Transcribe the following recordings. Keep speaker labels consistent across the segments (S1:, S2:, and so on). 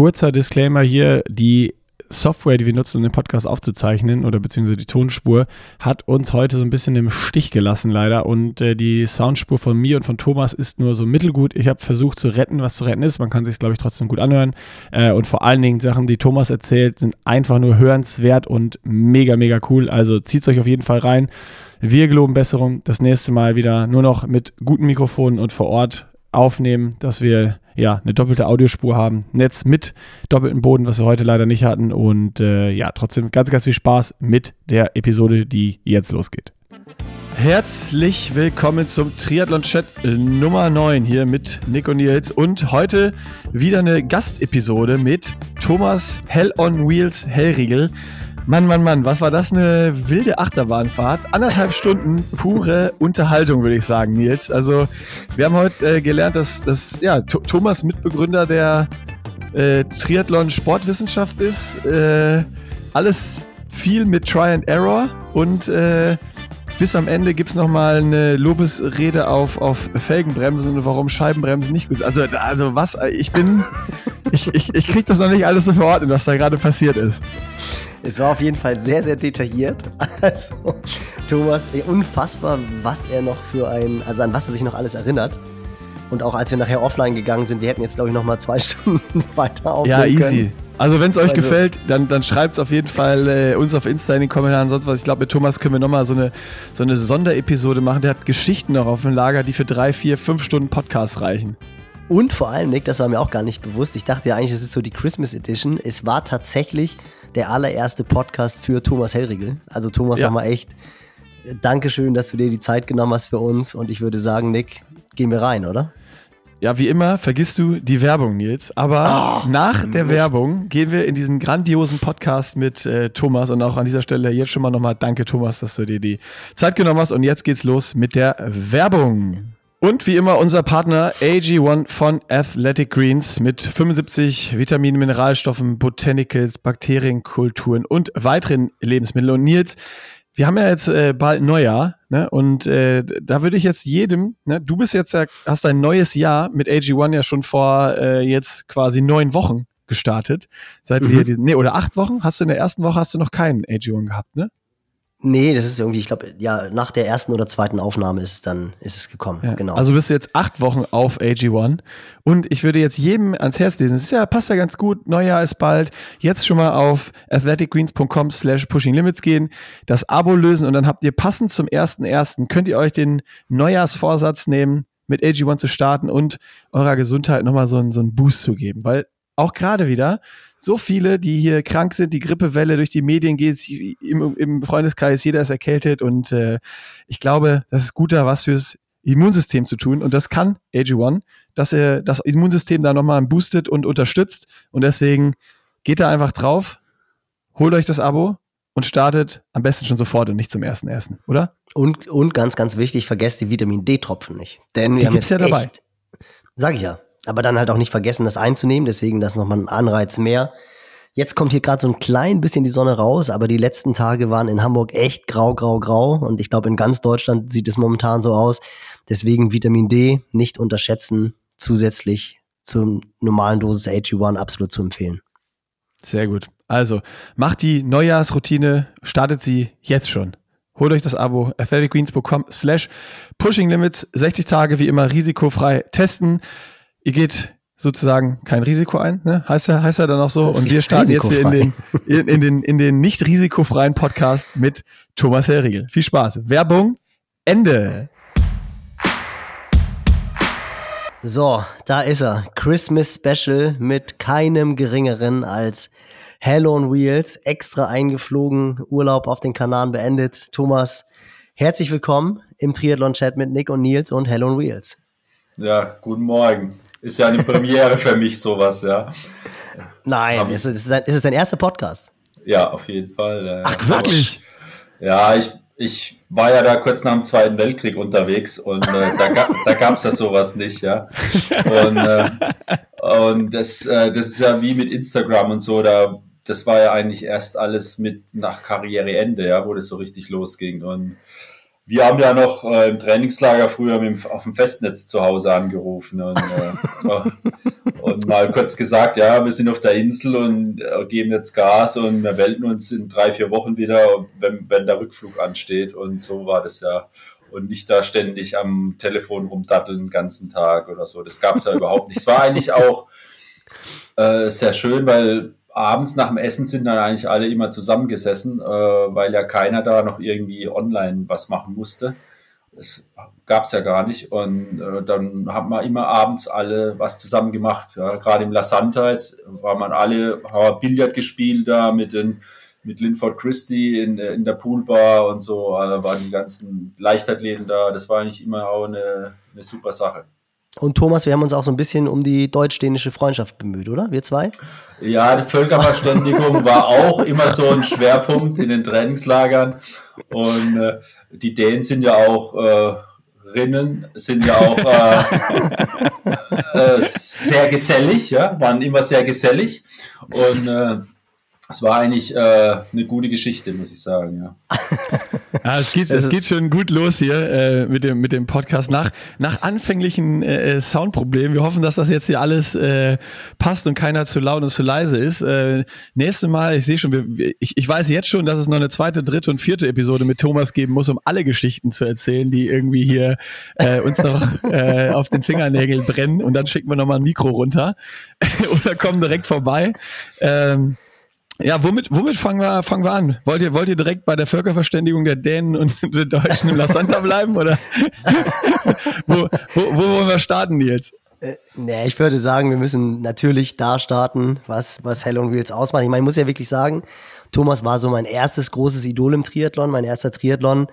S1: kurzer Disclaimer hier, die Software, die wir nutzen, um den Podcast aufzuzeichnen oder beziehungsweise die Tonspur, hat uns heute so ein bisschen im Stich gelassen leider und äh, die Soundspur von mir und von Thomas ist nur so mittelgut. Ich habe versucht zu retten, was zu retten ist. Man kann sich glaube ich trotzdem gut anhören äh, und vor allen Dingen Sachen, die Thomas erzählt, sind einfach nur hörenswert und mega mega cool. Also zieht euch auf jeden Fall rein. Wir geloben Besserung. Das nächste Mal wieder nur noch mit guten Mikrofonen und vor Ort aufnehmen, dass wir ja eine doppelte Audiospur haben. Netz mit doppeltem Boden, was wir heute leider nicht hatten. Und äh, ja, trotzdem ganz, ganz viel Spaß mit der Episode, die jetzt losgeht. Herzlich willkommen zum Triathlon-Chat Nummer 9 hier mit Nick und Nils und heute wieder eine Gastepisode mit Thomas Hell on Wheels Hellriegel. Mann, Mann, Mann, was war das eine wilde Achterbahnfahrt? Anderthalb Stunden pure Unterhaltung, würde ich sagen, Nils. Also, wir haben heute äh, gelernt, dass, dass ja, Thomas Mitbegründer der äh, Triathlon-Sportwissenschaft ist. Äh, alles viel mit Try and Error und äh, bis am Ende gibt es nochmal eine Lobesrede auf, auf Felgenbremsen und warum Scheibenbremsen nicht gut sind. Also, also was, ich bin, ich, ich, ich krieg das noch nicht alles so verordnet, was da gerade passiert ist.
S2: Es war auf jeden Fall sehr, sehr detailliert. Also, Thomas, unfassbar, was er noch für ein, also an was er sich noch alles erinnert. Und auch als wir nachher offline gegangen sind, wir hätten jetzt, glaube ich, noch mal zwei Stunden weiter aufnehmen
S1: Ja, easy. Können. Also wenn es euch also, gefällt, dann, dann schreibt es auf jeden Fall äh, uns auf Insta in den Kommentaren. Sonst was. Ich glaube, mit Thomas können wir nochmal so eine, so eine Sonderepisode machen. Der hat Geschichten noch auf dem Lager, die für drei, vier, fünf Stunden Podcast reichen.
S2: Und vor allem, Nick, das war mir auch gar nicht bewusst. Ich dachte ja eigentlich, es ist so die Christmas Edition. Es war tatsächlich der allererste Podcast für Thomas Hellriegel. Also Thomas, ja. sag mal echt, Dankeschön, dass du dir die Zeit genommen hast für uns. Und ich würde sagen, Nick, gehen wir rein, oder?
S1: Ja, wie immer vergisst du die Werbung, Nils. Aber oh, nach der Mist. Werbung gehen wir in diesen grandiosen Podcast mit äh, Thomas. Und auch an dieser Stelle jetzt schon mal nochmal danke, Thomas, dass du dir die Zeit genommen hast. Und jetzt geht's los mit der Werbung. Und wie immer unser Partner AG1 von Athletic Greens mit 75 Vitaminen, Mineralstoffen, Botanicals, Bakterienkulturen und weiteren Lebensmitteln. Und Nils, wir haben ja jetzt äh, bald Neujahr, ne? Und äh, da würde ich jetzt jedem, ne, du bist jetzt ja, hast dein neues Jahr mit AG1 ja schon vor äh, jetzt quasi neun Wochen gestartet. Seit mhm. wir diesen, nee, oder acht Wochen? Hast du in der ersten Woche hast du noch keinen AG1 gehabt, ne?
S2: Nee, das ist irgendwie, ich glaube, ja, nach der ersten oder zweiten Aufnahme ist es dann, ist es gekommen. Ja, genau.
S1: Also bist du jetzt acht Wochen auf AG1 und ich würde jetzt jedem ans Herz lesen. Es ist ja, passt ja ganz gut, Neujahr ist bald. Jetzt schon mal auf athleticgreens.com slash pushinglimits gehen, das Abo lösen und dann habt ihr passend zum ersten ersten könnt ihr euch den Neujahrsvorsatz nehmen, mit AG1 zu starten und eurer Gesundheit nochmal so einen, so einen Boost zu geben, weil auch gerade wieder so viele, die hier krank sind, die Grippewelle durch die Medien geht, im, im Freundeskreis, jeder ist erkältet und äh, ich glaube, das ist gut da was fürs Immunsystem zu tun und das kann AG1, dass er das Immunsystem da nochmal boostet und unterstützt und deswegen geht da einfach drauf, holt euch das Abo und startet am besten schon sofort und nicht zum ersten ersten, oder?
S2: Und, und ganz, ganz wichtig, vergesst die Vitamin D-Tropfen nicht. Denn wir die haben jetzt ja dabei. Echt, sag ich ja, aber dann halt auch nicht vergessen, das einzunehmen. Deswegen das nochmal ein Anreiz mehr. Jetzt kommt hier gerade so ein klein bisschen die Sonne raus, aber die letzten Tage waren in Hamburg echt grau, grau, grau. Und ich glaube, in ganz Deutschland sieht es momentan so aus. Deswegen Vitamin D nicht unterschätzen, zusätzlich zur normalen Dosis AG1 absolut zu empfehlen.
S1: Sehr gut. Also, macht die Neujahrsroutine, startet sie jetzt schon. Holt euch das Abo athleticgreens.com slash pushing limits. 60 Tage wie immer risikofrei testen ihr geht sozusagen kein Risiko ein, ne? heißt ja, heißt ja dann auch so. Und wir starten jetzt hier in den, in, in den, in den nicht risikofreien Podcast mit Thomas Herriegel. Viel Spaß. Werbung, Ende.
S2: So, da ist er. Christmas Special mit keinem geringeren als Hell on Wheels. Extra eingeflogen, Urlaub auf den Kanaren beendet. Thomas, herzlich willkommen im Triathlon-Chat mit Nick und Nils und Hell on Wheels.
S3: Ja, guten Morgen. Ist ja eine Premiere für mich, sowas, ja.
S2: Nein, ist, es, ist es dein erster Podcast?
S3: Ja, auf jeden Fall.
S1: Äh, Ach, wirklich?
S3: Ja, ich, ich war ja da kurz nach dem Zweiten Weltkrieg unterwegs und äh, da, da gab es ja sowas nicht, ja. Und, äh, und das, äh, das ist ja wie mit Instagram und so, da, das war ja eigentlich erst alles mit nach Karriereende, ja, wo das so richtig losging. Und wir haben ja noch äh, im Trainingslager früher dem, auf dem Festnetz zu Hause angerufen und, äh, und mal kurz gesagt, ja, wir sind auf der Insel und äh, geben jetzt Gas und wir melden uns in drei, vier Wochen wieder, wenn, wenn der Rückflug ansteht. Und so war das ja. Und nicht da ständig am Telefon rumdatteln den ganzen Tag oder so. Das gab es ja überhaupt nicht. Es war eigentlich auch äh, sehr schön, weil abends nach dem Essen sind dann eigentlich alle immer zusammengesessen, äh, weil ja keiner da noch irgendwie online was machen musste. Es gab es ja gar nicht. Und äh, dann hat man immer abends alle was zusammen gemacht. Ja. Gerade im La Santa jetzt war man alle, haben Billard gespielt da mit den mit Linford Christie in, in der Poolbar und so. Da also waren die ganzen Leichtathleten da. Das war eigentlich immer auch eine, eine super Sache.
S2: Und Thomas, wir haben uns auch so ein bisschen um die deutsch-dänische Freundschaft bemüht, oder? Wir zwei?
S3: Ja, die Völkerverständigung war auch immer so ein Schwerpunkt in den Trainingslagern. Und äh, die Dänen sind ja auch äh, Rinnen, sind ja auch äh, äh, sehr gesellig, ja, waren immer sehr gesellig. Und äh, es war eigentlich äh, eine gute Geschichte, muss ich sagen, ja.
S1: ja es, geht, es geht schon gut los hier äh, mit, dem, mit dem Podcast. Nach, nach anfänglichen äh, äh, Soundproblemen, wir hoffen, dass das jetzt hier alles äh, passt und keiner zu laut und zu leise ist. Äh, nächste Mal, ich sehe schon, wir, ich, ich weiß jetzt schon, dass es noch eine zweite, dritte und vierte Episode mit Thomas geben muss, um alle Geschichten zu erzählen, die irgendwie hier äh, uns noch äh, auf den Fingernägeln brennen. Und dann schicken wir nochmal ein Mikro runter oder kommen direkt vorbei. Ähm, ja, womit, womit fangen wir, fangen wir an? Wollt ihr, wollt ihr direkt bei der Völkerverständigung der Dänen und der Deutschen im La Santa bleiben? Oder wo, wo, wo wollen wir starten, Nils?
S2: Äh, nee, ich würde sagen, wir müssen natürlich da starten, was, was Hell on Wheels ausmacht. Ich meine, ich muss ja wirklich sagen, Thomas war so mein erstes großes Idol im Triathlon, mein erster Triathlon,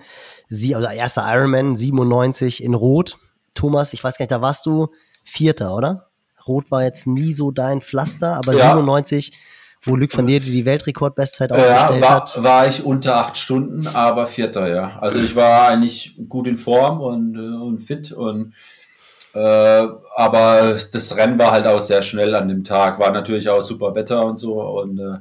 S2: sie, also erster Ironman, 97 in Rot. Thomas, ich weiß gar nicht, da warst du Vierter, oder? Rot war jetzt nie so dein Pflaster, aber ja. 97 wo Luc van der die Weltrekordbestzeit
S3: aufgestellt ja, war, hat. war ich unter acht Stunden, aber Vierter, ja. Also ich war eigentlich gut in Form und, äh, und fit und äh, aber das Rennen war halt auch sehr schnell an dem Tag. War natürlich auch super Wetter und so und äh,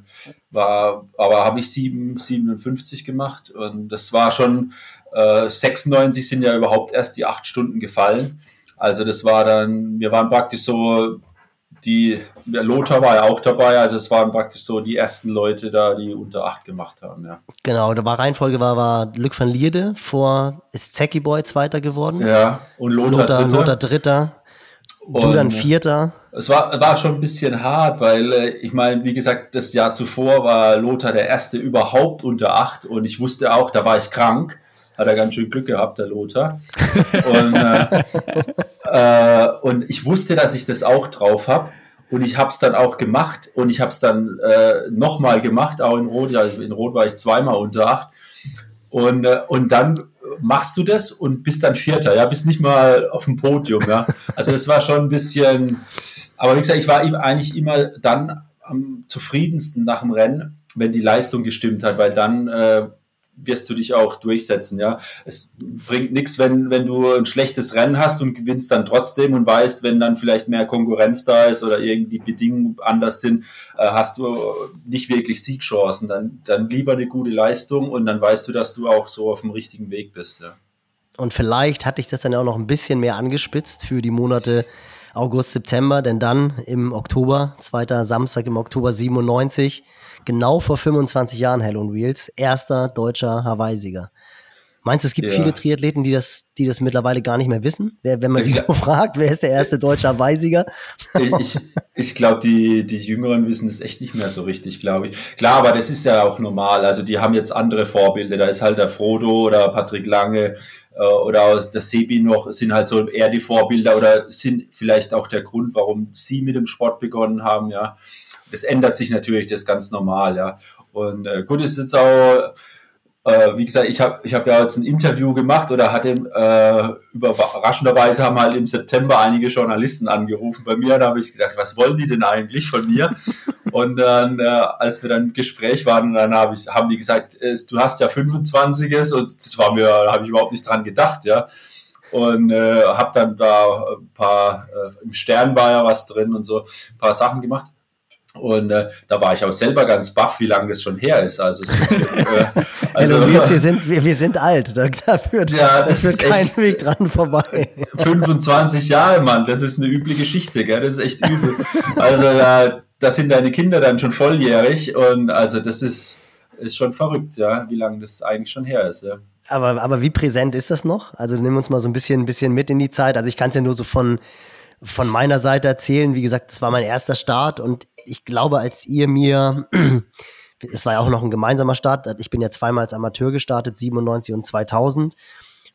S3: war, aber habe ich 7, 57 gemacht und das war schon äh, 96 sind ja überhaupt erst die acht Stunden gefallen. Also das war dann, wir waren praktisch so die, der Lothar war ja auch dabei, also es waren praktisch so die ersten Leute da, die unter acht gemacht haben, ja.
S2: Genau, da war Reihenfolge war, war Luc van Lierde vor, ist Zeki Boy Zweiter geworden.
S3: Ja, und Lothar, Lothar Dritter.
S2: Lothar Dritter. Und du dann Vierter.
S3: Es war, war schon ein bisschen hart, weil äh, ich meine, wie gesagt, das Jahr zuvor war Lothar der Erste überhaupt unter acht und ich wusste auch, da war ich krank hat er ganz schön Glück gehabt, der Lothar. Und, äh, äh, und ich wusste, dass ich das auch drauf habe. Und ich habe es dann auch gemacht und ich habe es dann äh, nochmal gemacht, auch in Rot. Ja, in Rot war ich zweimal unter acht. Und, äh, und dann machst du das und bist dann Vierter, ja, bist nicht mal auf dem Podium, ja. Also das war schon ein bisschen, aber wie gesagt, ich war eigentlich immer dann am zufriedensten nach dem Rennen, wenn die Leistung gestimmt hat, weil dann äh, wirst du dich auch durchsetzen, ja. Es bringt nichts, wenn, wenn du ein schlechtes Rennen hast und gewinnst dann trotzdem und weißt, wenn dann vielleicht mehr Konkurrenz da ist oder irgendwie Bedingungen anders sind, äh, hast du nicht wirklich Siegchancen. Dann, dann lieber eine gute Leistung und dann weißt du, dass du auch so auf dem richtigen Weg bist, ja.
S2: Und vielleicht hatte ich das dann auch noch ein bisschen mehr angespitzt für die Monate August, September, denn dann im Oktober, zweiter Samstag im Oktober 97, genau vor 25 Jahren Hell on Wheels, erster deutscher Hawaii-Sieger. Meinst du, es gibt ja. viele Triathleten, die das, die das mittlerweile gar nicht mehr wissen? Wer, wenn man die so fragt, wer ist der erste deutsche Hawaii-Sieger?
S3: ich ich glaube, die, die Jüngeren wissen es echt nicht mehr so richtig, glaube ich. Klar, aber das ist ja auch normal. Also die haben jetzt andere Vorbilder. Da ist halt der Frodo oder Patrick Lange äh, oder der Sebi noch, sind halt so eher die Vorbilder oder sind vielleicht auch der Grund, warum sie mit dem Sport begonnen haben, ja das ändert sich natürlich, das ist ganz normal, ja. Und äh, gut, ist jetzt auch, äh, wie gesagt, ich habe ich hab ja jetzt ein Interview gemacht oder hatte äh, überraschenderweise haben halt im September einige Journalisten angerufen bei mir. Da habe ich gedacht, was wollen die denn eigentlich von mir? und dann, äh, als wir dann im Gespräch waren, dann hab ich, haben die gesagt, äh, du hast ja 25 und das war mir, da habe ich überhaupt nicht dran gedacht, ja und äh, habe dann da ein paar, äh, im Stern war ja was drin und so, ein paar Sachen gemacht. Und äh, da war ich auch selber ganz baff, wie lange das schon her ist. Also, es,
S2: äh, also, wir, wir, sind, wir, wir sind alt, da, da führt, ja, da führt kein Weg dran vorbei.
S3: 25 Jahre, Mann, das ist eine üble Geschichte, gell? das ist echt übel. Also äh, da sind deine Kinder dann schon volljährig und also das ist, ist schon verrückt, ja, wie lange das eigentlich schon her ist. Ja.
S2: Aber, aber wie präsent ist das noch? Also nimm uns mal so ein bisschen, ein bisschen mit in die Zeit. Also ich kann es ja nur so von, von meiner Seite erzählen. Wie gesagt, das war mein erster Start und ich glaube, als ihr mir, es war ja auch noch ein gemeinsamer Start, ich bin ja zweimal als Amateur gestartet, 97 und 2000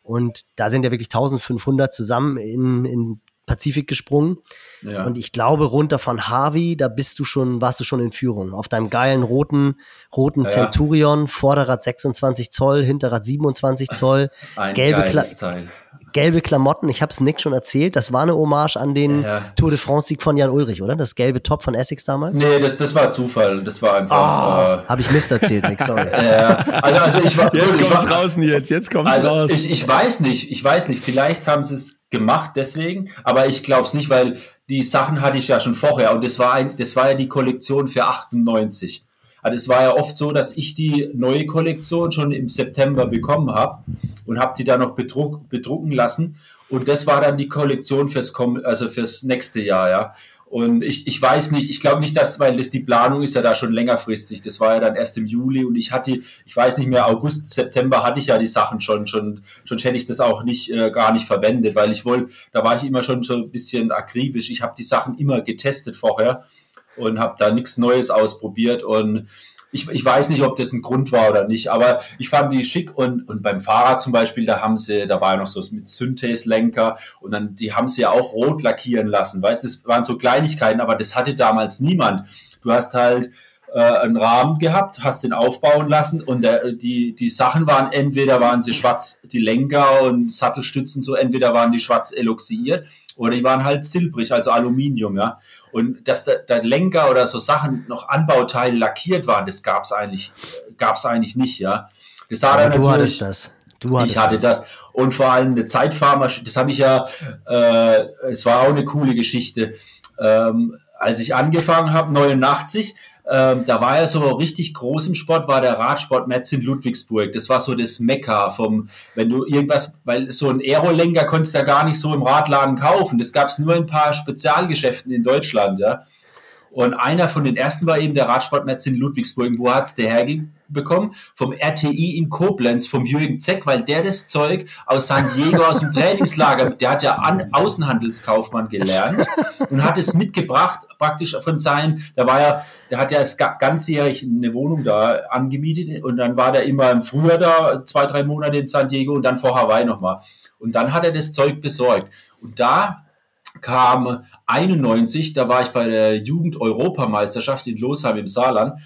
S2: und da sind ja wirklich 1500 zusammen in, in Pazifik gesprungen. Ja. Und ich glaube, runter von Harvey, da bist du schon, warst du schon in Führung. Auf deinem geilen roten, roten ja. Centurion, Vorderrad 26 Zoll, Hinterrad 27 Zoll,
S3: Ein gelbe, Kla Teil
S2: gelbe Klamotten. Ich habe es Nick schon erzählt. Das war eine Hommage an den ja. Tour de France-Sieg von Jan Ulrich, oder? Das gelbe Top von Essex damals?
S3: Nee, das, das war Zufall. Das war einfach.
S2: Oh, äh, habe ich Mist erzählt, Nick, sorry.
S3: ja, also, also ich war.
S1: Jetzt gut, kommt's raus, Nils. Jetzt kommt's
S3: also
S1: raus.
S3: Ich, ich weiß nicht. Ich weiß nicht. Vielleicht haben sie es gemacht deswegen, aber ich glaube es nicht, weil die Sachen hatte ich ja schon vorher und das war, ein, das war ja die Kollektion für 98. Also es war ja oft so, dass ich die neue Kollektion schon im September bekommen habe und habe die dann noch bedruck, bedrucken lassen. Und das war dann die Kollektion fürs, also fürs nächste Jahr, ja. Und ich, ich weiß nicht, ich glaube nicht, dass, weil das die Planung ist ja da schon längerfristig. Das war ja dann erst im Juli und ich hatte, ich weiß nicht mehr, August, September hatte ich ja die Sachen schon, schon, schon hätte ich das auch nicht, äh, gar nicht verwendet, weil ich wollte, da war ich immer schon so ein bisschen akribisch. Ich habe die Sachen immer getestet vorher und habe da nichts Neues ausprobiert und ich, ich weiß nicht, ob das ein Grund war oder nicht, aber ich fand die schick und, und beim Fahrrad zum Beispiel, da haben sie, da war ja noch so mit Synthes-Lenker und dann, die haben sie ja auch rot lackieren lassen, weißt, das waren so Kleinigkeiten, aber das hatte damals niemand. Du hast halt äh, einen Rahmen gehabt, hast den aufbauen lassen und der, die, die Sachen waren entweder waren sie schwarz, die Lenker und Sattelstützen so, entweder waren die schwarz eloxiert oder die waren halt silbrig, also Aluminium, ja. Und dass der, der Lenker oder so Sachen noch Anbauteile lackiert waren, das gab es eigentlich, gab's eigentlich nicht, ja.
S2: Das sah dann du natürlich, hattest das.
S3: Du ich hatte das. das. Und vor allem eine Zeitfahrmaschine, das habe ich ja, äh, es war auch eine coole Geschichte. Ähm, als ich angefangen habe, 89, ähm, da war er so richtig groß im Sport, war der Radsport Metz in Ludwigsburg. Das war so das Mekka vom, wenn du irgendwas, weil so ein Aerolenker konntest du ja gar nicht so im Radladen kaufen. Das gab es nur in ein paar Spezialgeschäften in Deutschland, ja. Und einer von den ersten war eben der Radsportmetz in Ludwigsburg. Wo hat's der herbekommen? Vom RTI in Koblenz, vom Jürgen Zeck, weil der das Zeug aus San Diego, aus dem Trainingslager, der hat ja An Außenhandelskaufmann gelernt und hat es mitgebracht, praktisch von seinen, da war ja, der hat ja ganzjährig eine Wohnung da angemietet und dann war der immer im Frühjahr da, zwei, drei Monate in San Diego und dann vor Hawaii nochmal. Und dann hat er das Zeug besorgt. Und da kam 91, da war ich bei der Jugend-Europameisterschaft in Losheim im Saarland.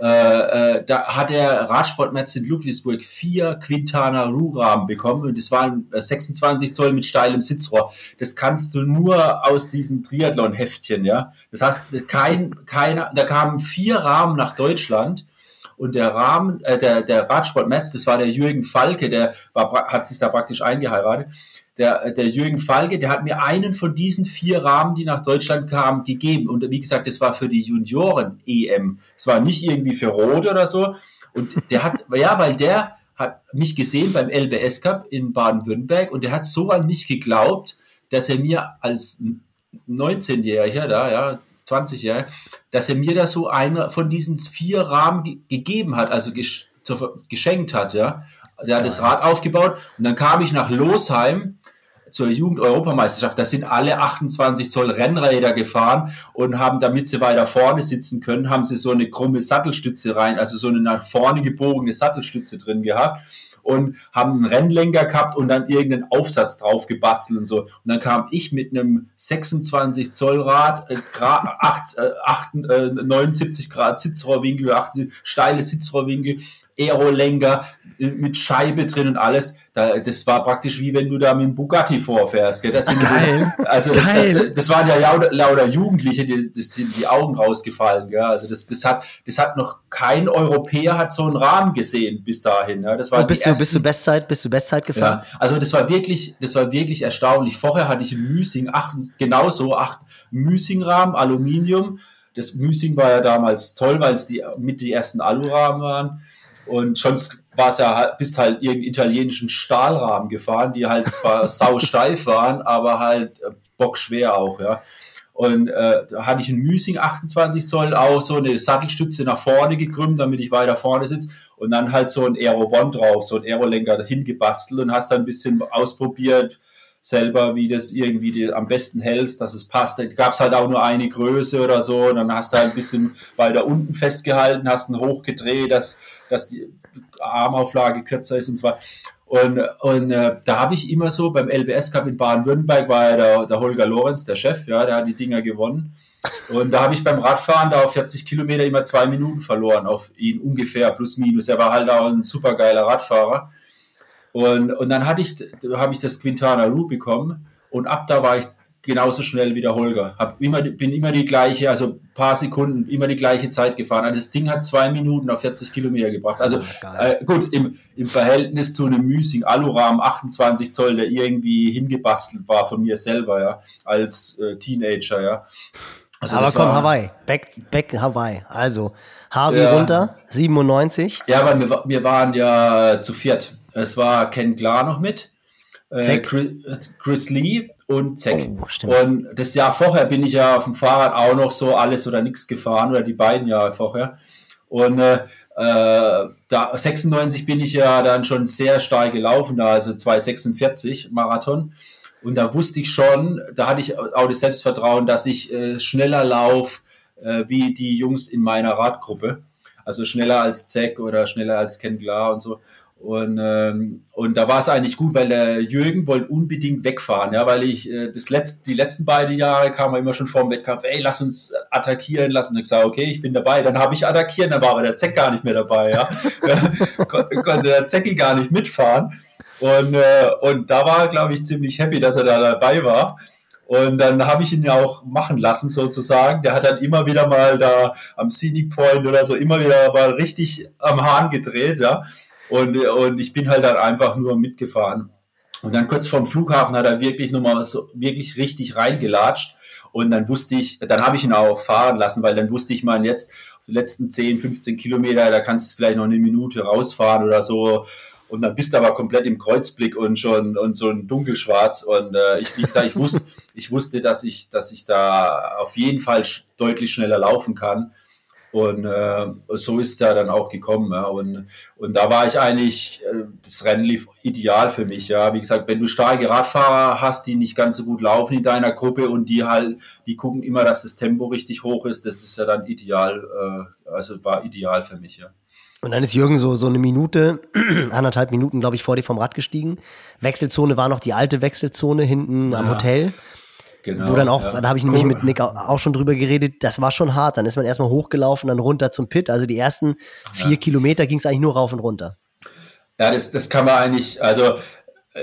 S3: Äh, äh, da hat der Radsportmetz in Ludwigsburg vier Quintana Ruhrahmen bekommen und das waren 26 Zoll mit steilem Sitzrohr. Das kannst du nur aus diesen Triathlon-Heftchen, ja. Das heißt, kein, keiner, da kamen vier Rahmen nach Deutschland und der Rahmen, äh, der, der Radsportmetz, das war der Jürgen Falke, der war, hat sich da praktisch eingeheiratet der, der Jürgen Falke, der hat mir einen von diesen vier Rahmen, die nach Deutschland kamen, gegeben. Und wie gesagt, das war für die Junioren-EM. Es war nicht irgendwie für Rot oder so. Und der hat, ja, weil der hat mich gesehen beim LBS Cup in Baden-Württemberg und der hat so an mich geglaubt, dass er mir als 19-Jähriger da, ja, 20-Jähriger, dass er mir da so einer von diesen vier Rahmen ge gegeben hat, also gesch geschenkt hat, ja. Der hat das Rad aufgebaut und dann kam ich nach Losheim zur Jugend-Europameisterschaft, da sind alle 28 Zoll Rennräder gefahren und haben, damit sie weiter vorne sitzen können, haben sie so eine krumme Sattelstütze rein, also so eine nach vorne gebogene Sattelstütze drin gehabt und haben einen Rennlenker gehabt und dann irgendeinen Aufsatz drauf gebastelt und so. Und dann kam ich mit einem 26 Zoll Rad, äh, 8, äh, 8, äh, 79 Grad Sitzrohrwinkel, 80, steile Sitzrohrwinkel, Aerolenker mit Scheibe drin und alles. Da, das war praktisch wie wenn du da mit dem Bugatti vorfährst. Gell? Das sind
S2: Geil.
S3: Die, also Geil. Das, das, das, waren ja lauter, lauter Jugendliche, die, das sind die Augen rausgefallen. Gell? Also das, das hat, das hat noch kein Europäer hat so einen Rahmen gesehen bis dahin. Ja? Das war
S2: bist, du, bist du Bestzeit, bist du Bestzeit gefahren?
S3: Ja, also das war wirklich, das war wirklich erstaunlich. Vorher hatte ich ein Müsing, acht, genauso acht Müsing-Rahmen, Aluminium das Müsing war ja damals toll, weil es die mit die ersten Alurahmen waren. Und schon war es ja, bist halt irgendeinen italienischen Stahlrahmen gefahren, die halt zwar sau steif waren, aber halt äh, bockschwer auch, ja. Und äh, da hatte ich ein Müsing 28 Zoll, auch so eine Sattelstütze nach vorne gekrümmt, damit ich weiter vorne sitze. Und dann halt so ein Aerobond drauf, so ein Aerolenker hingebastelt und hast dann ein bisschen ausprobiert, selber, wie das irgendwie die, am besten hältst, dass es passt. Da gab es halt auch nur eine Größe oder so. Und dann hast du halt ein bisschen weiter unten festgehalten, hast ihn hochgedreht, dass, dass die Armauflage kürzer ist und zwar. Und, und äh, da habe ich immer so beim LBS Cup in Baden-Württemberg war ja der, der Holger Lorenz, der Chef, ja, der hat die Dinger gewonnen. Und da habe ich beim Radfahren da auf 40 Kilometer immer zwei Minuten verloren auf ihn ungefähr, plus minus. Er war halt auch ein super geiler Radfahrer. Und, und dann hatte ich, habe ich das Quintana Roo bekommen und ab da war ich genauso schnell wie der Holger. Hab immer, bin immer die gleiche, also paar Sekunden, immer die gleiche Zeit gefahren. Also das Ding hat zwei Minuten auf 40 Kilometer gebracht. Also äh, gut, im, im Verhältnis zu einem Müsing Alurahmen 28 Zoll, der irgendwie hingebastelt war von mir selber, ja, als äh, Teenager, ja.
S2: Also Aber komm, war, Hawaii, back, back Hawaii. Also, Harvey ja, runter, 97.
S3: Ja, aber wir, wir waren ja zu viert. Es war Ken Klar noch mit, äh, Chris, Chris, Lee und Zack. Oh, und das Jahr vorher bin ich ja auf dem Fahrrad auch noch so alles oder nichts gefahren, oder die beiden Jahre vorher. Und äh, äh da 96 bin ich ja dann schon sehr stark gelaufen, da also 246 Marathon. Und da wusste ich schon, da hatte ich auch das Selbstvertrauen, dass ich äh, schneller laufe äh, wie die Jungs in meiner Radgruppe. Also schneller als Zack oder schneller als Ken Klar und so. Und, ähm, und da war es eigentlich gut, weil der Jürgen wollte unbedingt wegfahren, ja, weil ich äh, das letzte, die letzten beiden Jahre kam er immer schon vor dem Wettkampf, ey, lass uns attackieren, lass uns. Ich sage, okay, ich bin dabei. Dann habe ich attackieren, dann war aber der Zeck gar nicht mehr dabei, ja. Kon konnte der Zecki gar nicht mitfahren. Und, äh, und da war er, glaube ich, ziemlich happy, dass er da dabei war. Und dann habe ich ihn ja auch machen lassen, sozusagen. Der hat dann immer wieder mal da am Scenic Point oder so immer wieder mal richtig am Hahn gedreht, ja. Und, und ich bin halt dann einfach nur mitgefahren. Und dann kurz vorm Flughafen hat er wirklich nochmal so wirklich richtig reingelatscht. Und dann wusste ich, dann habe ich ihn auch fahren lassen, weil dann wusste ich mal jetzt auf die letzten 10, 15 Kilometer, da kannst du vielleicht noch eine Minute rausfahren oder so. Und dann bist du aber komplett im Kreuzblick und schon und so ein dunkelschwarz. Und äh, ich, wie gesagt, ich wusste, ich wusste, dass ich, dass ich da auf jeden Fall deutlich schneller laufen kann. Und äh, so ist es ja dann auch gekommen. Ja. Und, und da war ich eigentlich, äh, das Rennen lief ideal für mich. Ja, wie gesagt, wenn du starke Radfahrer hast, die nicht ganz so gut laufen in deiner Gruppe und die halt, die gucken immer, dass das Tempo richtig hoch ist, das ist ja dann ideal. Äh, also war ideal für mich. Ja.
S2: Und dann ist Jürgen so, so eine Minute, anderthalb Minuten, glaube ich, vor dir vom Rad gestiegen. Wechselzone war noch die alte Wechselzone hinten ja. am Hotel. Genau, Wo dann auch, ja. da habe ich nämlich cool. mit Nick auch schon drüber geredet, das war schon hart. Dann ist man erstmal hochgelaufen, dann runter zum Pit. Also die ersten vier ja. Kilometer ging es eigentlich nur rauf und runter.
S3: Ja, das, das kann man eigentlich, also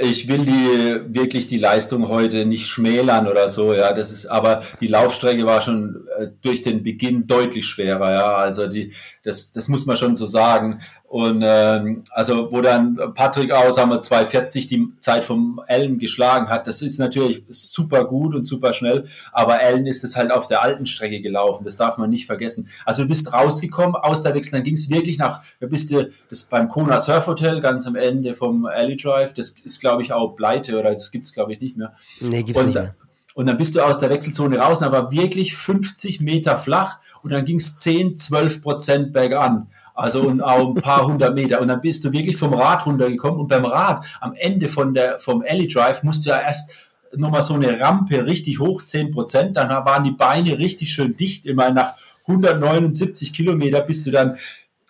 S3: ich will die wirklich die Leistung heute nicht schmälern oder so, ja. Das ist, aber die Laufstrecke war schon äh, durch den Beginn deutlich schwerer, ja. Also die, das, das muss man schon so sagen. Und ähm, also wo dann Patrick aus haben wir 240 die Zeit vom Allen geschlagen hat, das ist natürlich super gut und super schnell, aber Allen ist es halt auf der alten Strecke gelaufen, das darf man nicht vergessen. Also du bist rausgekommen aus der Wechsel, dann ging es wirklich nach, da bist du das beim Kona Surf Hotel ganz am Ende vom Alley Drive, das ist glaube ich auch pleite oder das gibt es glaube ich nicht mehr. Nee, gibt's und, nicht mehr. Und dann bist du aus der Wechselzone raus, aber wirklich 50 Meter flach und dann ging es 10, 12 Prozent bergan. Also und auch ein paar hundert Meter. Und dann bist du wirklich vom Rad runtergekommen. Und beim Rad am Ende von der, vom Alley Drive musst du ja erst nochmal so eine Rampe richtig hoch, 10 Prozent. Dann waren die Beine richtig schön dicht. Immer nach 179 Kilometer bist du dann,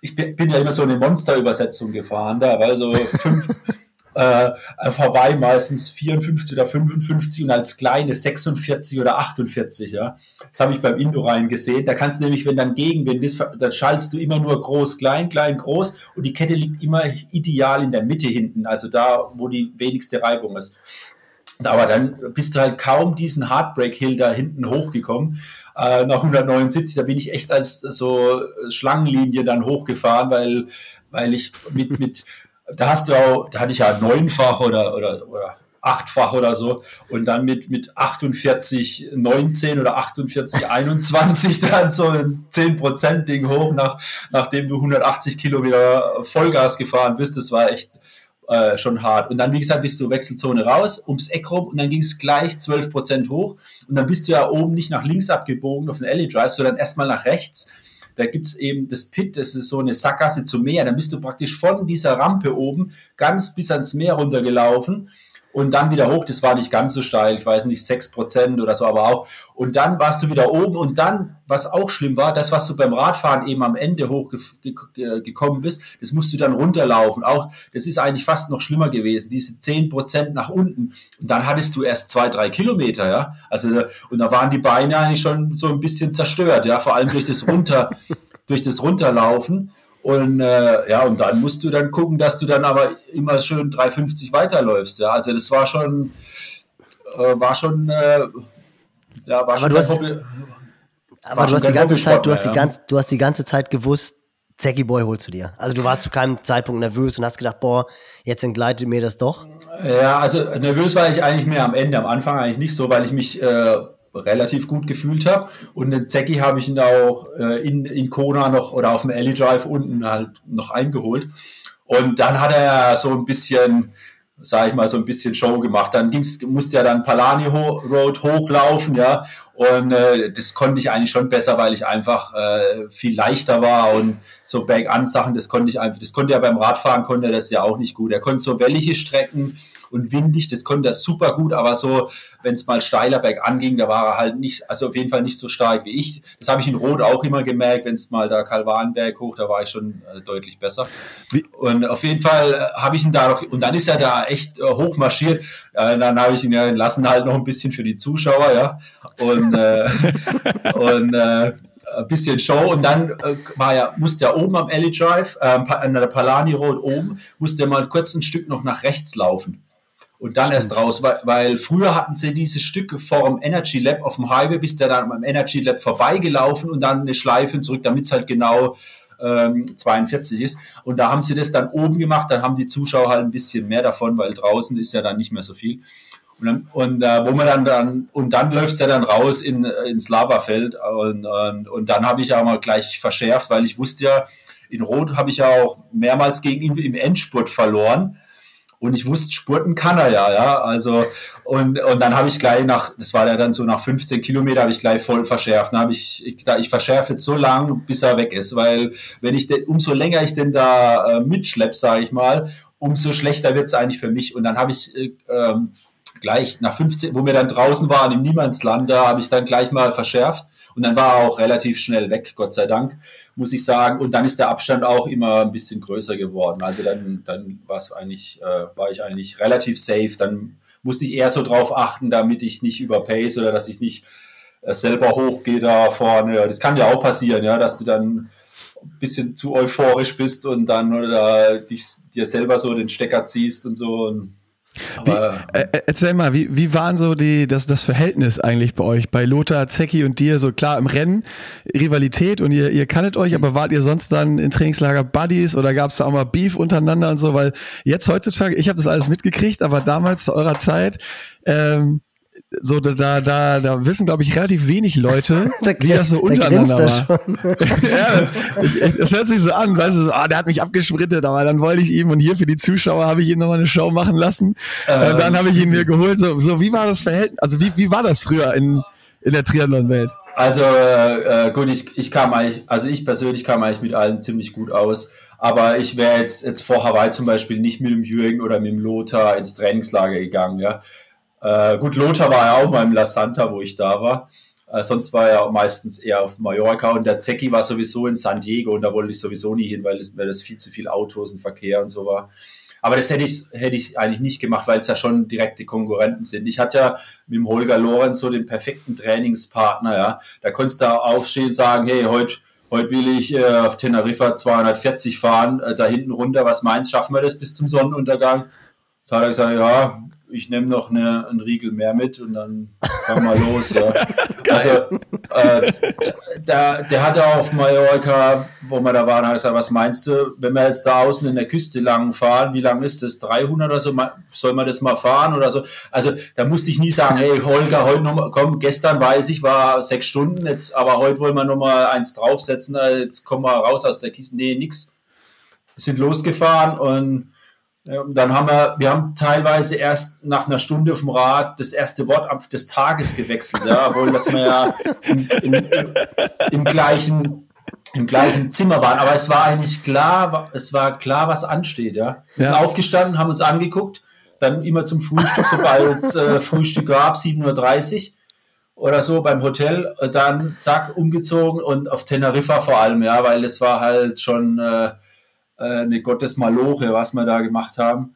S3: ich bin ja immer so eine Monsterübersetzung gefahren da, weil so fünf, äh, vorbei meistens 54 oder 55 und als kleine 46 oder 48. Ja. Das habe ich beim Indorein gesehen. Da kannst du nämlich, wenn dann Gegenwind ist, dann schaltest du immer nur groß, klein, klein, groß und die Kette liegt immer ideal in der Mitte hinten, also da, wo die wenigste Reibung ist. Aber dann bist du halt kaum diesen Heartbreak Hill da hinten hochgekommen. Äh, nach 179, da bin ich echt als so Schlangenlinie dann hochgefahren, weil, weil ich mit, mit da hast du auch, da hatte ich ja neunfach oder, oder, oder achtfach oder so und dann mit, mit 48, 19 oder 48, 21 dann so ein 10% Ding hoch, nach, nachdem du 180 Kilometer Vollgas gefahren bist. Das war echt äh, schon hart. Und dann, wie gesagt, bist du Wechselzone raus, ums Eck rum und dann ging es gleich 12% hoch und dann bist du ja oben nicht nach links abgebogen auf den Alley Drive, sondern erstmal nach rechts da gibt es eben das Pit, das ist so eine Sackgasse zum Meer. Dann bist du praktisch von dieser Rampe oben ganz bis ans Meer runtergelaufen und dann wieder hoch. Das war nicht ganz so steil, ich weiß nicht, 6% oder so, aber auch. Und dann warst du wieder oben und dann, was auch schlimm war, das, was du beim Radfahren eben am Ende hochgekommen bist, das musst du dann runterlaufen. Auch, das ist eigentlich fast noch schlimmer gewesen, diese 10% nach unten. Und dann hattest du erst zwei, drei Kilometer, ja. Also, und da waren die Beine eigentlich schon so ein bisschen zerstört, ja, vor allem durch das runter, durch das Runterlaufen. Und äh, ja, und dann musst du dann gucken, dass du dann aber immer schön 3,50 weiterläufst. Ja, also das war schon, äh, war schon, äh, ja, war aber schon
S2: du hast, Hobby, aber du hast die ganze Zeit, du hast die ganze, du hast die ganze Zeit gewusst, Zacky Boy holst du dir. Also du warst zu keinem Zeitpunkt nervös und hast gedacht, boah, jetzt entgleitet mir das doch.
S3: Ja, also nervös war ich eigentlich mehr am Ende, am Anfang eigentlich nicht so, weil ich mich äh, relativ gut gefühlt habe. Und den Zecki habe ich ihn auch äh, in, in Kona noch oder auf dem Alley Drive unten halt noch eingeholt. Und dann hat er so ein bisschen, sage ich mal, so ein bisschen Show gemacht. Dann ging's, musste ja dann Palani Road hochlaufen, ja. Und äh, das konnte ich eigentlich schon besser, weil ich einfach äh, viel leichter war und so Back-an-Sachen, das konnte ich einfach, das konnte er beim Radfahren, konnte er das ja auch nicht gut. Er konnte so wellige Strecken und windig, das konnte er super gut, aber so, wenn es mal steiler bergan ging, da war er halt nicht, also auf jeden Fall nicht so stark wie ich. Das habe ich in Rot auch immer gemerkt, wenn es mal da Kalvarenberg hoch, da war ich schon äh, deutlich besser. Wie? Und auf jeden Fall äh, habe ich ihn da noch, und dann ist er da echt äh, hochmarschiert. Äh, dann habe ich ihn ja lassen halt noch ein bisschen für die Zuschauer, ja. Und, äh, und äh, ein bisschen Show und dann äh, war ja, musste er oben am Alley Drive, äh, an der Palani Road oben, musste er mal kurz ein Stück noch nach rechts laufen und dann erst raus, weil, weil früher hatten sie dieses Stück vor dem Energy Lab auf dem Highway, bis der dann am Energy Lab vorbeigelaufen und dann eine Schleife zurück, damit es halt genau ähm, 42 ist. Und da haben sie das dann oben gemacht, dann haben die Zuschauer halt ein bisschen mehr davon, weil draußen ist ja dann nicht mehr so viel. Und, dann, und äh, wo man dann, dann und dann läuft er dann raus in, ins Laberfeld und, und, und dann habe ich ja mal gleich verschärft, weil ich wusste ja, in Rot habe ich ja auch mehrmals gegen ihn im Endspurt verloren und ich wusste, Spurten kann er ja, ja. Also, und, und dann habe ich gleich nach, das war ja dann so nach 15 Kilometer, habe ich gleich voll verschärft. Dann habe ich, ich, ich verschärfe jetzt so lang, bis er weg ist, weil wenn ich denn, umso länger ich denn da äh, mitschlepp, sage ich mal, umso schlechter wird es eigentlich für mich. Und dann habe ich äh, ähm, gleich nach 15, wo wir dann draußen waren im Niemandsland, da habe ich dann gleich mal verschärft und dann war er auch relativ schnell weg, Gott sei Dank, muss ich sagen. Und dann ist der Abstand auch immer ein bisschen größer geworden. Also dann, dann war es eigentlich, äh, war ich eigentlich relativ safe. Dann musste ich eher so drauf achten, damit ich nicht überpace oder dass ich nicht äh, selber hochgehe da vorne. Das kann ja auch passieren, ja, dass du dann ein bisschen zu euphorisch bist und dann oder dich, dir selber so den Stecker ziehst und so. Und
S1: wie, äh, äh, erzähl mal, wie, wie waren so die, das, das Verhältnis eigentlich bei euch, bei Lothar, Zecki und dir? So klar im Rennen, Rivalität und ihr, ihr kanntet euch, aber wart ihr sonst dann in Trainingslager Buddies oder gab es da auch mal Beef untereinander und so? Weil jetzt heutzutage, ich habe das alles mitgekriegt, aber damals zu eurer Zeit, ähm, so da, da, da wissen, glaube ich, relativ wenig Leute, wie das so untereinander war. ja, ich, ich, das hört sich so an, weißt du, so, ah, der hat mich abgesprittet, aber dann wollte ich ihm und hier für die Zuschauer habe ich ihm nochmal eine Show machen lassen. Ähm. Und dann habe ich ihn mir geholt. So, so wie war das Verhältnis, also wie, wie war das früher in, in der Triathlon-Welt?
S3: Also äh, gut, ich, ich kam eigentlich, also ich persönlich kam eigentlich mit allen ziemlich gut aus. Aber ich wäre jetzt, jetzt vor Hawaii zum Beispiel nicht mit dem Jürgen oder mit dem Lothar ins Trainingslager gegangen, ja. Äh, gut, Lothar war ja auch mal im La Santa, wo ich da war. Äh, sonst war er meistens eher auf Mallorca und der Zecki war sowieso in San Diego und da wollte ich sowieso nie hin, weil, es, weil das viel zu viel Autos und Verkehr und so war. Aber das hätte ich, hätte ich eigentlich nicht gemacht, weil es ja schon direkte Konkurrenten sind. Ich hatte ja mit dem Holger Lorenz so den perfekten Trainingspartner, ja. Da konntest du aufstehen und sagen, hey, heute heute will ich äh, auf Teneriffa 240 fahren, äh, da hinten runter, was meinst, schaffen wir das bis zum Sonnenuntergang? Da hat er gesagt, ja, ich nehme noch eine, einen Riegel mehr mit und dann fahren wir los. Ja. also, äh, der, der hatte auf Mallorca, wo wir da waren, hat gesagt, was meinst du, wenn wir jetzt da außen in der Küste lang fahren, wie lang ist das? 300 oder so? Soll man das mal fahren oder so? Also, da musste ich nie sagen, hey, Holger, heute noch mal, komm, gestern weiß ich, war sechs Stunden, jetzt, aber heute wollen wir noch mal eins draufsetzen, äh, jetzt kommen wir raus aus der Kiste. Nee, nix. Wir sind losgefahren und dann haben wir, wir haben teilweise erst nach einer Stunde vom Rad das erste Wort des Tages gewechselt, ja, obwohl dass wir ja im, im, im, gleichen, im gleichen Zimmer waren. Aber es war eigentlich klar, es war klar, was ansteht, ja. Wir ja. sind aufgestanden, haben uns angeguckt, dann immer zum Frühstück, sobald es äh, Frühstück gab, 7.30 Uhr oder so beim Hotel, dann zack, umgezogen und auf Teneriffa vor allem, ja, weil es war halt schon äh, äh, eine Gottesmaloche, was wir da gemacht haben.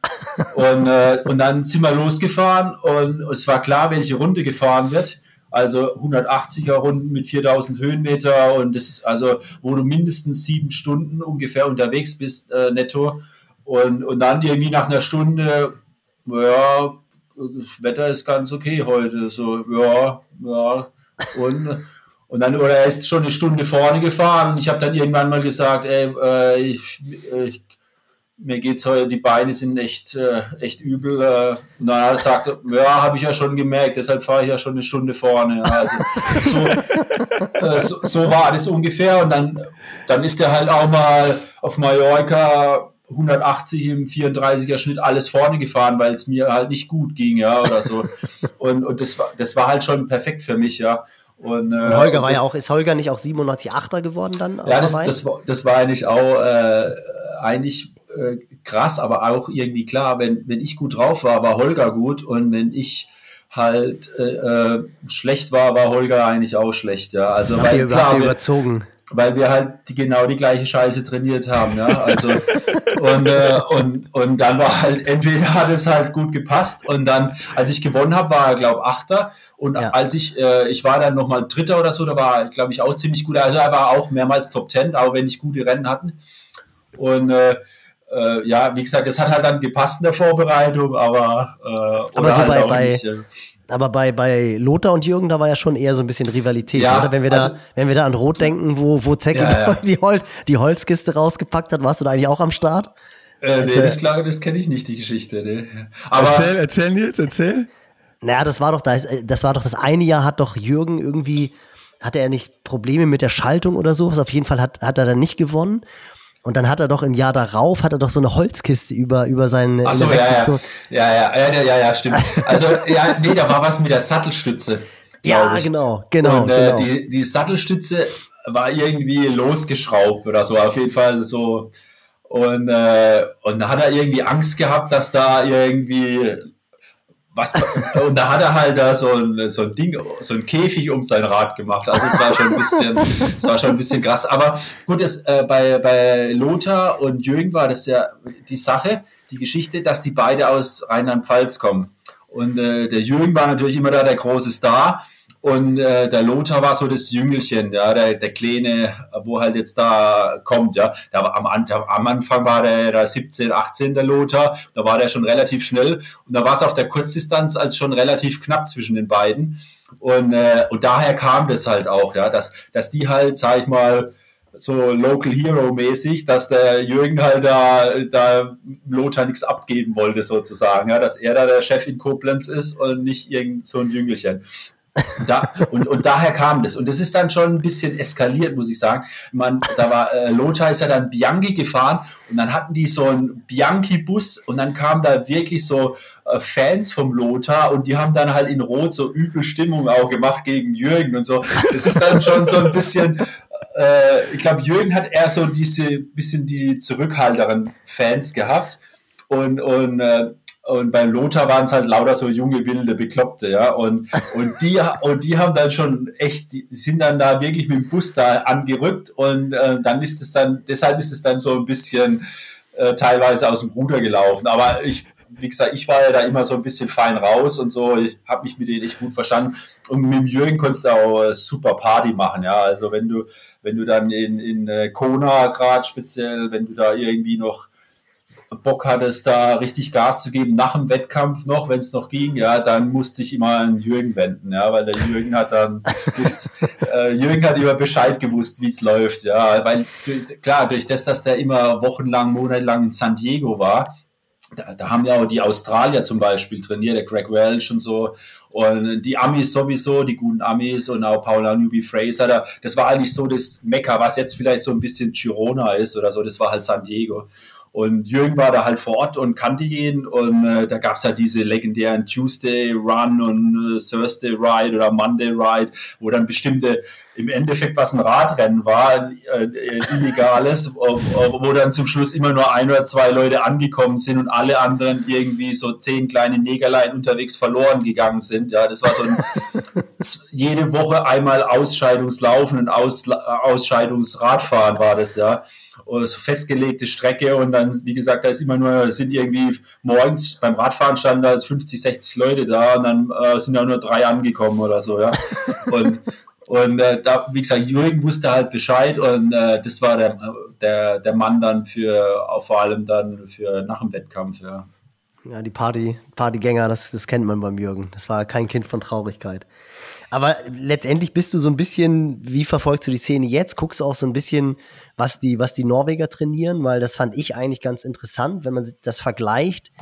S3: Und, äh, und dann sind wir losgefahren und es war klar, welche Runde gefahren wird. Also 180er Runden mit 4000 Höhenmeter und das, also wo du mindestens sieben Stunden ungefähr unterwegs bist, äh, netto. Und, und dann irgendwie nach einer Stunde, ja, das Wetter ist ganz okay heute. So, ja, ja. Und und dann, oder er ist schon eine Stunde vorne gefahren und ich habe dann irgendwann mal gesagt, ey, äh, ich, ich, mir geht's heute, die Beine sind echt, äh, echt übel. Äh, und dann hat er gesagt, ja, habe ich ja schon gemerkt, deshalb fahre ich ja schon eine Stunde vorne. Also so, äh, so, so, war das ungefähr. Und dann, dann ist er halt auch mal auf Mallorca 180 im 34er Schnitt alles vorne gefahren, weil es mir halt nicht gut ging, ja, oder so. Und, und das war, das war halt schon perfekt für mich, ja.
S2: Und, äh, und Holger war das, ja auch, ist Holger nicht auch 97 Achter geworden dann?
S3: Ja, das, das, war, das war eigentlich auch äh, eigentlich äh, krass, aber auch irgendwie klar, wenn, wenn ich gut drauf war, war Holger gut und wenn ich halt äh, äh schlecht war, war Holger eigentlich auch schlecht, ja. Also
S2: weil, ihr, klar, wir, überzogen
S3: weil wir halt die, genau die gleiche Scheiße trainiert haben. Ja? Also, und, äh, und, und dann war halt, entweder hat es halt gut gepasst und dann, als ich gewonnen habe, war er, glaube ich, Achter. Und ja. als ich, äh, ich war dann nochmal Dritter oder so, da war, glaube ich, auch ziemlich gut. Also er war auch mehrmals Top Ten, auch wenn ich gute Rennen hatten. Und äh, äh, ja, wie gesagt, das hat halt dann gepasst in der Vorbereitung, aber,
S2: äh, aber so halt bei, bei, nicht, äh, aber bei, bei Lothar und Jürgen, da war ja schon eher so ein bisschen Rivalität, ja, oder? Wenn wir, also, da, wenn wir da an Rot denken, wo, wo Zecke ja, ja. Die, Hol die Holzkiste rausgepackt hat, warst du da eigentlich auch am Start?
S3: Äh, nee, das, glaube, das kenne ich nicht, die Geschichte. Nee.
S1: Aber erzähl, erzähl Nils, erzähl.
S2: Naja, das war doch das, das war doch das eine Jahr, hat doch Jürgen irgendwie, hatte er nicht Probleme mit der Schaltung oder so? Auf jeden Fall hat, hat er dann nicht gewonnen. Und dann hat er doch im Jahr darauf, hat er doch so eine Holzkiste über, über seine
S3: Ach so, ja, ja. ja, ja, ja, ja, ja, stimmt. Also, ja, nee, da war was mit der Sattelstütze.
S2: Ja, ich. genau, genau. Und äh,
S3: genau. Die, die Sattelstütze war irgendwie losgeschraubt oder so, auf jeden Fall so. Und, äh, und da hat er irgendwie Angst gehabt, dass da irgendwie was, und da hat er halt da so ein, so ein Ding, so ein Käfig um sein Rad gemacht. Also es war schon ein bisschen, es war schon ein bisschen krass. Aber gut, es, äh, bei, bei Lothar und Jürgen war das ja die Sache, die Geschichte, dass die beide aus Rheinland-Pfalz kommen. Und äh, der Jürgen war natürlich immer da der große Star. Und äh, der Lothar war so das Jüngelchen, ja, der, der Kleine, wo halt jetzt da kommt, ja. Da war am, am Anfang war der, der 17, 18 der Lothar, da war der schon relativ schnell und da war es auf der Kurzdistanz als schon relativ knapp zwischen den beiden. Und, äh, und daher kam das halt auch, ja, dass, dass die halt, sag ich mal, so Local Hero mäßig, dass der Jürgen halt da, da Lothar nichts abgeben wollte sozusagen, ja, dass er da der Chef in Koblenz ist und nicht irgend so ein Jüngelchen. Da, und, und daher kam das. Und das ist dann schon ein bisschen eskaliert, muss ich sagen. Man, da war äh, Lothar ist ja dann Bianchi gefahren und dann hatten die so einen Bianchi-Bus und dann kamen da wirklich so äh, Fans vom Lothar und die haben dann halt in Rot so übel Stimmung auch gemacht gegen Jürgen und so. Das ist dann schon so ein bisschen, äh, ich glaube, Jürgen hat eher so diese bisschen die zurückhalteren Fans gehabt. Und, und äh, und bei Lothar waren es halt lauter so junge, wilde, Bekloppte, ja. Und, und, die, und die haben dann schon echt, die sind dann da wirklich mit dem Bus da angerückt und äh, dann ist es dann, deshalb ist es dann so ein bisschen äh, teilweise aus dem Ruder gelaufen. Aber ich, wie gesagt, ich war ja da immer so ein bisschen fein raus und so. Ich habe mich mit denen echt gut verstanden. Und mit dem Jürgen konntest du auch super Party machen, ja. Also wenn du, wenn du dann in, in äh, Kona gerade speziell, wenn du da irgendwie noch Bock hattest, da richtig Gas zu geben nach dem Wettkampf noch, wenn es noch ging, ja, dann musste ich immer an Jürgen wenden, ja, weil der Jürgen hat dann, äh, Jürgen hat immer Bescheid gewusst, wie es läuft, ja, weil klar, durch das, dass der immer wochenlang, monatelang in San Diego war, da, da haben ja auch die Australier zum Beispiel trainiert, der Greg Welch und so. Und die Amis sowieso, die guten Amis und auch Paula Newby Fraser, da, das war eigentlich so das Mekka, was jetzt vielleicht so ein bisschen Girona ist oder so, das war halt San Diego. Und Jürgen war da halt vor Ort und kannte ihn. Und äh, da gab es halt diese legendären Tuesday Run und äh, Thursday Ride oder Monday Ride, wo dann bestimmte, im Endeffekt was ein Radrennen war, äh, äh illegales, wo, wo, dann zum Schluss immer nur ein oder zwei Leute angekommen sind und alle anderen irgendwie so zehn kleine Negerlein unterwegs verloren gegangen sind. Ja, das war so ein jede Woche einmal Ausscheidungslaufen und Aus, Ausscheidungsradfahren war das, ja so festgelegte Strecke und dann, wie gesagt, da ist immer nur, sind irgendwie morgens beim Radfahren standen da 50, 60 Leute da und dann äh, sind da nur drei angekommen oder so, ja. Und, und äh, da, wie gesagt, Jürgen wusste halt Bescheid und äh, das war der, der, der Mann dann für, auch vor allem dann für nach dem Wettkampf, ja.
S2: Ja, die Party, Partygänger, das, das kennt man beim Jürgen. Das war kein Kind von Traurigkeit. Aber letztendlich bist du so ein bisschen, wie verfolgst du die Szene jetzt? Guckst du auch so ein bisschen, was die, was die Norweger trainieren? Weil das fand ich eigentlich ganz interessant, wenn man das vergleicht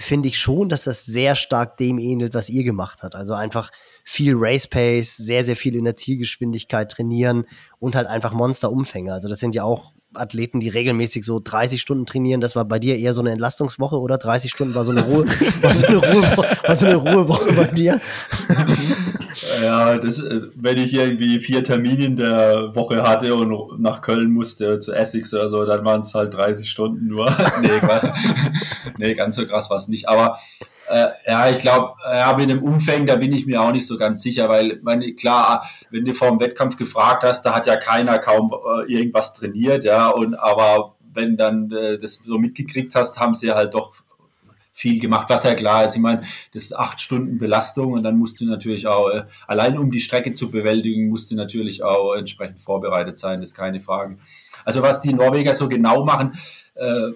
S2: finde ich schon, dass das sehr stark dem ähnelt, was ihr gemacht habt. Also einfach viel Race Pace, sehr, sehr viel in der Zielgeschwindigkeit trainieren und halt einfach Monsterumfänge. Also das sind ja auch Athleten, die regelmäßig so 30 Stunden trainieren. Das war bei dir eher so eine Entlastungswoche oder 30 Stunden war so eine Ruhe, war so eine Ruhe, war so eine Ruhewoche bei dir?
S3: Ja, das, äh, wenn ich irgendwie vier Termine in der Woche hatte und nach Köln musste zu Essex oder so, dann waren es halt 30 Stunden nur. nee, nee, ganz so krass war es nicht. Aber äh, ja, ich glaube, ja, mit dem Umfang, da bin ich mir auch nicht so ganz sicher, weil, meine, klar, wenn du vor dem Wettkampf gefragt hast, da hat ja keiner kaum äh, irgendwas trainiert, ja, und aber wenn dann äh, das so mitgekriegt hast, haben sie halt doch viel gemacht, was ja klar ist. Ich meine, das ist acht Stunden Belastung und dann musst du natürlich auch, äh, allein um die Strecke zu bewältigen, musst du natürlich auch entsprechend vorbereitet sein, das ist keine Frage. Also was die Norweger so genau machen, äh,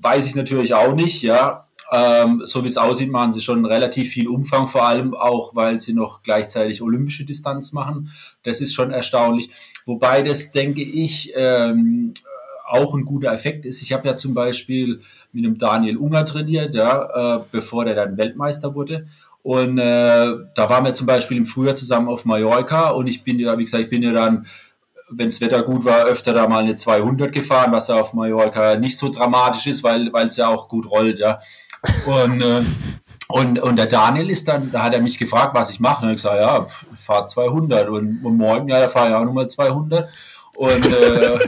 S3: weiß ich natürlich auch nicht, ja. Ähm, so wie es aussieht, machen sie schon relativ viel Umfang, vor allem auch, weil sie noch gleichzeitig olympische Distanz machen. Das ist schon erstaunlich. Wobei das, denke ich, ähm, auch ein guter Effekt ist. Ich habe ja zum Beispiel mit einem Daniel Unger trainiert, ja, äh, bevor der dann Weltmeister wurde. Und äh, da waren wir zum Beispiel im Frühjahr zusammen auf Mallorca und ich bin ja, wie gesagt, ich bin ja dann wenn das Wetter gut war, öfter da mal eine 200 gefahren, was ja auf Mallorca nicht so dramatisch ist, weil es ja auch gut rollt, ja. Und, äh, und, und der Daniel ist dann, da hat er mich gefragt, was ich mache. Und ich gesagt, ja, ich fahre 200. Und, und morgen, ja, da fahre ich auch nochmal 200. Und, äh,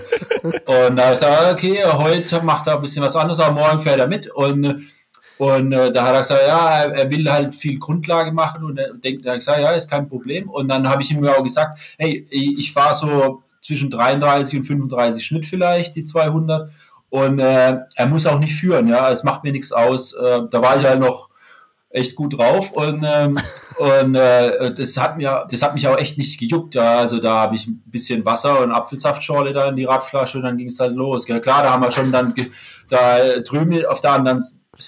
S3: und da ich gesagt, okay, heute macht er ein bisschen was anderes, aber morgen fährt er mit. Und, und äh, da hat er gesagt, ja, er, er, will halt viel Grundlage machen und er denkt, er hat gesagt, ja, ist kein Problem. Und dann habe ich ihm auch gesagt, hey, ich fahre so zwischen 33 und 35 Schnitt vielleicht, die 200. Und äh, er muss auch nicht führen, ja, es macht mir nichts aus. Äh, da war ich halt noch echt gut drauf und, ähm, und äh, das hat mir, das hat mich auch echt nicht gejuckt. Ja. Also da habe ich ein bisschen Wasser und Apfelsaftschorle da in die Radflasche und dann ging es halt los. Ja, klar, da haben wir schon dann da drüben auf der anderen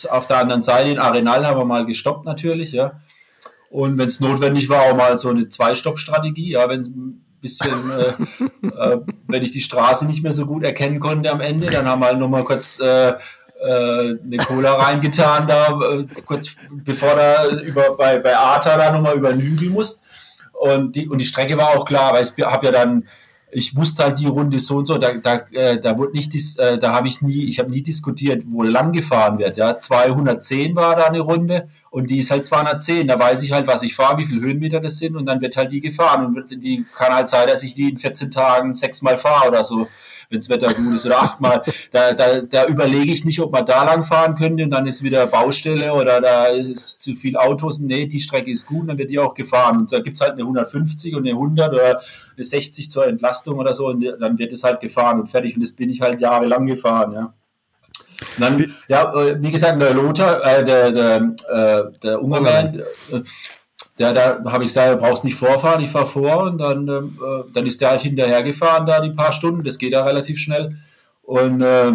S3: auf der anderen Seite in Arenal haben wir mal gestoppt natürlich, ja. Und wenn es notwendig war, auch mal so eine Zwei-Stopp-Strategie, ja, wenn bisschen, äh, äh, wenn ich die Straße nicht mehr so gut erkennen konnte am Ende, dann haben wir halt nochmal kurz äh, äh, eine Cola reingetan, da äh, kurz bevor du über, bei, bei Arta da nochmal über den Hügel musst. Und die, und die Strecke war auch klar, weil ich habe ja dann ich wusste halt die Runde so und so, da, da, äh, da wurde nicht, dis, äh, da habe ich nie, ich habe nie diskutiert, wo lang gefahren wird. Ja, 210 war da eine Runde und die ist halt 210. Da weiß ich halt, was ich fahre, wie viele Höhenmeter das sind und dann wird halt die gefahren und die kann halt sein, dass ich die in 14 Tagen sechsmal fahre oder so wenn das Wetter gut ist, oder achtmal. Da, da, da überlege ich nicht, ob man da lang fahren könnte und dann ist wieder Baustelle oder da ist zu viel Autos. Nee, die Strecke ist gut, dann wird die auch gefahren. Und da gibt es halt eine 150 und eine 100 oder eine 60 zur Entlastung oder so und dann wird es halt gefahren und fertig. Und das bin ich halt jahrelang gefahren, ja. Und dann, ja, äh, wie gesagt, der Lothar, äh, der, der, äh, der Ungerman, äh, der, da habe ich gesagt, du brauchst nicht vorfahren, ich fahre vor und dann, ähm, äh, dann ist der halt hinterher gefahren, da die paar Stunden, das geht ja relativ schnell. Und, äh,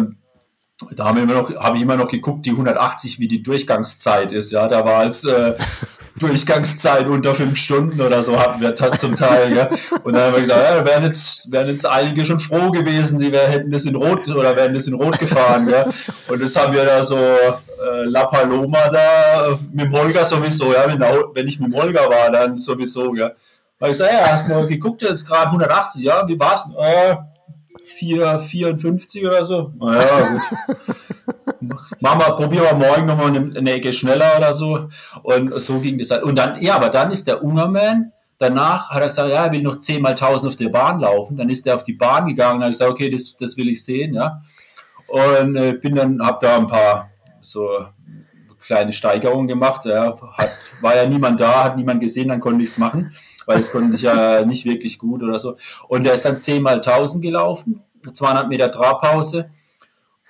S3: da haben wir immer noch, habe ich immer noch geguckt, die 180, wie die Durchgangszeit ist. Ja, da war es äh, Durchgangszeit unter fünf Stunden oder so hatten wir zum Teil. Ja. Und dann haben wir gesagt, ja, wären jetzt, wären jetzt einige schon froh gewesen, sie wär, hätten das in Rot oder wären das in Rot gefahren. Ja. Und das haben wir da so äh, La Paloma da mit dem Holger sowieso, ja, wenn, ich mit dem Holger war, dann sowieso, ja. Weil ich sage, ja, hast du mal geguckt, jetzt gerade 180, ja, wie war's? Äh, 4, 54 oder so. Naja, gut. Machen wir, probieren wir morgen nochmal eine, eine Ecke schneller oder so. Und so ging das halt. Und dann, ja, aber dann ist der Ungerman, danach hat er gesagt, ja, er will noch 10 mal 1000 auf der Bahn laufen. Dann ist er auf die Bahn gegangen und hat gesagt, okay, das, das will ich sehen, ja. Und äh, bin dann, hab da ein paar so kleine Steigerungen gemacht. Ja. Hat, war ja niemand da, hat niemand gesehen, dann konnte ich es machen, weil das konnte ich ja nicht wirklich gut oder so. Und er ist dann 10 mal 1000 gelaufen, 200 Meter Trabpause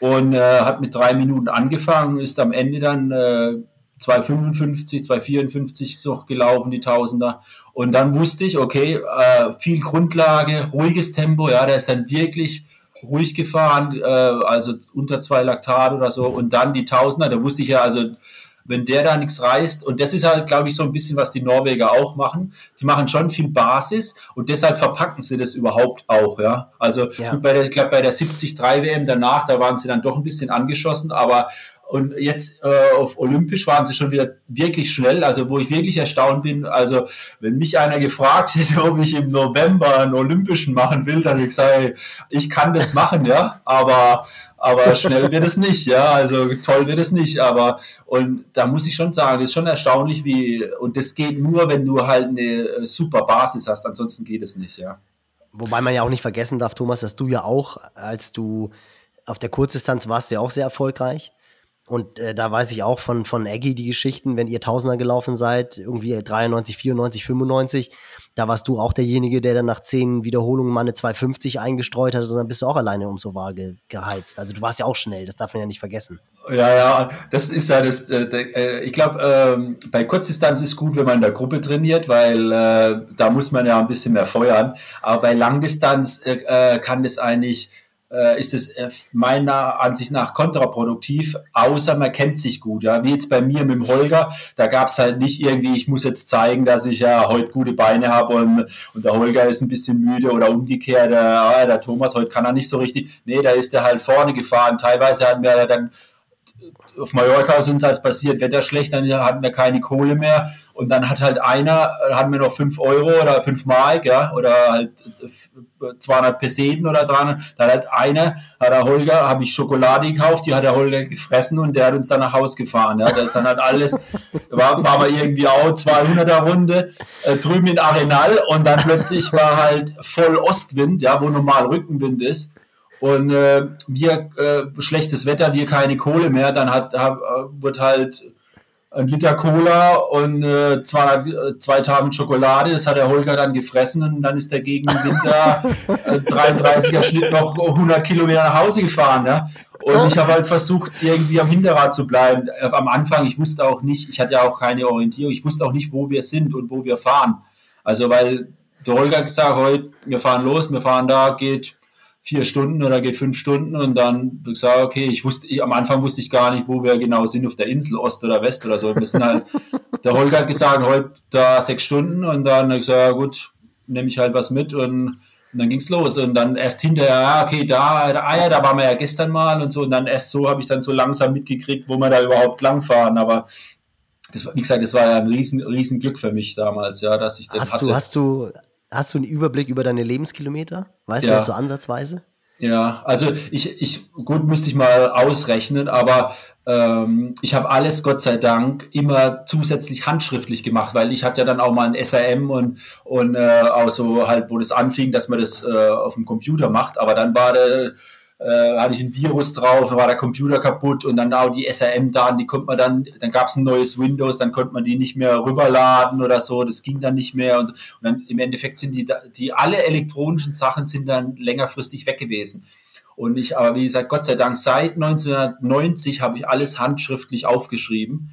S3: und äh, hat mit drei Minuten angefangen ist am Ende dann äh, 2,55, 2,54 so gelaufen, die Tausender. Und dann wusste ich, okay, äh, viel Grundlage, ruhiges Tempo, ja, der ist dann wirklich ruhig gefahren, äh, also unter zwei Laktat oder so. Und dann die Tausender, da wusste ich ja, also wenn der da nichts reißt, und das ist halt, glaube ich, so ein bisschen, was die Norweger auch machen, die machen schon viel Basis und deshalb verpacken sie das überhaupt auch, ja. Also ja. bei der, ich glaube, bei der 73 WM danach, da waren sie dann doch ein bisschen angeschossen, aber und jetzt äh, auf Olympisch waren sie schon wieder wirklich schnell, also wo ich wirklich erstaunt bin. Also wenn mich einer gefragt hätte, ob ich im November einen Olympischen machen will, dann würde ich sagen, ich kann das machen, ja, aber aber schnell wird es nicht, ja, also toll wird es nicht, aber und da muss ich schon sagen, das ist schon erstaunlich, wie und das geht nur, wenn du halt eine äh, super Basis hast, ansonsten geht es nicht, ja.
S2: Wobei man ja auch nicht vergessen darf, Thomas, dass du ja auch, als du auf der Kurzdistanz warst, ja auch sehr erfolgreich. Und äh, da weiß ich auch von, von Eggy die Geschichten, wenn ihr Tausender gelaufen seid, irgendwie 93, 94, 95, da warst du auch derjenige, der dann nach zehn Wiederholungen mal eine 250 eingestreut hat und dann bist du auch alleine um so Waage geheizt. Also du warst ja auch schnell, das darf man ja nicht vergessen.
S3: Ja, ja, das ist ja das, äh, äh ich glaube, äh, bei Kurzdistanz ist gut, wenn man in der Gruppe trainiert, weil äh, da muss man ja ein bisschen mehr feuern. Aber bei Langdistanz kann das eigentlich ist es äh, meiner Ansicht nach kontraproduktiv, außer man kennt sich gut. Ja, wie jetzt bei mir mit dem Holger, da gab es halt nicht irgendwie, ich muss jetzt zeigen, dass ich ja heute gute Beine habe und, und der Holger ist ein bisschen müde oder umgekehrt, der, ah, der Thomas, heute kann er nicht so richtig. Nee, da ist er halt vorne gefahren. Teilweise hatten wir dann auf Mallorca ist uns als passiert, Wetter schlecht, dann hatten wir keine Kohle mehr und dann hat halt einer, hatten wir noch 5 Euro oder 5 Mark, ja, oder halt 200 Peseten oder dran, dann hat einer, hat der Holger, habe ich Schokolade gekauft, die hat der Holger gefressen und der hat uns dann nach Haus gefahren, ja, da ist dann halt alles, war, war mal irgendwie auch 200er Runde äh, drüben in Arenal und dann plötzlich war halt voll Ostwind, ja, wo normal Rückenwind ist. Und äh, wir, äh, schlechtes Wetter, wir keine Kohle mehr, dann hat, hab, äh, wird halt ein Liter Cola und äh, zwei, äh, zwei Tagen Schokolade, das hat der Holger dann gefressen und dann ist der gegen den Winter äh, 33er Schnitt noch 100 Kilometer nach Hause gefahren. Ja? Und ich habe halt versucht, irgendwie am Hinterrad zu bleiben. Äh, am Anfang, ich wusste auch nicht, ich hatte ja auch keine Orientierung, ich wusste auch nicht, wo wir sind und wo wir fahren. Also, weil der Holger gesagt, heute, wir fahren los, wir fahren da, geht vier Stunden oder geht fünf Stunden und dann gesagt, okay, ich wusste, ich, am Anfang wusste ich gar nicht, wo wir genau sind auf der Insel, Ost oder West oder so. Wir sind halt, der Holger hat gesagt, heute da sechs Stunden und dann ich gesagt, ja gut, nehme ich halt was mit und, und dann ging's los und dann erst hinterher, ja, okay, da, da, ah ja, da waren wir ja gestern mal und so und dann erst so habe ich dann so langsam mitgekriegt, wo wir da überhaupt langfahren, aber das, wie gesagt, das war ja ein riesen, riesen Glück für mich damals, ja, dass ich
S2: das hast hatte. Du, hast du, Hast du einen Überblick über deine Lebenskilometer? Weißt ja. du das so ansatzweise?
S3: Ja, also ich, ich, gut, müsste ich mal ausrechnen, aber ähm, ich habe alles, Gott sei Dank, immer zusätzlich handschriftlich gemacht, weil ich hatte ja dann auch mal ein SRM und, und äh, auch so halt, wo das anfing, dass man das äh, auf dem Computer macht, aber dann war der äh, hatte ich ein Virus drauf, war der Computer kaputt und dann auch die SRM-Daten, die konnte man dann, dann gab es ein neues Windows, dann konnte man die nicht mehr rüberladen oder so, das ging dann nicht mehr und, und dann im Endeffekt sind die, die alle elektronischen Sachen sind dann längerfristig weg gewesen. Und ich, aber wie gesagt, Gott sei Dank, seit 1990 habe ich alles handschriftlich aufgeschrieben.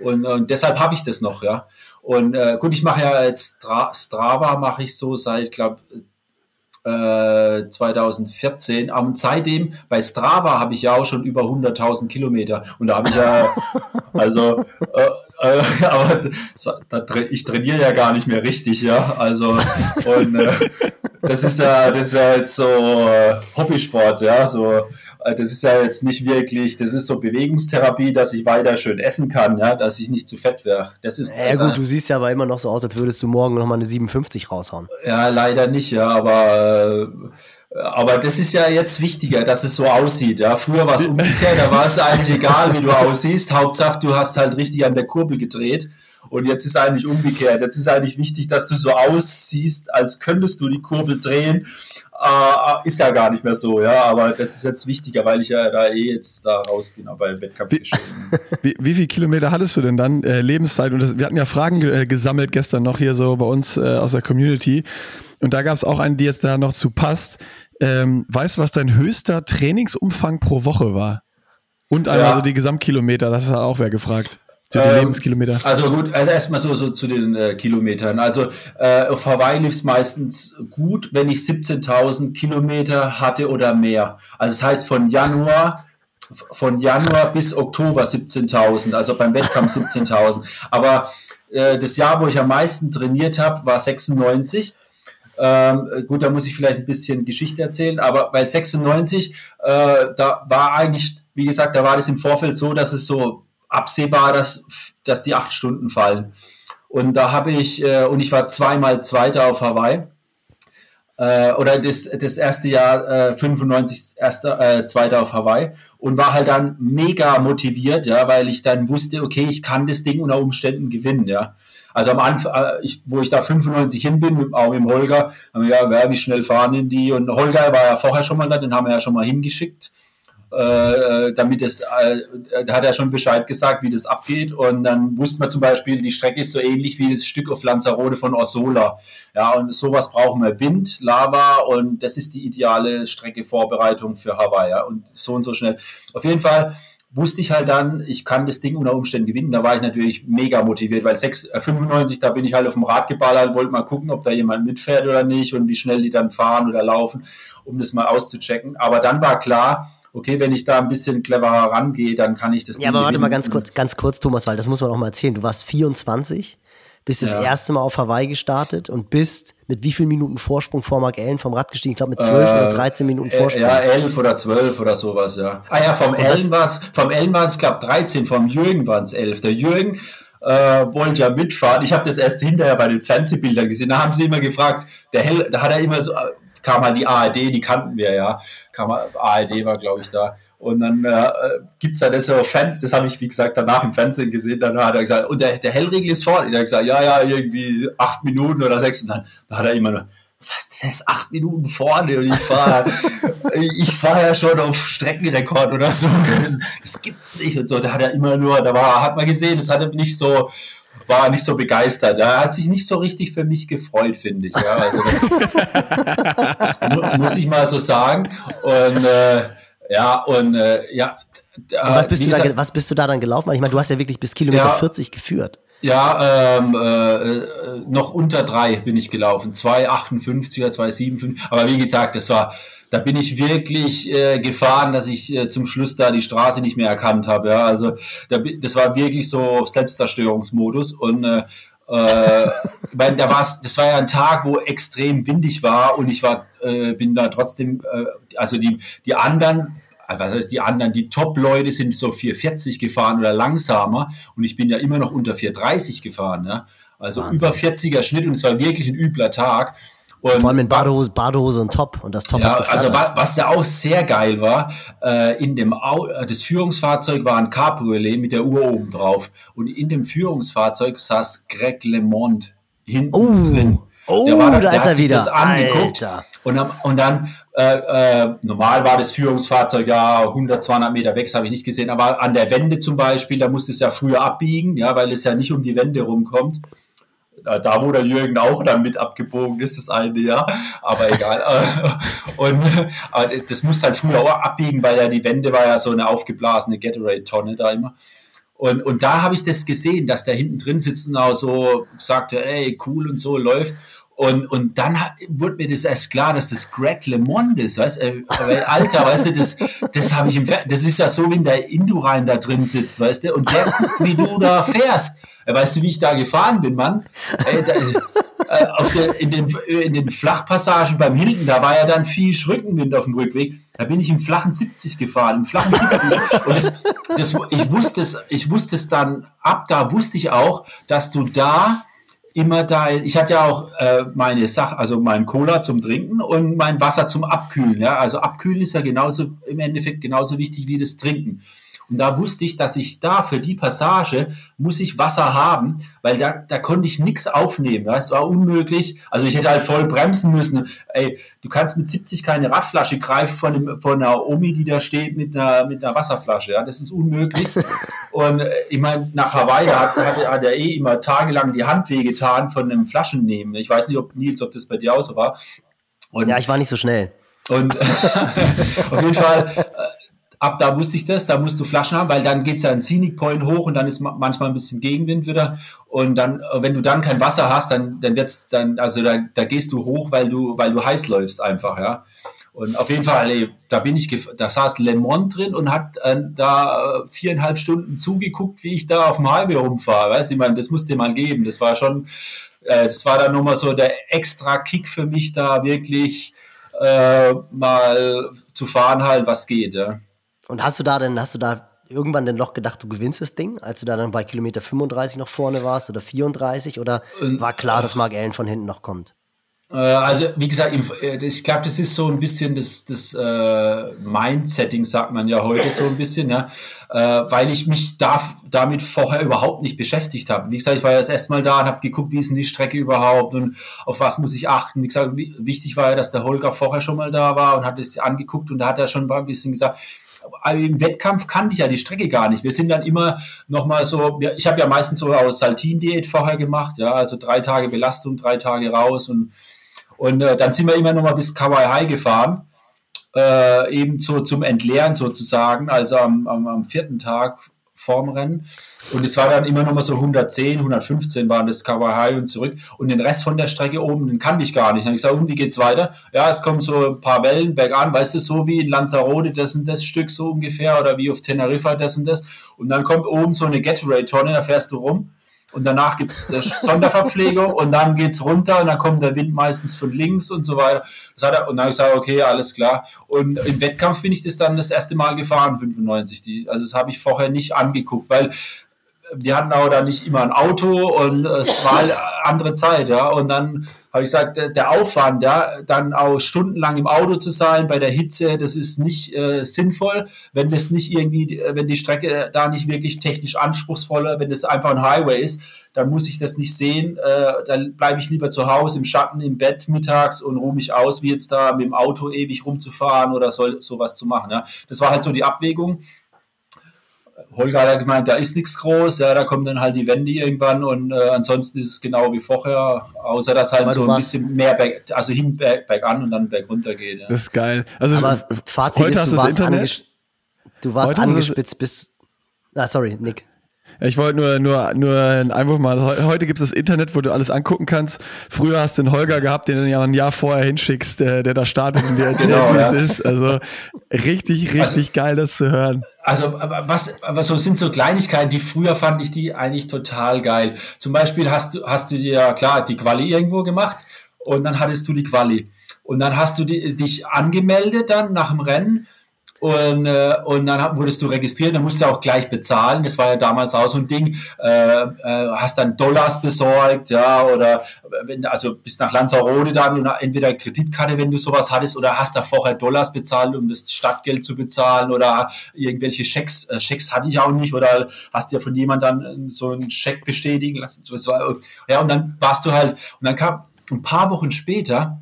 S3: Und, und deshalb habe ich das noch, ja. Und äh, gut, ich mache ja jetzt Strava, mache ich so seit, glaube äh, 2014. Und seitdem bei Strava habe ich ja auch schon über 100.000 Kilometer. Und da habe ich ja, also, äh, äh, aber da, ich trainiere ja gar nicht mehr richtig, ja. Also, und äh, das ist ja, das ist ja jetzt so äh, Hobbysport, ja. So, äh, das ist ja jetzt nicht wirklich, das ist so Bewegungstherapie, dass ich weiter schön essen kann, ja, dass ich nicht zu fett wäre. Das ist.
S2: Ja, gut, du siehst ja aber immer noch so aus, als würdest du morgen nochmal eine 57 raushauen.
S3: Ja, leider nicht, ja, aber. Äh, aber das ist ja jetzt wichtiger, dass es so aussieht. Ja, früher war es umgekehrt, da war es eigentlich egal, wie du aussiehst. Hauptsache, du hast halt richtig an der Kurbel gedreht. Und jetzt ist eigentlich umgekehrt. Jetzt ist eigentlich wichtig, dass du so aussiehst, als könntest du die Kurbel drehen äh, ist ja gar nicht mehr so, ja, aber das ist jetzt wichtiger, weil ich ja da eh jetzt da raus bin, aber im Wettkampf
S1: wie, wie, wie viele Kilometer hattest du denn dann äh, Lebenszeit? Und das, wir hatten ja Fragen äh, gesammelt gestern noch hier so bei uns äh, aus der Community und da gab es auch eine, die jetzt da noch zu passt. Ähm, weißt du, was dein höchster Trainingsumfang pro Woche war? Und einmal ja. so die Gesamtkilometer, das hat auch wer gefragt.
S3: Zu den ähm, Lebenskilometern. Also gut, also erstmal so, so zu den äh, Kilometern. Also äh, auf Hawaii lief es meistens gut, wenn ich 17.000 Kilometer hatte oder mehr. Also das heißt von Januar von Januar bis Oktober 17.000, also beim Wettkampf 17.000. Aber äh, das Jahr, wo ich am meisten trainiert habe, war 96. Ähm, gut, da muss ich vielleicht ein bisschen Geschichte erzählen, aber bei 96, äh, da war eigentlich, wie gesagt, da war das im Vorfeld so, dass es so absehbar, dass, dass die acht Stunden fallen. Und da habe ich, äh, und ich war zweimal Zweiter auf Hawaii. Äh, oder das, das erste Jahr äh, 95 erster, äh, Zweiter auf Hawaii und war halt dann mega motiviert, ja, weil ich dann wusste, okay, ich kann das Ding unter Umständen gewinnen, ja. Also am Anfang, äh, ich, wo ich da 95 hin bin, auch mit dem Holger, haben wir ja, wie schnell fahren denn die? Und Holger war ja vorher schon mal da, den haben wir ja schon mal hingeschickt äh, damit es, äh, da hat er schon Bescheid gesagt, wie das abgeht. Und dann wusste man zum Beispiel, die Strecke ist so ähnlich wie das Stück auf Lanzarote von Orsola. Ja, und sowas brauchen wir. Wind, Lava und das ist die ideale Strecke Vorbereitung für Hawaii. Ja, und so und so schnell. Auf jeden Fall wusste ich halt dann, ich kann das Ding unter Umständen gewinnen. Da war ich natürlich mega motiviert, weil 6, äh, 95, da bin ich halt auf dem Rad geballert, wollte mal gucken, ob da jemand mitfährt oder nicht und wie schnell die dann fahren oder laufen, um das mal auszuchecken. Aber dann war klar, okay, wenn ich da ein bisschen cleverer rangehe, dann kann ich das
S2: Ja, aber warte mal ganz kurz, ganz kurz, Thomas, weil das muss man auch mal erzählen. Du warst 24, bist ja. das erste Mal auf Hawaii gestartet und bist mit wie vielen Minuten Vorsprung vor Mark Allen vom Rad gestiegen? Ich glaube mit 12 äh, oder 13 Minuten äh, Vorsprung.
S3: Ja, 11 oder 12 oder sowas, ja. Ah ja, vom Allen war es, vom Allen war es, glaube 13, vom Jürgen waren es 11. Der Jürgen äh, wollte ja mitfahren. Ich habe das erst hinterher bei den Fernsehbildern gesehen. Da haben sie immer gefragt, der Hell, da hat er immer so, kam halt die ARD, die kannten wir ja. Kam, ARD war, glaube ich, da. Und dann äh, gibt es da das so Fans, das habe ich, wie gesagt, danach im Fernsehen gesehen. Dann hat er gesagt, und der, der Hellriegel ist vorne. Und er hat gesagt, ja, ja, irgendwie acht Minuten oder sechs. Und dann da hat er immer nur, was, der ist acht Minuten vorne und ich fahre ich fahr ja schon auf Streckenrekord oder so. Das, das, gibt's nicht und so. Da hat er immer nur, da war, hat man gesehen, das hat er nicht so, war nicht so begeistert. Er hat sich nicht so richtig für mich gefreut, finde ich. Ja, also, muss ich mal so sagen. Und äh, ja, und äh, ja.
S2: Und was, bist du gesagt, da, was bist du da dann gelaufen? Ich meine, du hast ja wirklich bis Kilometer ja, 40 geführt.
S3: Ja, ähm, äh, noch unter drei bin ich gelaufen. 2,58 oder 2,57. Aber wie gesagt, das war, da bin ich wirklich äh, gefahren, dass ich äh, zum Schluss da die Straße nicht mehr erkannt habe. Ja, also da, das war wirklich so Selbstzerstörungsmodus und äh, äh, weil da war's, das war ja ein Tag, wo extrem windig war und ich war, äh, bin da trotzdem, äh, also die, die anderen, äh, was heißt die anderen, die Top-Leute sind so 440 gefahren oder langsamer und ich bin ja immer noch unter 430 gefahren, ja. Also Wahnsinn. über 40er Schnitt und es war wirklich ein übler Tag.
S2: Und Vor allem in Badehose, Badehose und Top und das Top.
S3: Ja, also was ja auch sehr geil war, äh, in dem Au äh, das Führungsfahrzeug war ein Cabriolet mit der Uhr oben drauf und in dem Führungsfahrzeug saß Greg LeMond hinten
S2: oh. drin. Oh, war, da,
S3: der
S2: ist er wieder.
S3: Das angeguckt Alter. Und dann, und dann äh, äh, normal war das Führungsfahrzeug ja 100, 200 Meter weg, das habe ich nicht gesehen, aber an der Wende zum Beispiel, da musste es ja früher abbiegen, ja, weil es ja nicht um die Wende rumkommt. Da wo der Jürgen auch dann mit abgebogen ist, das eine Jahr, aber egal. und aber das muss halt früher auch abbiegen, weil ja die Wände war ja so eine aufgeblasene Gatorade-Tonne da immer. Und, und da habe ich das gesehen, dass der hinten drin sitzt und auch so sagte, ey, cool und so läuft. Und, und dann hat, wurde mir das erst klar, dass das Greg LeMond ist, weißt du, äh, Alter, weißt du, das, das habe ich im Fer das ist ja so, wenn der Indurain da drin sitzt, weißt du, und der guckt, wie du da fährst. Weißt du, wie ich da gefahren bin, Mann? Ey, da, äh, auf der, in, den, in den Flachpassagen beim Hilton, da war ja dann viel Rückenwind auf dem Rückweg. Da bin ich im flachen 70 gefahren, im flachen 70. Und das, das, ich, wusste es, ich wusste es dann, ab da wusste ich auch, dass du da immer dein, ich hatte ja auch äh, meine Sache, also mein Cola zum Trinken und mein Wasser zum Abkühlen. Ja? Also Abkühlen ist ja genauso im Endeffekt genauso wichtig wie das Trinken. Und da wusste ich, dass ich da für die Passage muss ich Wasser haben, weil da, da konnte ich nichts aufnehmen. Ja? Es war unmöglich. Also ich hätte halt voll bremsen müssen. Ey, du kannst mit 70 keine Radflasche greifen von, dem, von einer Omi, die da steht mit einer, mit einer Wasserflasche. Ja? Das ist unmöglich. Und äh, ich meine, nach Hawaii hat, hat, hat er eh immer tagelang die Hand wehgetan von einem Flaschennehmen. Ich weiß nicht, ob Nils, ob das bei dir auch so war.
S2: Und, ja, ich war nicht so schnell.
S3: Und auf jeden Fall, äh, ab da wusste ich das, da musst du Flaschen haben, weil dann geht's ja ein Scenic Point hoch und dann ist manchmal ein bisschen Gegenwind wieder. Und dann, äh, wenn du dann kein Wasser hast, dann, dann wird's dann, also da, da gehst du hoch, weil du, weil du heiß läufst einfach, ja. Und auf jeden Fall, ey, da bin ich, da saß Le Mans drin und hat äh, da viereinhalb Stunden zugeguckt, wie ich da auf dem Highway rumfahre. Weißt du, ich meine, das musste mal geben. Das war schon, äh, das war dann nochmal so der extra Kick für mich, da wirklich äh, mal zu fahren halt, was geht, ja.
S2: Und hast du da denn, hast du da irgendwann denn noch gedacht, du gewinnst das Ding, als du da dann bei Kilometer 35 noch vorne warst oder 34 oder war klar, dass Mark Allen von hinten noch kommt?
S3: Äh, also, wie gesagt, äh, ich glaube, das ist so ein bisschen das, das äh, Mindsetting, sagt man ja heute so ein bisschen, ja, äh, weil ich mich da, damit vorher überhaupt nicht beschäftigt habe. Wie gesagt, ich war ja das erste Mal da und habe geguckt, wie ist denn die Strecke überhaupt und auf was muss ich achten. Wie gesagt, wichtig war ja, dass der Holger vorher schon mal da war und hat es angeguckt und da hat er schon ein bisschen gesagt, im Wettkampf kannte ich ja die Strecke gar nicht. Wir sind dann immer noch mal so, ich habe ja meistens so aus Saltin-Diät vorher gemacht, ja, also drei Tage Belastung, drei Tage raus und, und äh, dann sind wir immer noch mal bis Kauai High gefahren, äh, eben so zum Entleeren sozusagen, also am, am, am vierten Tag vorm Rennen. Und es war dann immer noch mal so 110, 115 waren das Kawaii und zurück. Und den Rest von der Strecke oben, den kannte ich gar nicht. Dann habe ich gesagt, und wie geht's weiter? Ja, es kommen so ein paar Wellen bergan, weißt du, so wie in Lanzarote das und das Stück so ungefähr oder wie auf Teneriffa das und das. Und dann kommt oben so eine Gatorade-Tonne, da fährst du rum und danach gibt es Sonderverpflegung und dann geht es runter und dann kommt der Wind meistens von links und so weiter. Er, und dann habe ich gesagt, okay, alles klar. Und im Wettkampf bin ich das dann das erste Mal gefahren, 95. Die, also das habe ich vorher nicht angeguckt, weil wir hatten auch da nicht immer ein Auto und es war andere Zeit, ja. Und dann habe ich gesagt, der Aufwand, ja, dann auch stundenlang im Auto zu sein bei der Hitze, das ist nicht äh, sinnvoll, wenn das nicht irgendwie, wenn die Strecke da nicht wirklich technisch anspruchsvoller, wenn das einfach ein Highway ist, dann muss ich das nicht sehen. Äh, dann bleibe ich lieber zu Hause im Schatten, im Bett mittags und ruhe mich aus, wie jetzt da mit dem Auto ewig rumzufahren oder soll sowas zu machen. Ja. Das war halt so die Abwägung. Holger hat ja gemeint, da ist nichts groß, ja, da kommen dann halt die Wände irgendwann und äh, ansonsten ist es genau wie vorher, außer dass halt so ein bisschen mehr berg, also hin berg, bergan und dann berg runter geht. Ja.
S1: Das ist geil. Also
S2: Aber Fazit heute ist, du warst, anges du warst angespitzt bis. Ah, sorry, Nick.
S1: Ich wollte nur, nur, nur einen Einwurf mal. Heute gibt es das Internet, wo du alles angucken kannst. Früher hast du einen Holger gehabt, den du ja ein Jahr vorher hinschickst, der, der da startet und dir erzählt, genau, wie ja. es ist. Also richtig, richtig also, geil, das zu hören.
S3: Also was, was so sind so Kleinigkeiten, die früher fand ich die eigentlich total geil. Zum Beispiel hast du, hast du dir, klar, die Quali irgendwo gemacht und dann hattest du die Quali. Und dann hast du die, dich angemeldet dann nach dem Rennen und, äh, und dann wurdest du registriert, dann musst du auch gleich bezahlen. Das war ja damals auch so ein Ding. Äh, äh, hast dann Dollars besorgt, ja, oder wenn, also bis nach Lanzarote dann und entweder Kreditkarte, wenn du sowas hattest, oder hast da vorher Dollars bezahlt, um das Stadtgeld zu bezahlen, oder irgendwelche Schecks, äh, Schecks hatte ich auch nicht, oder hast dir von jemandem dann so einen Scheck bestätigen lassen. So, war, ja, und dann warst du halt, und dann kam ein paar Wochen später,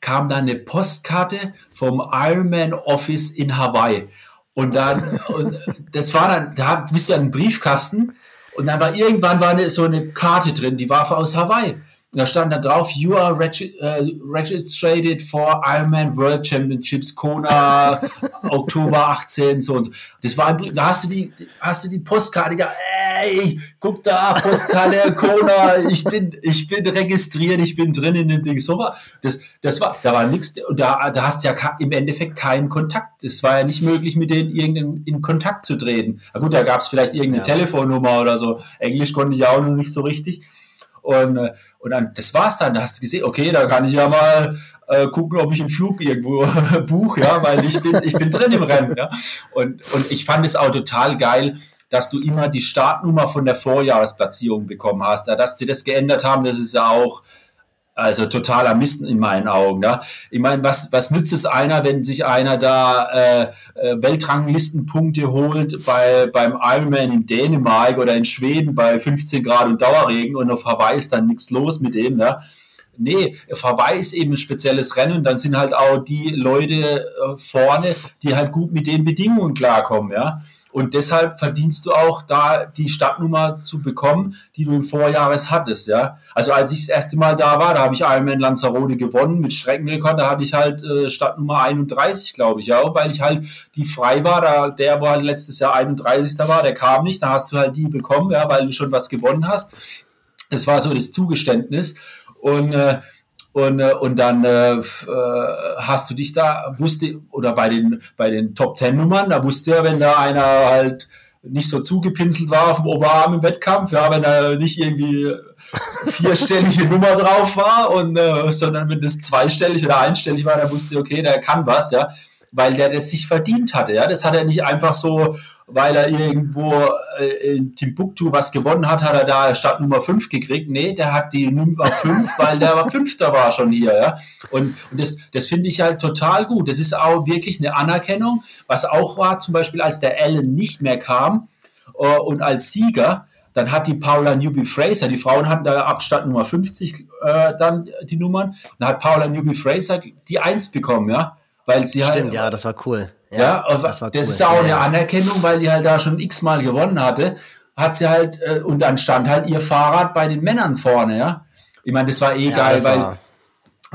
S3: kam dann eine Postkarte vom Ironman Office in Hawaii. Und dann, und das war dann, da bist du an einen Briefkasten und dann war irgendwann war eine, so eine Karte drin, die war aus Hawaii. Da stand da drauf, you are regi uh, registered for Ironman World Championships Kona Oktober 18 so und so. Das war da hast du die hast du die Postkarte ja, ey, guck da Postkarte Kona, ich bin ich bin registriert, ich bin drin in dem Ding so war das das war da war nichts da da hast du ja im Endeffekt keinen Kontakt. Es war ja nicht möglich mit denen irgendeinen in Kontakt zu treten. Na gut, da gab es vielleicht irgendeine ja. Telefonnummer oder so. Englisch konnte ich auch noch nicht so richtig. Und, äh, und dann, das war's dann. Da hast du gesehen, okay, da kann ich ja mal äh, gucken, ob ich einen Flug irgendwo buche, ja, weil ich bin, ich bin drin im Rennen. Ja. Und, und ich fand es auch total geil, dass du immer die Startnummer von der Vorjahresplatzierung bekommen hast. Ja, dass sie das geändert haben, das ist ja auch also totaler Mist in meinen Augen. Ja? Ich meine, was, was nützt es einer, wenn sich einer da äh, äh, Weltranglistenpunkte holt bei, beim Ironman in Dänemark oder in Schweden bei 15 Grad und Dauerregen und auf Hawaii ist dann nichts los mit dem. Ja? Nee, auf Hawaii ist eben ein spezielles Rennen dann sind halt auch die Leute äh, vorne, die halt gut mit den Bedingungen klarkommen. Ja? Und deshalb verdienst du auch da die Stadtnummer zu bekommen, die du im Vorjahres hattest, ja. Also als ich das erste Mal da war, da habe ich Ironman Lanzarote gewonnen mit Streckenrekord, da hatte ich halt äh, Stadtnummer 31, glaube ich, ja, weil ich halt die frei war, da, der, halt letztes Jahr 31. war, der kam nicht, da hast du halt die bekommen, ja, weil du schon was gewonnen hast. Das war so das Zugeständnis. Und äh, und, äh, und dann äh, äh, hast du dich da, wusste, oder bei den, bei den Top Ten Nummern, da wusste ja, wenn da einer halt nicht so zugepinselt war auf dem Oberarm im Wettkampf, ja, wenn da nicht irgendwie vierstellige Nummer drauf war und äh, sondern wenn das zweistellig oder einstellig war, dann wusste ich, okay, der kann was, ja, weil der das sich verdient hatte, ja, das hat er nicht einfach so weil er irgendwo äh, in Timbuktu was gewonnen hat, hat er da statt Nummer 5 gekriegt. Nee, der hat die Nummer 5, weil der war Fünfter war schon hier. Ja? Und, und das, das finde ich halt total gut. Das ist auch wirklich eine Anerkennung, was auch war, zum Beispiel als der Allen nicht mehr kam äh, und als Sieger, dann hat die Paula Newby Fraser, die Frauen hatten da ab Stadt Nummer 50 äh, dann die Nummern, dann hat Paula Newby Fraser die 1 bekommen, ja. Weil sie
S2: Stimmt, halt, ja, das war cool.
S3: Ja, ja das, war das cool. ist auch eine Anerkennung, weil die halt da schon x-mal gewonnen hatte. Hat sie halt, äh, und dann stand halt ihr Fahrrad bei den Männern vorne, ja. Ich meine, das war eh ja, geil, weil. War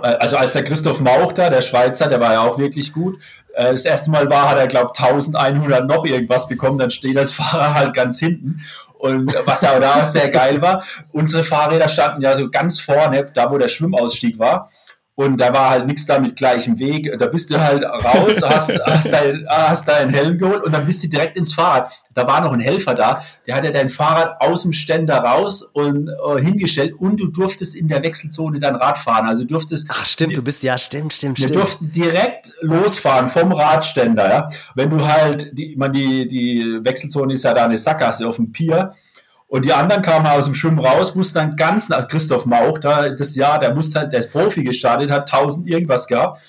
S3: äh, also als der Christoph Mauch da, der Schweizer, der war ja auch wirklich gut. Äh, das erste Mal war, hat er, glaube 1100 noch irgendwas bekommen, dann steht das Fahrer halt ganz hinten. Und was aber da sehr geil war, unsere Fahrräder standen ja so ganz vorne, da wo der Schwimmausstieg war. Und da war halt nichts da mit gleichem Weg. Da bist du halt raus, hast, hast, dein, hast deinen Helm geholt und dann bist du direkt ins Fahrrad. Da war noch ein Helfer da, der hat ja dein Fahrrad aus dem Ständer raus und äh, hingestellt und du durftest in der Wechselzone dein Rad fahren. Also durftest.
S2: Ach stimmt, du bist ja stimmt, stimmt,
S3: stimmt. Wir durften direkt losfahren vom Radständer. Ja, wenn du halt, die, man die die Wechselzone ist ja da eine Sackgasse auf dem Pier und die anderen kamen aus dem Schwimmen raus, mussten dann ganz nach Christoph Mauch, da das Jahr, der musste halt, der ist Profi gestartet, hat 1000 irgendwas gehabt.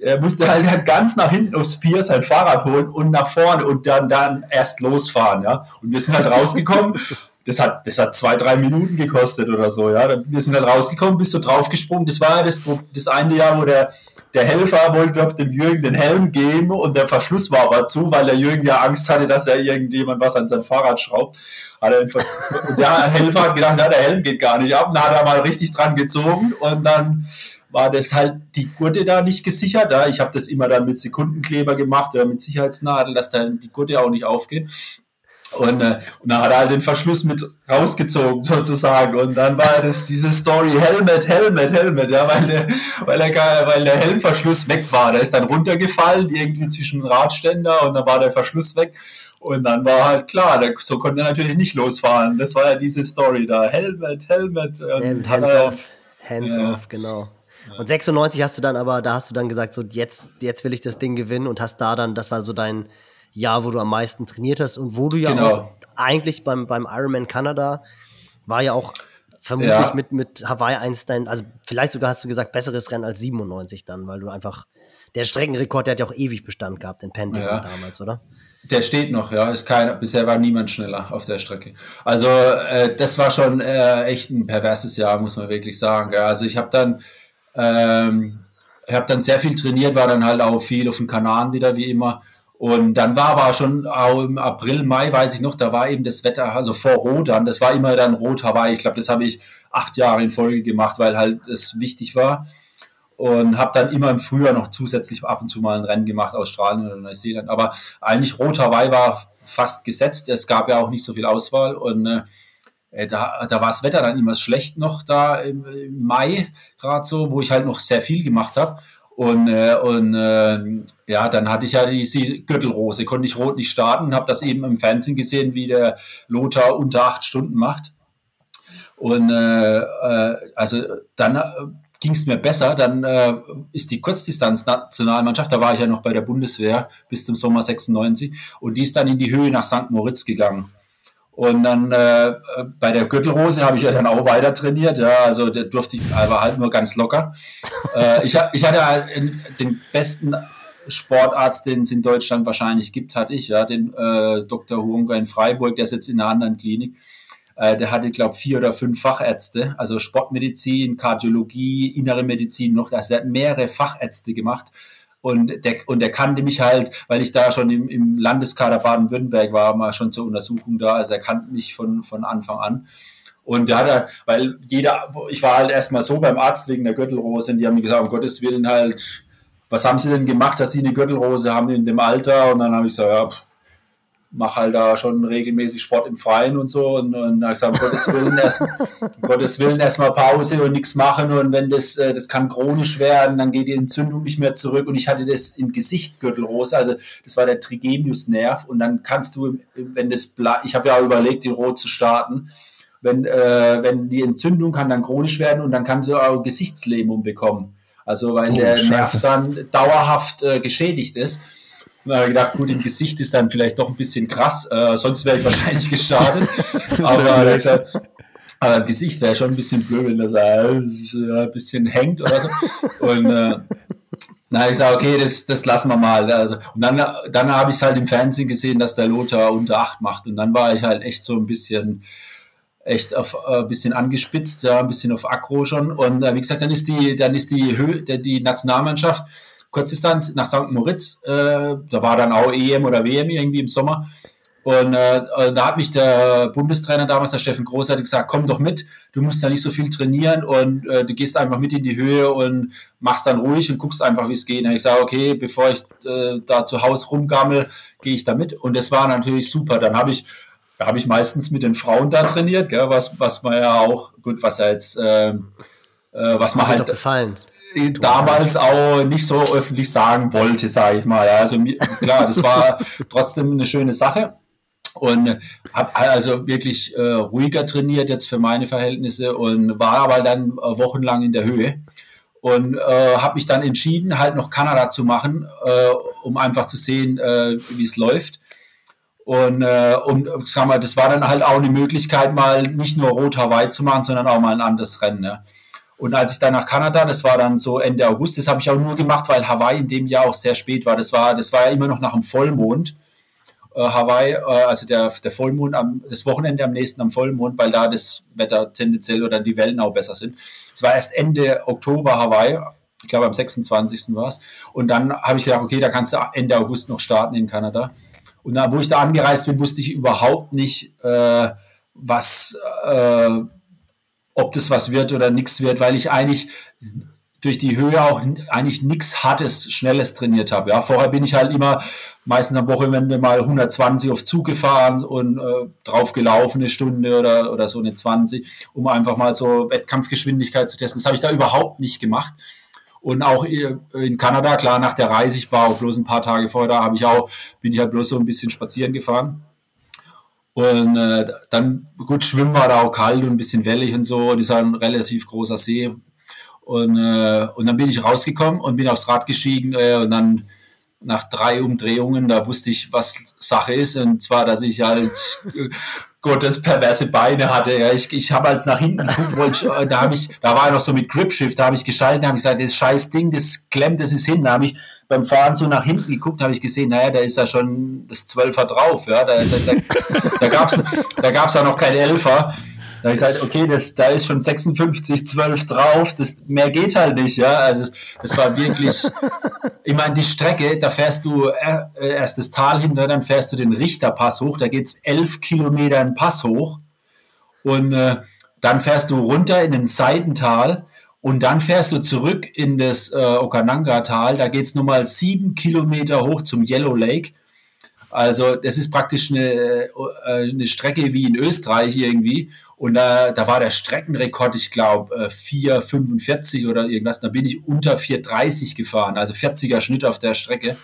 S3: Er musste halt ganz nach hinten aufs Pier sein Fahrrad holen und nach vorne und dann, dann erst losfahren, ja. Und wir sind halt rausgekommen. Das hat, das hat zwei, drei Minuten gekostet oder so, ja. Wir sind halt rausgekommen, bist du draufgesprungen. Das war ja das, das eine Jahr, wo der, der Helfer wollte, glaube dem Jürgen den Helm geben und der Verschluss war aber zu, weil der Jürgen ja Angst hatte, dass er irgendjemand was an sein Fahrrad schraubt. Hat er und der Helfer hat gedacht, ja, der Helm geht gar nicht ab. Dann hat er mal richtig dran gezogen und dann war das halt die Gurte da nicht gesichert. Ja. Ich habe das immer dann mit Sekundenkleber gemacht oder mit Sicherheitsnadel, dass dann die Gurte auch nicht aufgeht. Und, äh, und dann hat er halt den Verschluss mit rausgezogen, sozusagen. Und dann war das diese Story Helmet, Helmet, Helmet, ja, weil der, weil der, weil der Helmverschluss weg war. Der ist dann runtergefallen, irgendwie zwischen Radständer und dann war der Verschluss weg. Und dann war halt klar, der, so konnte er natürlich nicht losfahren. Das war ja diese Story da. Helmet, Helmet.
S2: Ähm, hands er, off, hands ja. off, genau. Und 96 hast du dann aber, da hast du dann gesagt, so jetzt, jetzt will ich das Ding gewinnen und hast da dann, das war so dein, Jahr, wo du am meisten trainiert hast und wo du ja genau. auch eigentlich beim, beim Ironman Kanada war ja auch vermutlich ja. mit, mit Hawaii eins dein, also vielleicht sogar hast du gesagt, besseres Rennen als 97 dann, weil du einfach, der Streckenrekord, der hat ja auch ewig Bestand gehabt in Pending ja. damals, oder?
S3: Der steht noch, ja. Ist kein, bisher war niemand schneller auf der Strecke. Also äh, das war schon äh, echt ein perverses Jahr, muss man wirklich sagen. Gell? Also ich habe dann, ähm, ich habe dann sehr viel trainiert, war dann halt auch viel auf dem Kanal wieder wie immer Und dann war aber schon im April, Mai, weiß ich noch, da war eben das Wetter, also vor Rodan, das war immer dann Rot Hawaii. Ich glaube, das habe ich acht Jahre in Folge gemacht, weil halt es wichtig war. Und habe dann immer im Frühjahr noch zusätzlich ab und zu mal ein Rennen gemacht, Australien oder Neuseeland. Aber eigentlich Rot Hawaii war fast gesetzt. Es gab ja auch nicht so viel Auswahl. Und äh, da, da war das Wetter dann immer schlecht noch da im, im Mai, gerade so, wo ich halt noch sehr viel gemacht habe. Und, äh, und äh, ja, dann hatte ich ja diese Gürtelrose, konnte ich rot nicht starten, habe das eben im Fernsehen gesehen, wie der Lothar unter acht Stunden macht. Und äh, äh, also dann äh, ging es mir besser. Dann äh, ist die Kurzdistanz-Nationalmannschaft, da war ich ja noch bei der Bundeswehr bis zum Sommer 96, und die ist dann in die Höhe nach St. Moritz gegangen. Und dann äh, bei der Gürtelrose habe ich ja dann auch weiter trainiert. Ja, also der durfte ich, aber halt nur ganz locker. äh, ich, ich hatte halt den besten Sportarzt, den es in Deutschland wahrscheinlich gibt, hatte ich, ja, den äh, Dr. Hunger in Freiburg, der sitzt in einer anderen Klinik. Äh, der hatte, glaube ich, vier oder fünf Fachärzte, also Sportmedizin, Kardiologie, innere Medizin noch. Also er hat mehrere Fachärzte gemacht. Und der, und der kannte mich halt, weil ich da schon im, im Landeskader Baden-Württemberg war, mal schon zur Untersuchung da. Also er kannte mich von, von Anfang an. Und der hat halt, weil jeder, ich war halt erstmal so beim Arzt wegen der Gürtelrose und die haben mir gesagt, um Gottes Willen halt, was haben sie denn gemacht, dass sie eine Gürtelrose haben in dem Alter? Und dann habe ich gesagt, ja, pff, mache halt da schon regelmäßig Sport im Freien und so und, und da gesagt, um Gottes Willen erstmal Gottes Willen erstmal Pause und nichts machen und wenn das äh, das kann chronisch werden, dann geht die Entzündung nicht mehr zurück und ich hatte das im Gesicht Gürtelrose, also das war der Trigemiusnerv und dann kannst du wenn das ich habe ja überlegt, die rot zu starten. Wenn, äh, wenn die Entzündung kann dann chronisch werden und dann kannst du auch Gesichtslähmung bekommen. Also weil oh, der Scheiße. Nerv dann dauerhaft äh, geschädigt ist. Und dann habe ich gedacht, gut, im Gesicht ist dann vielleicht doch ein bisschen krass, äh, sonst wäre ich wahrscheinlich gestartet. aber, gesagt, aber im Gesicht wäre schon ein bisschen blöd, wenn das äh, ein bisschen hängt oder so. Und äh, dann habe ich gesagt, okay, das, das lassen wir mal. Also, und dann, dann habe ich es halt im Fernsehen gesehen, dass der Lothar unter acht macht. Und dann war ich halt echt so ein bisschen, echt auf äh, ein bisschen angespitzt, ja, ein bisschen auf Akro schon. Und äh, wie gesagt, dann ist die, dann ist die Höhe, die Nationalmannschaft Kurzdistanz nach St. Moritz. Äh, da war dann auch EM oder WM irgendwie im Sommer. Und äh, da hat mich der Bundestrainer damals, der Steffen Groß, hat gesagt, komm doch mit, du musst ja nicht so viel trainieren und äh, du gehst einfach mit in die Höhe und machst dann ruhig und guckst einfach, wie es geht. Und ich sage, okay, bevor ich äh, da zu Hause rumgammel, gehe ich da mit. Und das war natürlich super. Dann habe ich da habe ich meistens mit den Frauen da trainiert, gell, was, was man ja auch, gut, was ja jetzt, äh, äh, was man halt
S2: gefallen.
S3: Damals auch nicht so öffentlich sagen wollte, sage ich mal. Also klar, das war trotzdem eine schöne Sache und habe also wirklich äh, ruhiger trainiert jetzt für meine Verhältnisse und war aber dann äh, wochenlang in der Höhe und äh, habe mich dann entschieden, halt noch Kanada zu machen, äh, um einfach zu sehen, äh, wie es läuft. Und, äh, und sag mal, das war dann halt auch eine Möglichkeit, mal nicht nur Rot Hawaii zu machen, sondern auch mal ein anderes Rennen. Ne? Und als ich dann nach Kanada, das war dann so Ende August, das habe ich auch nur gemacht, weil Hawaii in dem Jahr auch sehr spät war. Das war, das war ja immer noch nach dem Vollmond. Äh, Hawaii, äh, also der, der Vollmond, am, das Wochenende am nächsten am Vollmond, weil da das Wetter tendenziell oder die Wellen auch besser sind. Es war erst Ende Oktober Hawaii, ich glaube am 26. war es. Und dann habe ich gedacht, okay, da kannst du Ende August noch starten in Kanada. Und da, wo ich da angereist bin, wusste ich überhaupt nicht, äh, was, äh, ob das was wird oder nichts wird, weil ich eigentlich durch die Höhe auch eigentlich nichts Hartes, Schnelles trainiert habe. Ja, vorher bin ich halt immer meistens am Wochenende mal 120 auf Zug gefahren und äh, drauf eine Stunde oder, oder so eine 20, um einfach mal so Wettkampfgeschwindigkeit zu testen. Das habe ich da überhaupt nicht gemacht. Und auch in Kanada, klar, nach der Reise, ich war auch bloß ein paar Tage vorher da, habe ich auch, bin ich halt bloß so ein bisschen spazieren gefahren. Und äh, dann, gut, schwimmen war da auch kalt und ein bisschen wellig und so. Und ist ein relativ großer See. Und, äh, und dann bin ich rausgekommen und bin aufs Rad gestiegen äh, und dann nach drei Umdrehungen, da wusste ich, was Sache ist. Und zwar, dass ich halt Gottes perverse Beine hatte. Ja, ich, ich habe als nach hinten wollte, äh, da habe ich, da war er noch so mit Grip Shift, da habe ich geschaltet, da habe ich gesagt, das scheiß Ding, das klemmt, das ist hin. Da habe ich beim Fahren so nach hinten geguckt, habe ich gesehen, naja, da ist ja schon das Zwölfer drauf, ja, da, da, da, da gab's da gab's ja noch kein Elfer. Da ich gesagt, okay, das, da ist schon 56, 12 drauf, das, mehr geht halt nicht, ja. Also das war wirklich, ich meine, die Strecke, da fährst du äh, erst das Tal hinter, dann fährst du den Richterpass hoch, da geht's elf Kilometer einen Pass hoch und äh, dann fährst du runter in den Seitental und dann fährst du zurück in das äh, Okananga-Tal, da geht's nochmal sieben Kilometer hoch zum Yellow Lake also das ist praktisch eine, äh, eine Strecke wie in Österreich irgendwie. Und da, da war der Streckenrekord, ich glaube, 4,45 oder irgendwas. Da bin ich unter 4,30 gefahren, also 40er Schnitt auf der Strecke.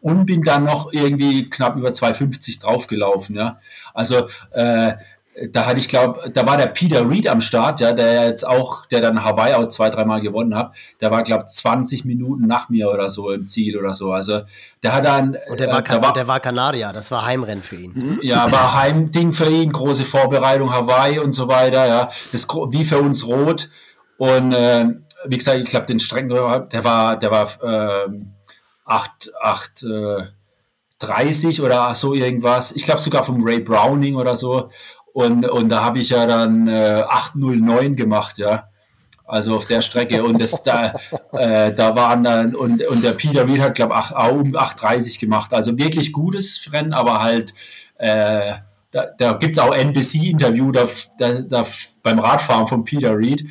S3: Und bin dann noch irgendwie knapp über 2,50 draufgelaufen. Ja. Also äh, da hatte ich glaube, da war der Peter Reed am Start, ja, der jetzt auch, der dann Hawaii auch zwei, dreimal gewonnen hat. Der war glaube 20 Minuten nach mir oder so im Ziel oder so. Also der hat dann.
S2: Und der war, äh, war, der war Kanadier, das war Heimrennen für ihn.
S3: Ja, war Heimding für ihn, große Vorbereitung Hawaii und so weiter. Ja, das wie für uns rot. Und äh, wie gesagt, ich glaube, den Strecken, der war, der war äh, 8, 8, äh, 30 oder so irgendwas. Ich glaube sogar vom Ray Browning oder so. Und, und da habe ich ja dann äh, 809 gemacht, ja. Also auf der Strecke. Und das da, äh, da waren dann, und, und der Peter Reed hat, glaube ich, um 830 gemacht. Also wirklich gutes Rennen, aber halt, äh, da, da gibt es auch NBC-Interview da, da, da, beim Radfahren von Peter Reed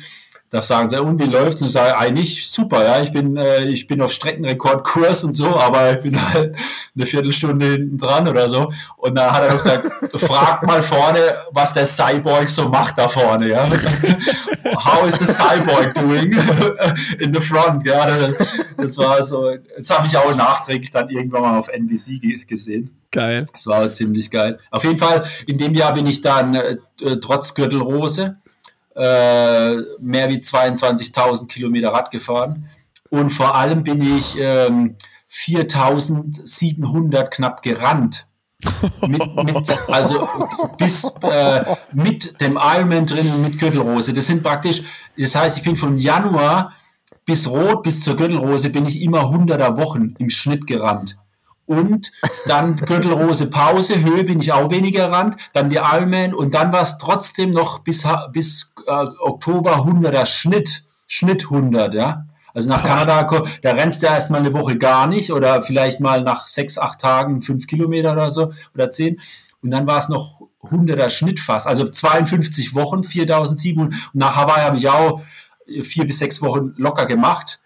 S3: da sagen sie, und wie läuft's? Und ich sage, eigentlich super, ja, ich bin, äh, ich bin auf Streckenrekordkurs und so, aber ich bin halt eine Viertelstunde hinten dran oder so. Und da hat er gesagt, frag mal vorne, was der Cyborg so macht da vorne, ja. How is the Cyborg doing in the front, ja. Das war so, das habe ich auch nachträglich dann irgendwann mal auf NBC gesehen.
S1: Geil.
S3: Das war ziemlich geil. Auf jeden Fall, in dem Jahr bin ich dann äh, trotz Gürtelrose äh, mehr wie 22.000 Kilometer Rad gefahren. Und vor allem bin ich ähm, 4.700 knapp gerannt. mit, mit, also bis äh, mit dem Ironman drin und mit Gürtelrose. Das sind praktisch, das heißt, ich bin von Januar bis Rot bis zur Gürtelrose bin ich immer 100er Wochen im Schnitt gerannt und dann Gürtelrose Pause, Höhe bin ich auch weniger ran, dann die Ironman und dann war es trotzdem noch bis, bis äh, Oktober 100er Schnitt, Schnitt 100, ja. Also nach Kanada, da rennst du erstmal eine Woche gar nicht oder vielleicht mal nach sechs, acht Tagen fünf Kilometer oder so oder zehn. Und dann war es noch 100er Schnitt fast, also 52 Wochen, 4700. Und nach Hawaii habe ich auch vier bis sechs Wochen locker gemacht.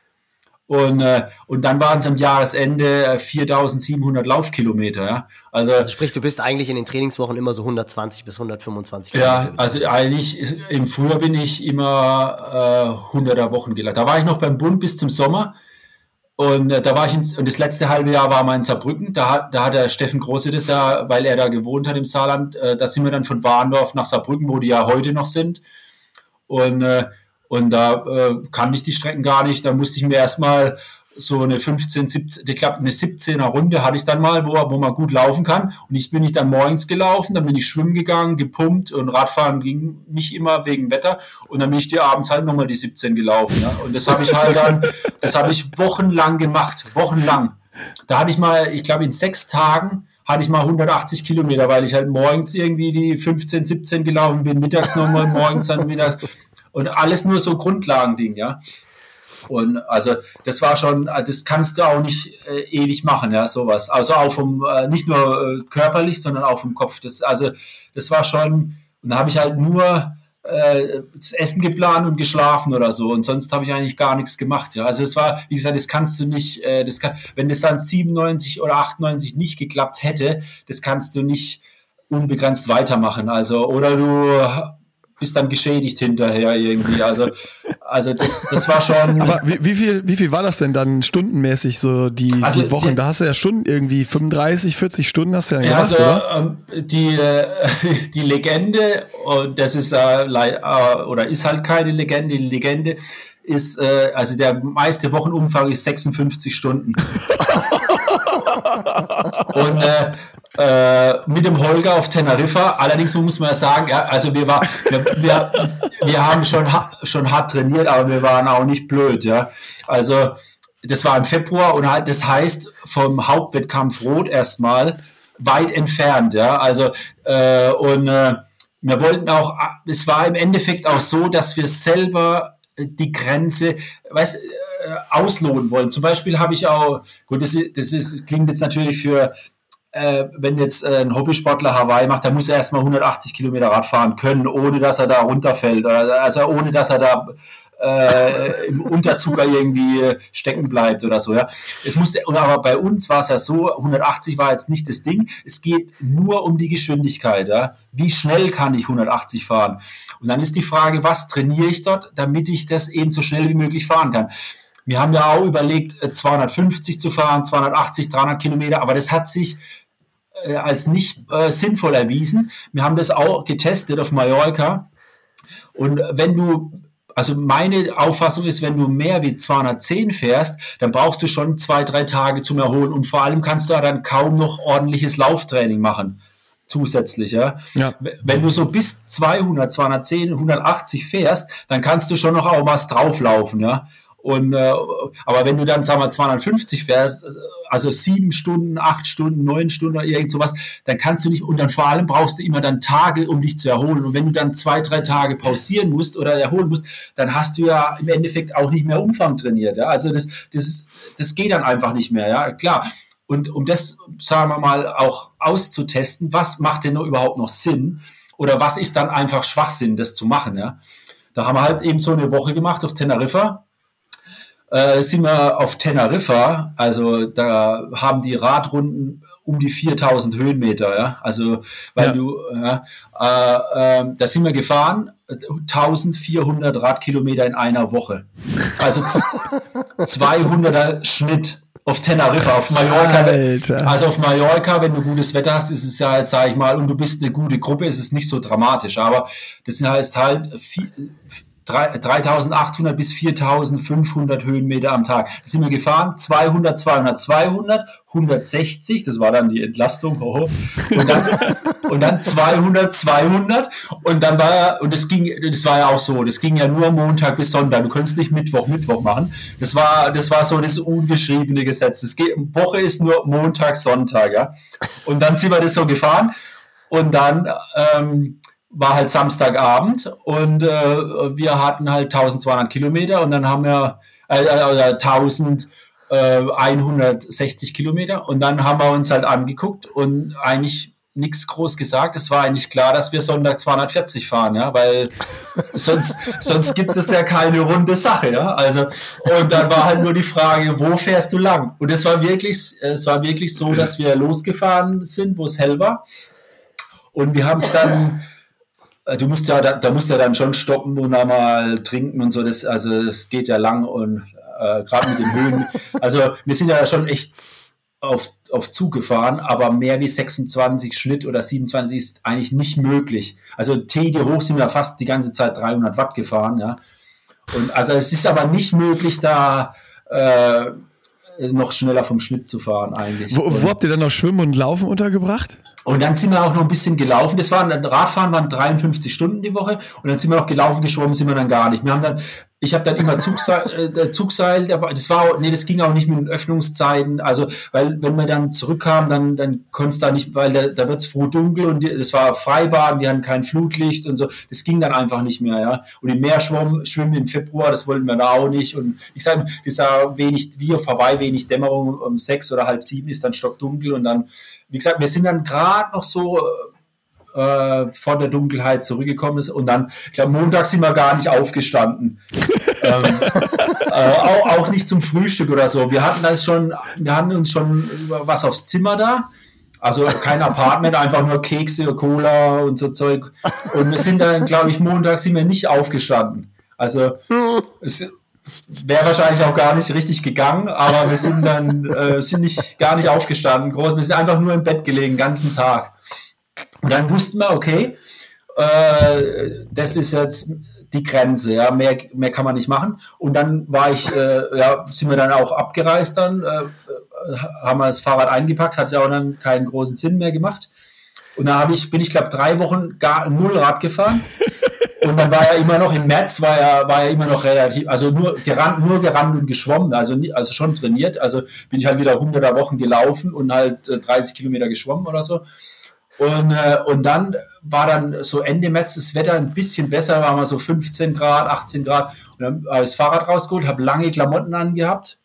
S3: Und, äh, und dann waren es am Jahresende 4700 äh, Laufkilometer. Ja?
S2: Also, also sprich, du bist eigentlich in den Trainingswochen immer so 120 bis 125
S3: Kilometer. Ja, also eigentlich im Frühjahr bin ich immer äh, 100er Wochen gelaufen. Da war ich noch beim Bund bis zum Sommer. Und äh, da war ich in, und das letzte halbe Jahr war mal in Saarbrücken. Da, hat, da hat der Steffen Große das ja, weil er da gewohnt hat im Saarland, äh, da sind wir dann von Warndorf nach Saarbrücken, wo die ja heute noch sind. Und äh, und da äh, kannte ich die Strecken gar nicht. Da musste ich mir erstmal so eine 15, 17, ich glaube eine 17er Runde hatte ich dann mal, wo, wo man gut laufen kann. Und ich bin ich dann morgens gelaufen, dann bin ich schwimmen gegangen, gepumpt und Radfahren ging nicht immer wegen Wetter. Und dann bin ich die abends halt nochmal die 17 gelaufen. Ja. Und das habe ich halt dann, das habe ich wochenlang gemacht, wochenlang. Da hatte ich mal, ich glaube in sechs Tagen hatte ich mal 180 Kilometer, weil ich halt morgens irgendwie die 15, 17 gelaufen bin, mittags nochmal, morgens dann mittags. Und alles nur so Grundlagending, ja. Und also das war schon, das kannst du auch nicht äh, ewig machen, ja, sowas. Also auch vom, äh, nicht nur äh, körperlich, sondern auch vom Kopf. Das, also das war schon, und da habe ich halt nur äh, das Essen geplant und geschlafen oder so. Und sonst habe ich eigentlich gar nichts gemacht. Ja. Also es war, wie gesagt, das kannst du nicht, äh, das kann, wenn das dann 97 oder 98 nicht geklappt hätte, das kannst du nicht unbegrenzt weitermachen. Also, oder du bist dann geschädigt hinterher irgendwie. Also, also das, das war schon.
S1: Aber wie, wie, viel, wie viel war das denn dann stundenmäßig, so die, also die Wochen? Die, da hast du ja schon irgendwie 35, 40 Stunden hast du ja gemacht, also, oder?
S3: Ähm, die, äh, die Legende, und das ist äh, äh, oder ist halt keine Legende, die Legende ist, äh, also der meiste Wochenumfang ist 56 Stunden. und äh, äh, mit dem Holger auf Teneriffa. Allerdings muss man ja sagen, ja, also wir, war, wir, wir, wir haben schon, schon hart trainiert, aber wir waren auch nicht blöd. Ja. Also das war im Februar und halt, das heißt vom Hauptwettkampf Rot erstmal weit entfernt. Ja. Also äh, und äh, wir wollten auch, es war im Endeffekt auch so, dass wir selber die Grenze, weiß, äh, ausloten wollen. Zum Beispiel habe ich auch, gut, das, ist, das ist, klingt jetzt natürlich für, äh, wenn jetzt äh, ein Hobbysportler Hawaii macht, dann muss er erstmal 180 Kilometer Rad fahren können, ohne dass er da runterfällt, also ohne dass er da äh, im Unterzucker irgendwie stecken bleibt oder so. Ja. Es muss, aber bei uns war es ja so, 180 war jetzt nicht das Ding. Es geht nur um die Geschwindigkeit. Ja. Wie schnell kann ich 180 fahren? Und dann ist die Frage, was trainiere ich dort, damit ich das eben so schnell wie möglich fahren kann. Wir haben ja auch überlegt, 250 äh, zu fahren, 280, 300 Kilometer, aber das hat sich äh, als nicht äh, sinnvoll erwiesen. Wir haben das auch getestet auf Mallorca. Und wenn du also meine Auffassung ist, wenn du mehr wie 210 fährst, dann brauchst du schon zwei, drei Tage zum Erholen und vor allem kannst du dann kaum noch ordentliches Lauftraining machen zusätzlich. Ja? ja. Wenn du so bis 200, 210, 180 fährst, dann kannst du schon noch auch was drauflaufen. Ja? Und, äh, aber wenn du dann, sagen wir, 250 fährst, also sieben Stunden, acht Stunden, neun Stunden oder irgend sowas, dann kannst du nicht, und dann vor allem brauchst du immer dann Tage, um dich zu erholen. Und wenn du dann zwei, drei Tage pausieren musst oder erholen musst, dann hast du ja im Endeffekt auch nicht mehr Umfang trainiert. Ja? Also das, das, ist, das geht dann einfach nicht mehr. Ja, klar. Und um das, sagen wir mal, auch auszutesten, was macht denn überhaupt noch Sinn? Oder was ist dann einfach Schwachsinn, das zu machen? Ja? Da haben wir halt eben so eine Woche gemacht auf Teneriffa äh, sind wir auf Teneriffa, also da haben die Radrunden um die 4000 Höhenmeter, ja, also weil ja. du, ja, äh, äh, da sind wir gefahren, 1400 Radkilometer in einer Woche, also 200er Schnitt auf Teneriffa, auf Mallorca. Alter. Also auf Mallorca, wenn du gutes Wetter hast, ist es ja, jetzt sage ich mal, und du bist eine gute Gruppe, ist es nicht so dramatisch. Aber das heißt halt viel, 3800 bis 4500 Höhenmeter am Tag. Da sind wir gefahren, 200, 200, 200, 160, das war dann die Entlastung, oh, und, dann, und dann 200, 200 und dann war, und das ging, das war ja auch so, das ging ja nur Montag bis Sonntag, du konntest nicht Mittwoch, Mittwoch machen. Das war, das war so das ungeschriebene Gesetz. Das geht, Woche ist nur Montag, Sonntag, ja. Und dann sind wir das so gefahren und dann, ähm, war halt Samstagabend und äh, wir hatten halt 1200 Kilometer und dann haben wir äh, äh, 1160 äh, Kilometer und dann haben wir uns halt angeguckt und eigentlich nichts groß gesagt. Es war eigentlich klar, dass wir Sonntag 240 fahren, ja, weil sonst, sonst gibt es ja keine runde Sache, ja. Also, und dann war halt nur die Frage, wo fährst du lang? Und es war wirklich, es war wirklich so, dass wir losgefahren sind, wo es hell war. Und wir haben es dann du musst ja, da, da musst ja dann schon stoppen und einmal trinken und so. Das, also es geht ja lang und äh, gerade mit den Höhen. Also wir sind ja schon echt auf, auf Zug gefahren, aber mehr wie 26 Schnitt oder 27 ist eigentlich nicht möglich. Also Tegel hoch sind wir fast die ganze Zeit 300 Watt gefahren, ja. Und also es ist aber nicht möglich, da äh, noch schneller vom Schnitt zu fahren eigentlich.
S1: Wo, wo habt ihr dann noch Schwimmen und Laufen untergebracht?
S3: Und dann sind wir auch noch ein bisschen gelaufen. Das waren, Radfahren waren 53 Stunden die Woche. Und dann sind wir noch gelaufen, geschwommen sind wir dann gar nicht. Wir haben dann, ich habe dann immer Zugseil, äh, Zugseil dabei. Das war, nee, das ging auch nicht mit den Öffnungszeiten. Also, weil, wenn wir dann zurückkamen, dann, dann konnte da nicht, weil da, da wird's froh dunkel und das war Freibad, die hatten kein Flutlicht und so. Das ging dann einfach nicht mehr, ja. Und im Meer schwimmen, schwimmen im Februar, das wollten wir da auch nicht. Und ich sage, das war wenig, wie auf Hawaii, wenig Dämmerung. Um sechs oder halb sieben ist dann stockdunkel und dann, wie gesagt, wir sind dann gerade noch so äh, vor der Dunkelheit zurückgekommen ist und dann, ich glaube, Montag sind wir gar nicht aufgestanden. ähm, äh, auch, auch nicht zum Frühstück oder so. Wir hatten das schon, wir hatten uns schon was aufs Zimmer da. Also kein Apartment, einfach nur Kekse, Cola und so Zeug. Und wir sind dann, glaube ich, Montag sind wir nicht aufgestanden. Also es, Wäre wahrscheinlich auch gar nicht richtig gegangen, aber wir sind dann äh, sind nicht gar nicht aufgestanden. Groß, wir sind einfach nur im Bett gelegen, ganzen Tag. Und dann wussten wir, okay, äh, das ist jetzt die Grenze, ja, mehr, mehr kann man nicht machen. Und dann war ich, äh, ja, sind wir dann auch abgereist dann, äh, haben wir das Fahrrad eingepackt, hat ja auch dann keinen großen Sinn mehr gemacht. Und da habe ich, bin ich glaube drei Wochen gar null Rad gefahren. Und dann war er immer noch im März, war er, war er immer noch relativ, also nur gerannt, nur gerannt und geschwommen, also, nie, also schon trainiert. Also bin ich halt wieder 100er Wochen gelaufen und halt 30 äh, Kilometer geschwommen oder so. Und, äh, und dann war dann so Ende März das Wetter ein bisschen besser, war mal so 15 Grad, 18 Grad. Und dann habe ich das Fahrrad rausgeholt, habe lange Klamotten angehabt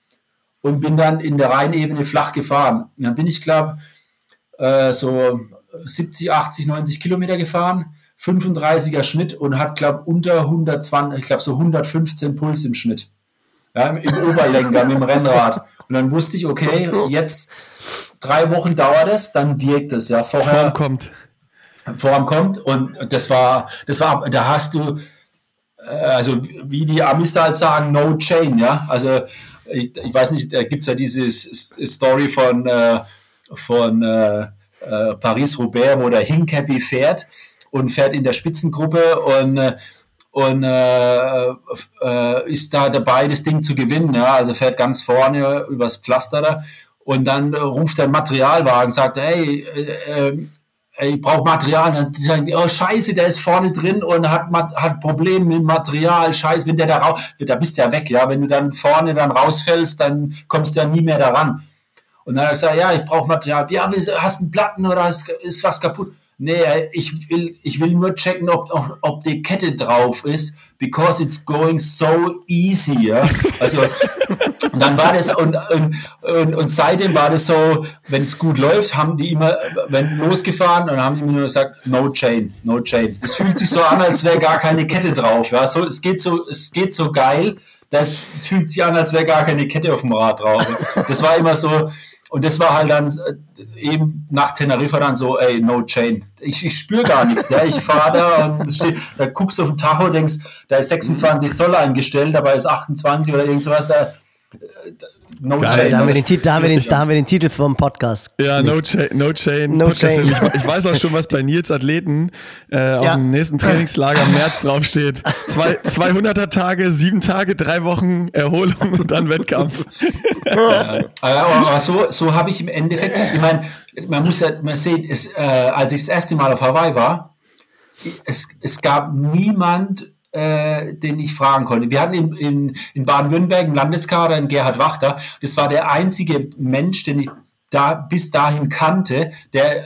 S3: und bin dann in der Rheinebene flach gefahren. Und dann bin ich, glaube äh, so 70, 80, 90 Kilometer gefahren, 35er Schnitt und hat, glaube unter 120, ich glaube so 115 Puls im Schnitt. Ja, im, im Oberlenker, mit dem Rennrad. Und dann wusste ich, okay, jetzt drei Wochen dauert es, dann wirkt es. Ja,
S1: vorher. Form kommt.
S3: Form kommt. Und das war, das war, da hast du, äh, also wie die Amis da halt sagen, no chain, ja. Also ich, ich weiß nicht, da gibt es ja diese Story von, äh, von äh, Paris-Roubaix, wo der Hincapie fährt und fährt in der Spitzengruppe und äh, und äh, äh, ist da dabei, das Ding zu gewinnen. Ja? Also fährt ganz vorne übers Pflaster da und dann ruft der Materialwagen, sagt, hey, äh, äh ich brauche Material. Dann sagen die, oh scheiße, der ist vorne drin und hat, hat Probleme mit Material. Scheiße, wenn der da raus, da bist du ja weg, ja. Wenn du dann vorne dann rausfällst, dann kommst du ja nie mehr daran. Und dann hat er gesagt, ja, ich brauche Material. Ja, hast du einen Platten oder ist was kaputt? Nee, ich will, ich will nur checken, ob, ob die Kette drauf ist, because it's going so easy. Ja? Also, und dann war das, und, und, und, und seitdem war das so, wenn es gut läuft, haben die immer, wenn losgefahren und haben die mir nur gesagt, no chain, no chain. Es fühlt sich so an, als wäre gar keine Kette drauf. Ja? So, es geht so, es geht so geil, dass es fühlt sich an, als wäre gar keine Kette auf dem Rad drauf. Das war immer so, und das war halt dann äh, eben nach Teneriffa dann so, ey, no chain. Ich, ich spüre gar nichts. Ja. Ich fahre da und steht, da guckst du auf den Tacho, denkst, da ist 26 Zoll eingestellt, dabei ist 28 oder irgend sowas. Da,
S2: No Geil, Chain. Da haben, wir den, Titel, da, haben wir den, da haben wir den Titel vom Podcast.
S1: Ja, No Chain. No Chain. No chain. Ich, ich, weiß auch schon, was bei Nils Athleten äh, ja. auf dem nächsten Trainingslager im März draufsteht. Zwei, 200er Tage, sieben Tage, drei Wochen Erholung und dann Wettkampf.
S3: Ja, aber, so, so habe ich im Endeffekt, ich meine, man muss ja man sehen, es, äh, als ich das erste Mal auf Hawaii war, es, es gab niemand, äh, den ich fragen konnte. Wir hatten in, in, in Baden-Württemberg im Landeskader einen Gerhard Wachter. Das war der einzige Mensch, den ich da bis dahin kannte, der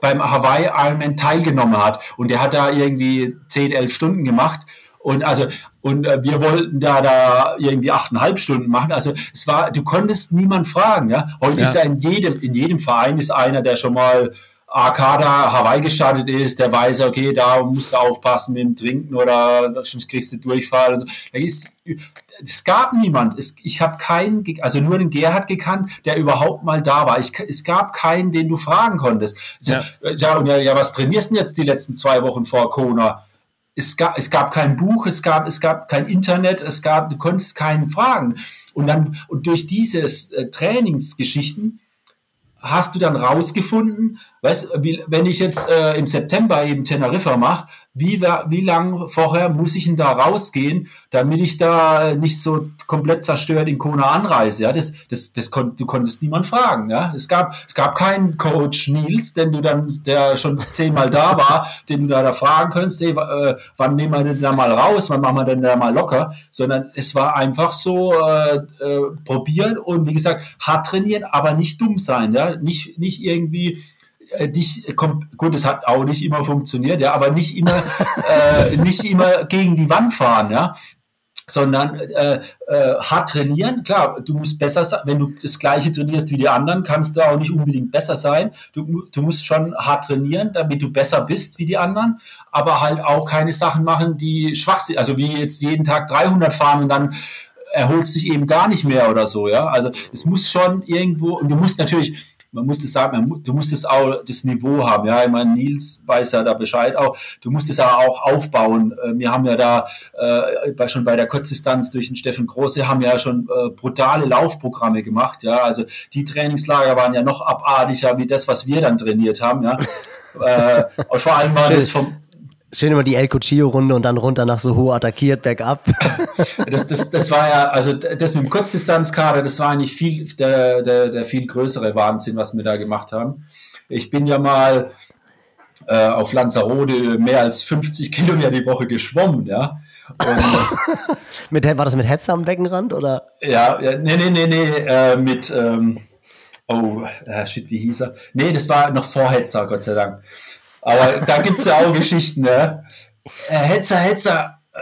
S3: beim Hawaii Ironman teilgenommen hat. Und der hat da irgendwie 10, 11 Stunden gemacht. Und also, und äh, wir wollten da da irgendwie achteinhalb Stunden machen. Also es war, du konntest niemand fragen, ja. Heute ja. ist ja in jedem, in jedem Verein ist einer, der schon mal Arcada Hawaii gestartet ist, der weiß, okay, da musst du aufpassen mit dem Trinken oder sonst kriegst du Durchfall. Da ist, es gab niemand. Es, ich habe keinen, also nur den Gerhard gekannt, der überhaupt mal da war. Ich, es gab keinen, den du fragen konntest. Ja. Ja, und ja, ja, was trainierst du denn jetzt die letzten zwei Wochen vor Corona? Es gab, es gab kein Buch, es gab, es gab kein Internet, es gab, du konntest keinen fragen. Und dann, und durch diese äh, Trainingsgeschichten, hast du dann rausgefunden, weißt, wie, wenn ich jetzt äh, im September eben Teneriffa mache, wie, wie lang vorher muss ich denn da rausgehen, damit ich da nicht so komplett zerstört in Kona anreise? Ja, das, das, das kon du konntest niemand fragen. Ja, es gab, es gab keinen Coach Nils, den du dann, der schon zehnmal da war, den du da, da fragen könntest, hey, äh, wann nehmen wir denn da mal raus, wann machen wir denn da mal locker, sondern es war einfach so äh, äh, probieren und wie gesagt hart trainieren, aber nicht dumm sein, ja, nicht, nicht irgendwie äh, dich kommt, gut, es hat auch nicht immer funktioniert, ja, aber nicht immer, äh, nicht immer gegen die Wand fahren, ja sondern äh, äh, hart trainieren. Klar, du musst besser sein. Wenn du das Gleiche trainierst wie die anderen, kannst du auch nicht unbedingt besser sein. Du, du musst schon hart trainieren, damit du besser bist wie die anderen, aber halt auch keine Sachen machen, die schwach sind. Also wie jetzt jeden Tag 300 fahren und dann erholst dich eben gar nicht mehr oder so. Ja, also es muss schon irgendwo und du musst natürlich man muss es sagen, man, du musst es auch das Niveau haben. Ja, ich meine, Nils weiß ja da Bescheid auch. Du musst es ja auch aufbauen. Äh, wir haben ja da äh, schon bei der Kurzdistanz durch den Steffen Große haben ja schon äh, brutale Laufprogramme gemacht. Ja, also die Trainingslager waren ja noch abartiger wie das, was wir dann trainiert haben. Ja, äh, und vor allem war das vom
S2: Schön immer die El Cuchillo-Runde und dann runter nach Soho attackiert, bergab.
S3: Das, das, das war ja, also das mit dem Kurzdistanzkader, das war eigentlich viel, der, der, der viel größere Wahnsinn, was wir da gemacht haben. Ich bin ja mal äh, auf Lanzarote mehr als 50 Kilometer die Woche geschwommen, ja.
S2: Und, mit, war das mit Hetze am Beckenrand oder?
S3: Ja, ja nee, nee, nee, nee, äh, mit, ähm, oh, äh, shit, wie hieß er? Nee, das war noch vor Hetzer, Gott sei Dank. Aber da gibt es ja auch Geschichten, ne? Äh, Hetzer, Hetzer, äh,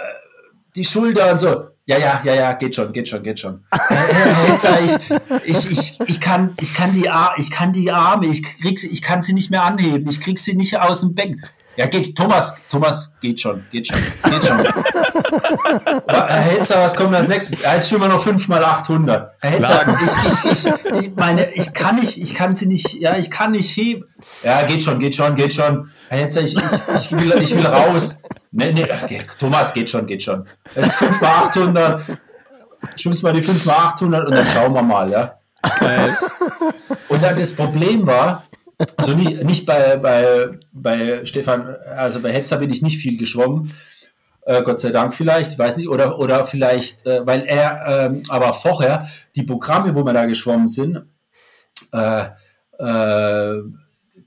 S3: die Schulter und so. Ja, ja, ja, ja, geht schon, geht schon, geht schon. Herr Hetzer, ich, ich, ich, ich, kann, ich, kann die, ich kann die Arme, ich, krieg sie, ich kann sie nicht mehr anheben, ich krieg sie nicht aus dem Becken. Ja, geht, Thomas, Thomas, geht schon, geht schon, geht schon. Herr Hetzer, was kommt als nächstes? Jetzt schon mal noch 5 mal 800. Herr Hetzer, ich, ich, ich, ich meine, ich kann nicht, ich kann sie nicht, ja, ich kann nicht heben. Ja, geht schon, geht schon, geht schon. Herr Hetzer, ich, ich, ich, will, ich will raus. Nee, nee, okay, Thomas, geht schon, geht schon. Jetzt 5 mal 800. Schwimmst mal die 5 mal 800 und dann schauen wir mal, ja. Und dann das Problem war, also nicht, nicht bei, bei, bei Stefan, also bei Hetzer bin ich nicht viel geschwommen. Äh, Gott sei Dank vielleicht, ich weiß nicht, oder, oder vielleicht, äh, weil er, ähm, aber vorher, die Programme, wo wir da geschwommen sind, äh, äh,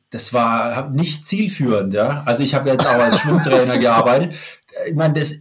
S3: das war nicht zielführend, ja. Also ich habe jetzt auch als Schwimmtrainer gearbeitet. Ich meine, das,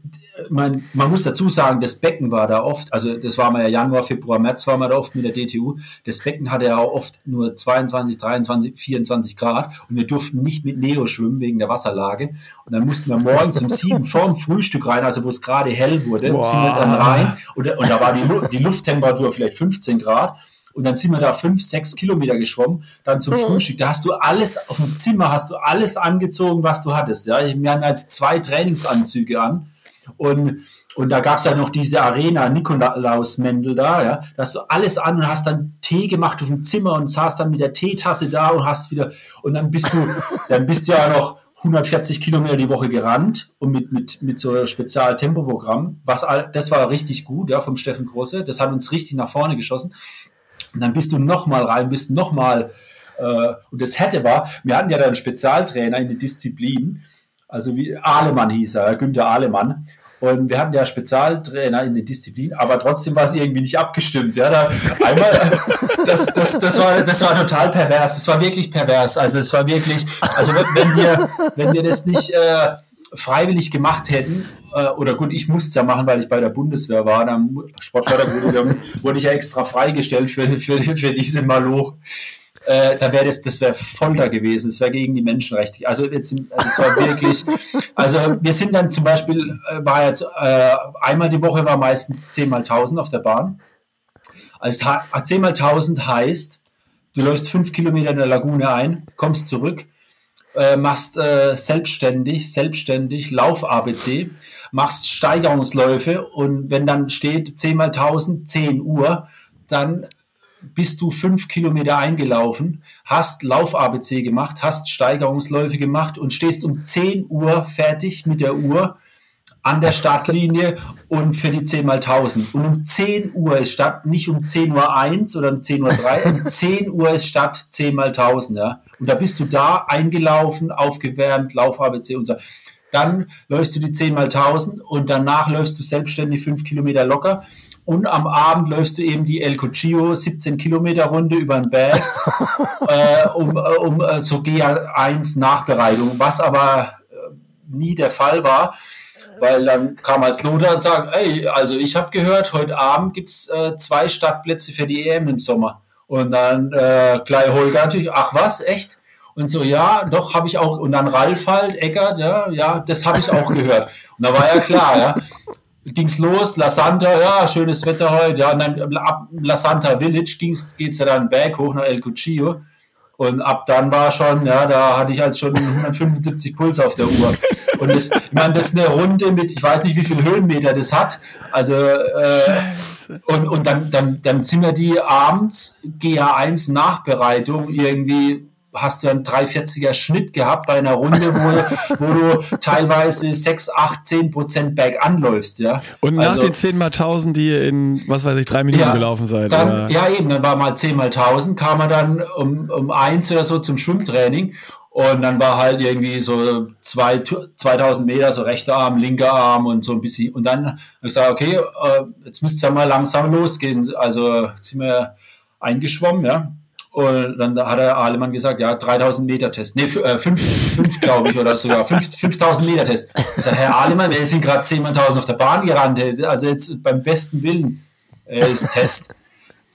S3: man, man muss dazu sagen, das Becken war da oft, also das war mal ja Januar, Februar, März war man da oft mit der DTU. Das Becken hatte ja auch oft nur 22, 23, 24 Grad und wir durften nicht mit Neo schwimmen wegen der Wasserlage. Und dann mussten wir morgens um sieben vorm Frühstück rein, also wo es gerade hell wurde, wow. sind wir dann rein und, und da war die, die Lufttemperatur vielleicht 15 Grad. Und dann sind wir da fünf, sechs Kilometer geschwommen, dann zum mhm. Frühstück. Da hast du alles, auf dem Zimmer hast du alles angezogen, was du hattest. Ja, wir hatten als zwei Trainingsanzüge an und, und da gab es ja noch diese Arena, Nikolaus-Mendel da, ja. Da hast du alles an und hast dann Tee gemacht auf dem Zimmer und saß dann mit der Teetasse da und hast wieder, und dann bist du, dann bist du ja noch 140 Kilometer die Woche gerannt und mit, mit, mit so einem Spezialtempoprogramm. Was, das war richtig gut, ja, vom Steffen Große. Das hat uns richtig nach vorne geschossen. Und dann bist du nochmal rein, bist nochmal, äh, und das hätte war, wir hatten ja da einen Spezialtrainer in der Disziplin, also wie Ahlemann hieß er, Günther Ahlemann. Und wir hatten ja Spezialtrainer in der Disziplin, aber trotzdem war es irgendwie nicht abgestimmt. Ja, da einmal, das, das, das, war, das war total pervers. Das war wirklich pervers. Also es war wirklich, also wenn wir, wenn wir das nicht äh, freiwillig gemacht hätten, äh, oder gut, ich musste es ja machen, weil ich bei der Bundeswehr war, dann Sportfördergruppe, wurde ich ja extra freigestellt für, für, für diese Maloch äh, da wäre das, das wäre Folter gewesen, das wäre gegen die Menschenrechte. Also jetzt, das war wirklich, also wir sind dann zum Beispiel, äh, war jetzt, äh, einmal die Woche war meistens 10 mal 1000 auf der Bahn. Also 10 mal 1000 heißt, du läufst fünf Kilometer in der Lagune ein, kommst zurück, äh, machst äh, selbstständig, selbstständig Lauf-ABC, machst Steigerungsläufe und wenn dann steht 10 mal 1000, 10 Uhr, dann bist du fünf Kilometer eingelaufen, hast Lauf-ABC gemacht, hast Steigerungsläufe gemacht und stehst um 10 Uhr fertig mit der Uhr an der Startlinie und für die 10 mal 1000. Und um 10 Uhr ist Stadt, nicht um 10 Uhr 1 oder um 10 Uhr 3, um 10 Uhr ist Stadt 10 mal 1000. Ja? Und da bist du da eingelaufen, aufgewärmt, Lauf-ABC und so. Dann läufst du die 10 mal 1000 und danach läufst du selbstständig 5 Kilometer locker und am Abend läufst du eben die El Cochillo 17 Kilometer Runde über den Berg äh, um, äh, um äh, zur GA1 Nachbereitung, was aber äh, nie der Fall war, weil dann kam als Lothar und sagt, ey, also ich habe gehört, heute Abend gibt es äh, zwei Startplätze für die EM im Sommer. Und dann äh, gleich Holger natürlich, ach was, echt? Und so, ja, doch, habe ich auch. Und dann Ralf halt, Eckert, ja, ja, das habe ich auch gehört. Und da war ja klar, ja ging's los, La Santa, ja, schönes Wetter heute, ja, und dann ab La Santa Village ging's, geht's ja dann berg hoch nach El Cuchillo. Und ab dann war schon, ja, da hatte ich halt schon 175 Puls auf der Uhr. Und das, ich meine, das ist eine Runde mit, ich weiß nicht, wie viel Höhenmeter das hat. Also, äh, und, und dann, dann, dann sind wir die abends GH1 Nachbereitung irgendwie hast du einen 340er Schnitt gehabt bei einer Runde, wo, wo du teilweise 6, 8, 10 Prozent berg anläufst, ja.
S1: Und nach also, den 10 mal 1000, die ihr in, was weiß ich, drei Minuten ja, gelaufen seid.
S3: Dann, ja, eben, dann war mal 10 mal 1000, kam man dann um, um eins oder so zum Schwimmtraining und dann war halt irgendwie so zwei, 2000 Meter, so rechter Arm, linker Arm und so ein bisschen. Und dann habe ich gesagt, okay, äh, jetzt müsst ihr mal langsam losgehen. Also sind wir eingeschwommen, ja. Und dann hat der Alemann gesagt, ja, 3000 Meter Test. Nee, 5, äh, glaube ich, oder sogar 5000 Meter Test. Ich sage, Herr Alemann, wir sind gerade 10.000 auf der Bahn gerannt. Also jetzt beim besten Willen äh, ist Test.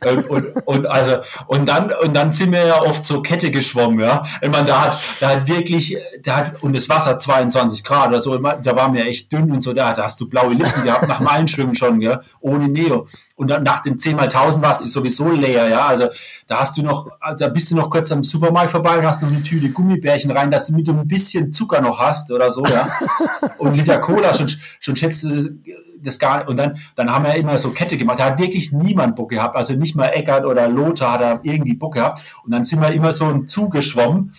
S3: Und, und, und, also, und dann, und dann sind wir ja oft so Kette geschwommen, ja. Ich meine, da hat, da hat wirklich, da hat, und das Wasser 22 Grad oder so, da war mir echt dünn und so, da, da hast du blaue Lippen gehabt nach dem Einschwimmen schon, gell, ohne Neo. Und dann nach den 10 mal 1000 warst du sowieso leer, ja. Also, da hast du noch, da bist du noch kurz am Supermarkt vorbei und hast noch eine Tüte Gummibärchen rein, dass du mit ein bisschen Zucker noch hast oder so, ja. Und Liter Cola, schon, schon schätzt du, das gar. Und dann, dann haben wir immer so Kette gemacht. Da hat wirklich niemand Bock gehabt. Also nicht mal Eckert oder Lothar hat da irgendwie Bock gehabt. Und dann sind wir immer so zugeschwommen.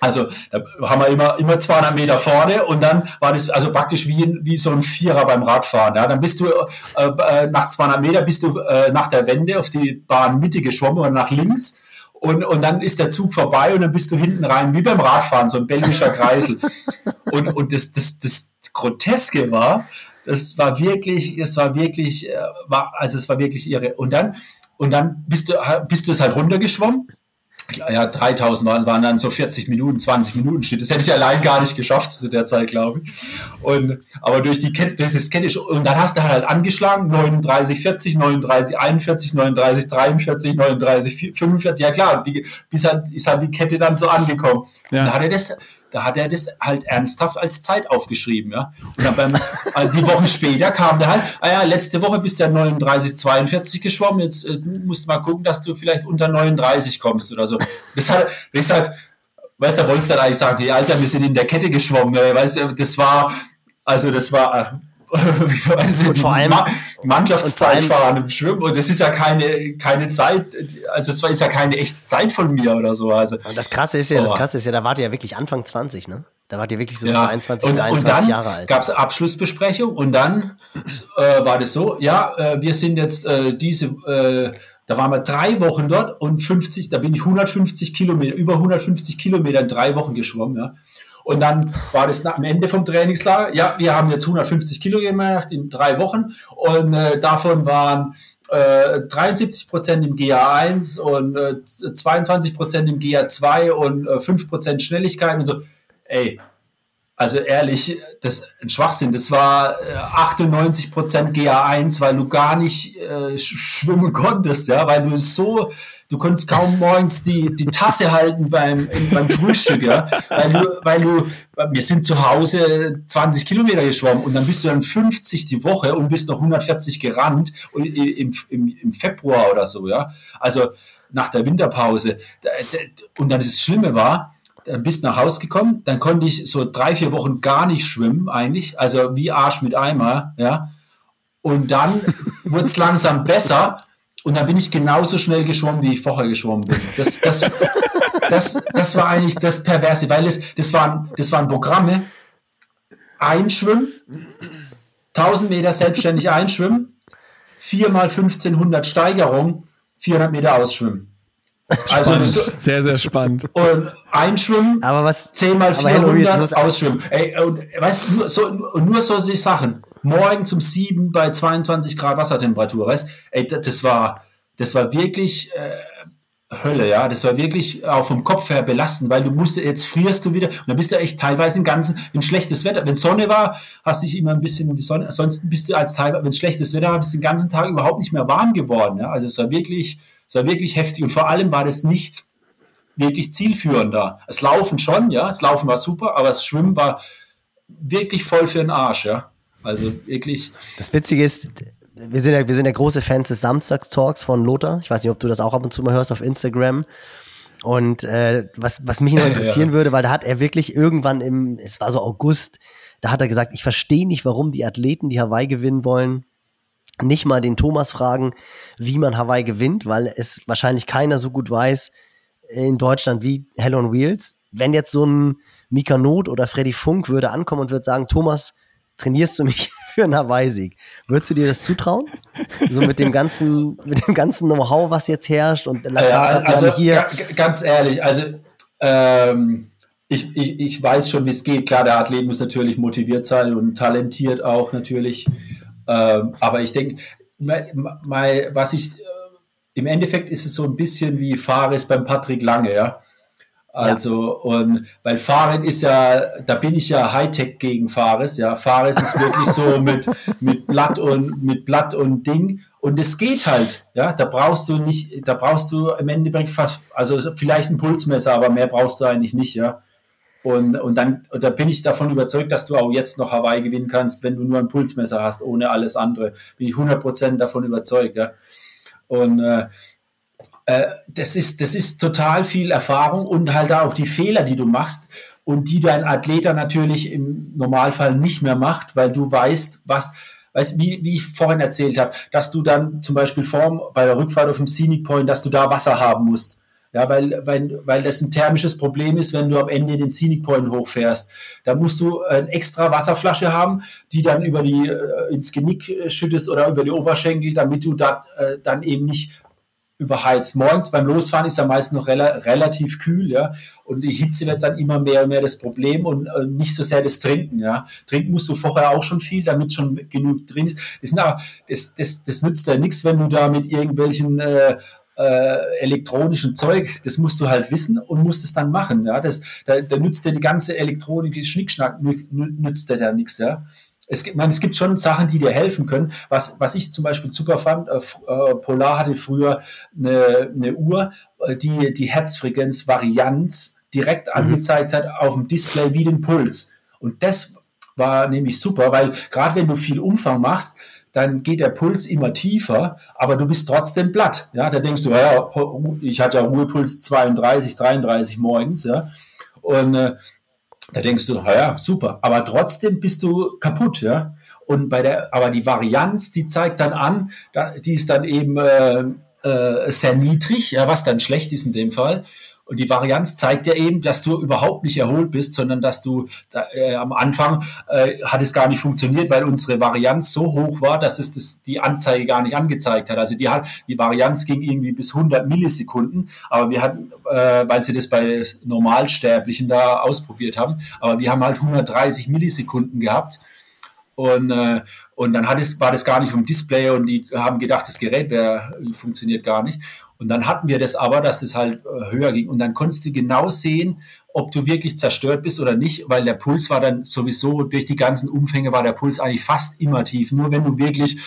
S3: Also da haben wir immer, immer 200 Meter vorne und dann war das also praktisch wie, wie so ein Vierer beim Radfahren. Ja. Dann bist du äh, äh nach 200 Meter bist du äh, nach der Wende auf die Bahnmitte geschwommen oder nach links und, und dann ist der Zug vorbei und dann bist du hinten rein, wie beim Radfahren, so ein belgischer Kreisel. und und das, das, das Groteske war, das war wirklich, es war wirklich, äh, war, also es war wirklich irre. Und dann, und dann bist du, bist du es halt runtergeschwommen. Ja, 3000 waren, waren dann so 40 Minuten, 20 Minuten Schnitt. Das hätte ich allein gar nicht geschafft zu der Zeit, glaube ich. Und, aber durch die Kette, das ist Kette, und dann hast du halt angeschlagen, 39, 40, 39, 41, 39, 43, 39, 45. Ja klar, die, bis halt, ist halt die Kette dann so angekommen. Ja. Und da hat er das, da hat er das halt ernsthaft als Zeit aufgeschrieben, ja. Und dann beim, also die Woche später kam der halt, ah ja, letzte Woche bist du ja 39, 42 geschwommen, jetzt äh, musst du mal gucken, dass du vielleicht unter 39 kommst oder so. Das hat, ich sag, weißt du, da wolltest du dann eigentlich sagen, hey, Alter, wir sind in der Kette geschwommen, weißt du, das war, also das war, nicht, vor allem, Mannschaftszeitfahren im Schwimmen und das ist ja keine, keine Zeit, also es ist ja keine echte Zeit von mir oder so. Also,
S2: und das krasse ist ja, oh. das krasse ist ja, da wart ihr ja wirklich Anfang 20, ne? Da wart ihr wirklich so ja. 22, und, 23 und dann Jahre alt.
S3: Gab es Abschlussbesprechung und dann äh, war das so, ja, äh, wir sind jetzt äh, diese, äh, da waren wir drei Wochen dort und 50, da bin ich 150 Kilometer, über 150 Kilometer in drei Wochen geschwommen, ja. Und dann war das am Ende vom Trainingslager, ja, wir haben jetzt 150 Kilo gemacht in drei Wochen und äh, davon waren äh, 73 Prozent im GA1 und äh, 22 Prozent im GA2 und äh, 5 Prozent Schnelligkeit und so. Ey, also ehrlich, das ist ein Schwachsinn. Das war äh, 98 Prozent GA1, weil du gar nicht äh, schwimmen konntest, ja, weil du so du konntest kaum morgens die, die Tasse halten beim, beim Frühstück, ja, weil du, weil du, wir sind zu Hause 20 Kilometer geschwommen und dann bist du dann 50 die Woche und bist noch 140 gerannt und im, im, im Februar oder so, ja, also nach der Winterpause. Und dann das Schlimme war, dann bist nach Hause gekommen, dann konnte ich so drei, vier Wochen gar nicht schwimmen eigentlich, also wie Arsch mit Eimer, ja. Und dann wurde es langsam besser und dann bin ich genauso schnell geschwommen, wie ich vorher geschwommen bin. Das, das, das, das war eigentlich das Perverse, weil es, das, waren, das waren Programme. Einschwimmen, 1000 Meter selbstständig einschwimmen, 4 mal 1500 Steigerung, 400 Meter ausschwimmen.
S1: Also das, sehr, sehr spannend.
S3: Und einschwimmen,
S2: aber was,
S3: 10 mal 400 ausschwimmen. Ey, und, weißt, nur, so, nur solche Sachen morgens um sieben bei 22 Grad Wassertemperatur, weißt? Ey, das war, das war wirklich äh, Hölle, ja. Das war wirklich auch vom Kopf her belastend, weil du musst, jetzt frierst du wieder und dann bist du echt teilweise im Ganzen, wenn schlechtes Wetter, wenn Sonne war, hast dich immer ein bisschen in die Sonne, ansonsten bist du als Teil, wenn schlechtes Wetter war, bist du den ganzen Tag überhaupt nicht mehr warm geworden, ja. Also es war wirklich, es war wirklich heftig und vor allem war das nicht wirklich zielführender. Das Laufen schon, ja, das Laufen war super, aber das Schwimmen war wirklich voll für den Arsch, ja. Also wirklich.
S2: Das Witzige ist, wir sind ja, wir sind ja große Fans des Samstagstalks von Lothar. Ich weiß nicht, ob du das auch ab und zu mal hörst auf Instagram. Und äh, was, was mich noch interessieren ja. würde, weil da hat er wirklich irgendwann im, es war so August, da hat er gesagt, ich verstehe nicht, warum die Athleten, die Hawaii gewinnen wollen, nicht mal den Thomas fragen, wie man Hawaii gewinnt, weil es wahrscheinlich keiner so gut weiß in Deutschland wie Hell on Wheels. Wenn jetzt so ein Mika Not oder Freddy Funk würde ankommen und würde sagen, Thomas, trainierst du mich für einen Hawaii-Sieg. Würdest du dir das zutrauen? So mit dem ganzen, mit dem ganzen Know-how, was jetzt herrscht und
S3: ja, also hier. Ganz ehrlich, also ähm, ich, ich, ich weiß schon, wie es geht. Klar, der Athlet muss natürlich motiviert sein und talentiert auch natürlich. Ähm, aber ich denke, was ich äh, im Endeffekt ist es so ein bisschen wie Fares beim Patrick Lange, ja. Also, ja. und weil Fahren ist ja, da bin ich ja Hightech gegen Fares, ja. Fares ist wirklich so mit, mit Blatt und, mit Blatt und Ding. Und es geht halt, ja. Da brauchst du nicht, da brauchst du im Endeffekt fast, also vielleicht ein Pulsmesser, aber mehr brauchst du eigentlich nicht, ja. Und, und dann und da bin ich davon überzeugt, dass du auch jetzt noch Hawaii gewinnen kannst, wenn du nur ein Pulsmesser hast, ohne alles andere. Bin ich 100% davon überzeugt, ja. Und äh, das, ist, das ist total viel Erfahrung und halt auch die Fehler, die du machst und die dein Athleter natürlich im Normalfall nicht mehr macht, weil du weißt, was, weißt, wie, wie ich vorhin erzählt habe, dass du dann zum Beispiel vorm, bei der Rückfahrt auf dem Scenic Point, dass du da Wasser haben musst. Ja, weil, weil, weil das ein thermisches Problem ist, wenn du am Ende den Scenic Point hochfährst. Da musst du eine extra Wasserflasche haben, die dann über die äh, ins Genick äh, schüttest oder über die Oberschenkel, damit du da, äh, dann eben nicht überheizt. Morgens beim Losfahren ist ja meist noch rela relativ kühl, ja, und die Hitze wird dann immer mehr und mehr das Problem und äh, nicht so sehr das Trinken, ja. Trinken musst du vorher auch schon viel, damit schon genug drin ist. Das, na, das, das, das nützt ja nichts, wenn du da mit irgendwelchen äh, äh, elektronischen Zeug, das musst du halt wissen und musst es dann machen, ja. Das, da, da nützt dir die ganze Elektronik, Schnickschnack, nützt dir da nichts, ja es gibt, man, es gibt schon Sachen, die dir helfen können. Was, was ich zum Beispiel super fand, äh, äh Polar hatte früher eine, eine Uhr, äh, die die Herzfrequenz-Varianz direkt mhm. angezeigt hat auf dem Display wie den Puls. Und das war nämlich super, weil gerade wenn du viel Umfang machst, dann geht der Puls immer tiefer, aber du bist trotzdem platt. Ja, da denkst du, ja, ich hatte ja Ruhepuls 32, 33 morgens, ja. Und äh, da denkst du, ja, super, aber trotzdem bist du kaputt, ja. Und bei der, aber die Varianz, die zeigt dann an, die ist dann eben äh, äh, sehr niedrig, ja, was dann schlecht ist in dem Fall. Und die Varianz zeigt ja eben, dass du überhaupt nicht erholt bist, sondern dass du äh, am Anfang äh, hat es gar nicht funktioniert, weil unsere Varianz so hoch war, dass es das, die Anzeige gar nicht angezeigt hat. Also die, die Varianz ging irgendwie bis 100 Millisekunden, aber wir hatten, äh, weil sie das bei Normalsterblichen da ausprobiert haben, aber wir haben halt 130 Millisekunden gehabt. Und, äh, und dann hat es, war das gar nicht vom Display und die haben gedacht, das Gerät wär, funktioniert gar nicht. Und dann hatten wir das aber, dass es halt äh, höher ging. Und dann konntest du genau sehen, ob du wirklich zerstört bist oder nicht, weil der Puls war dann sowieso durch die ganzen Umfänge war der Puls eigentlich fast immer tief. Nur wenn du wirklich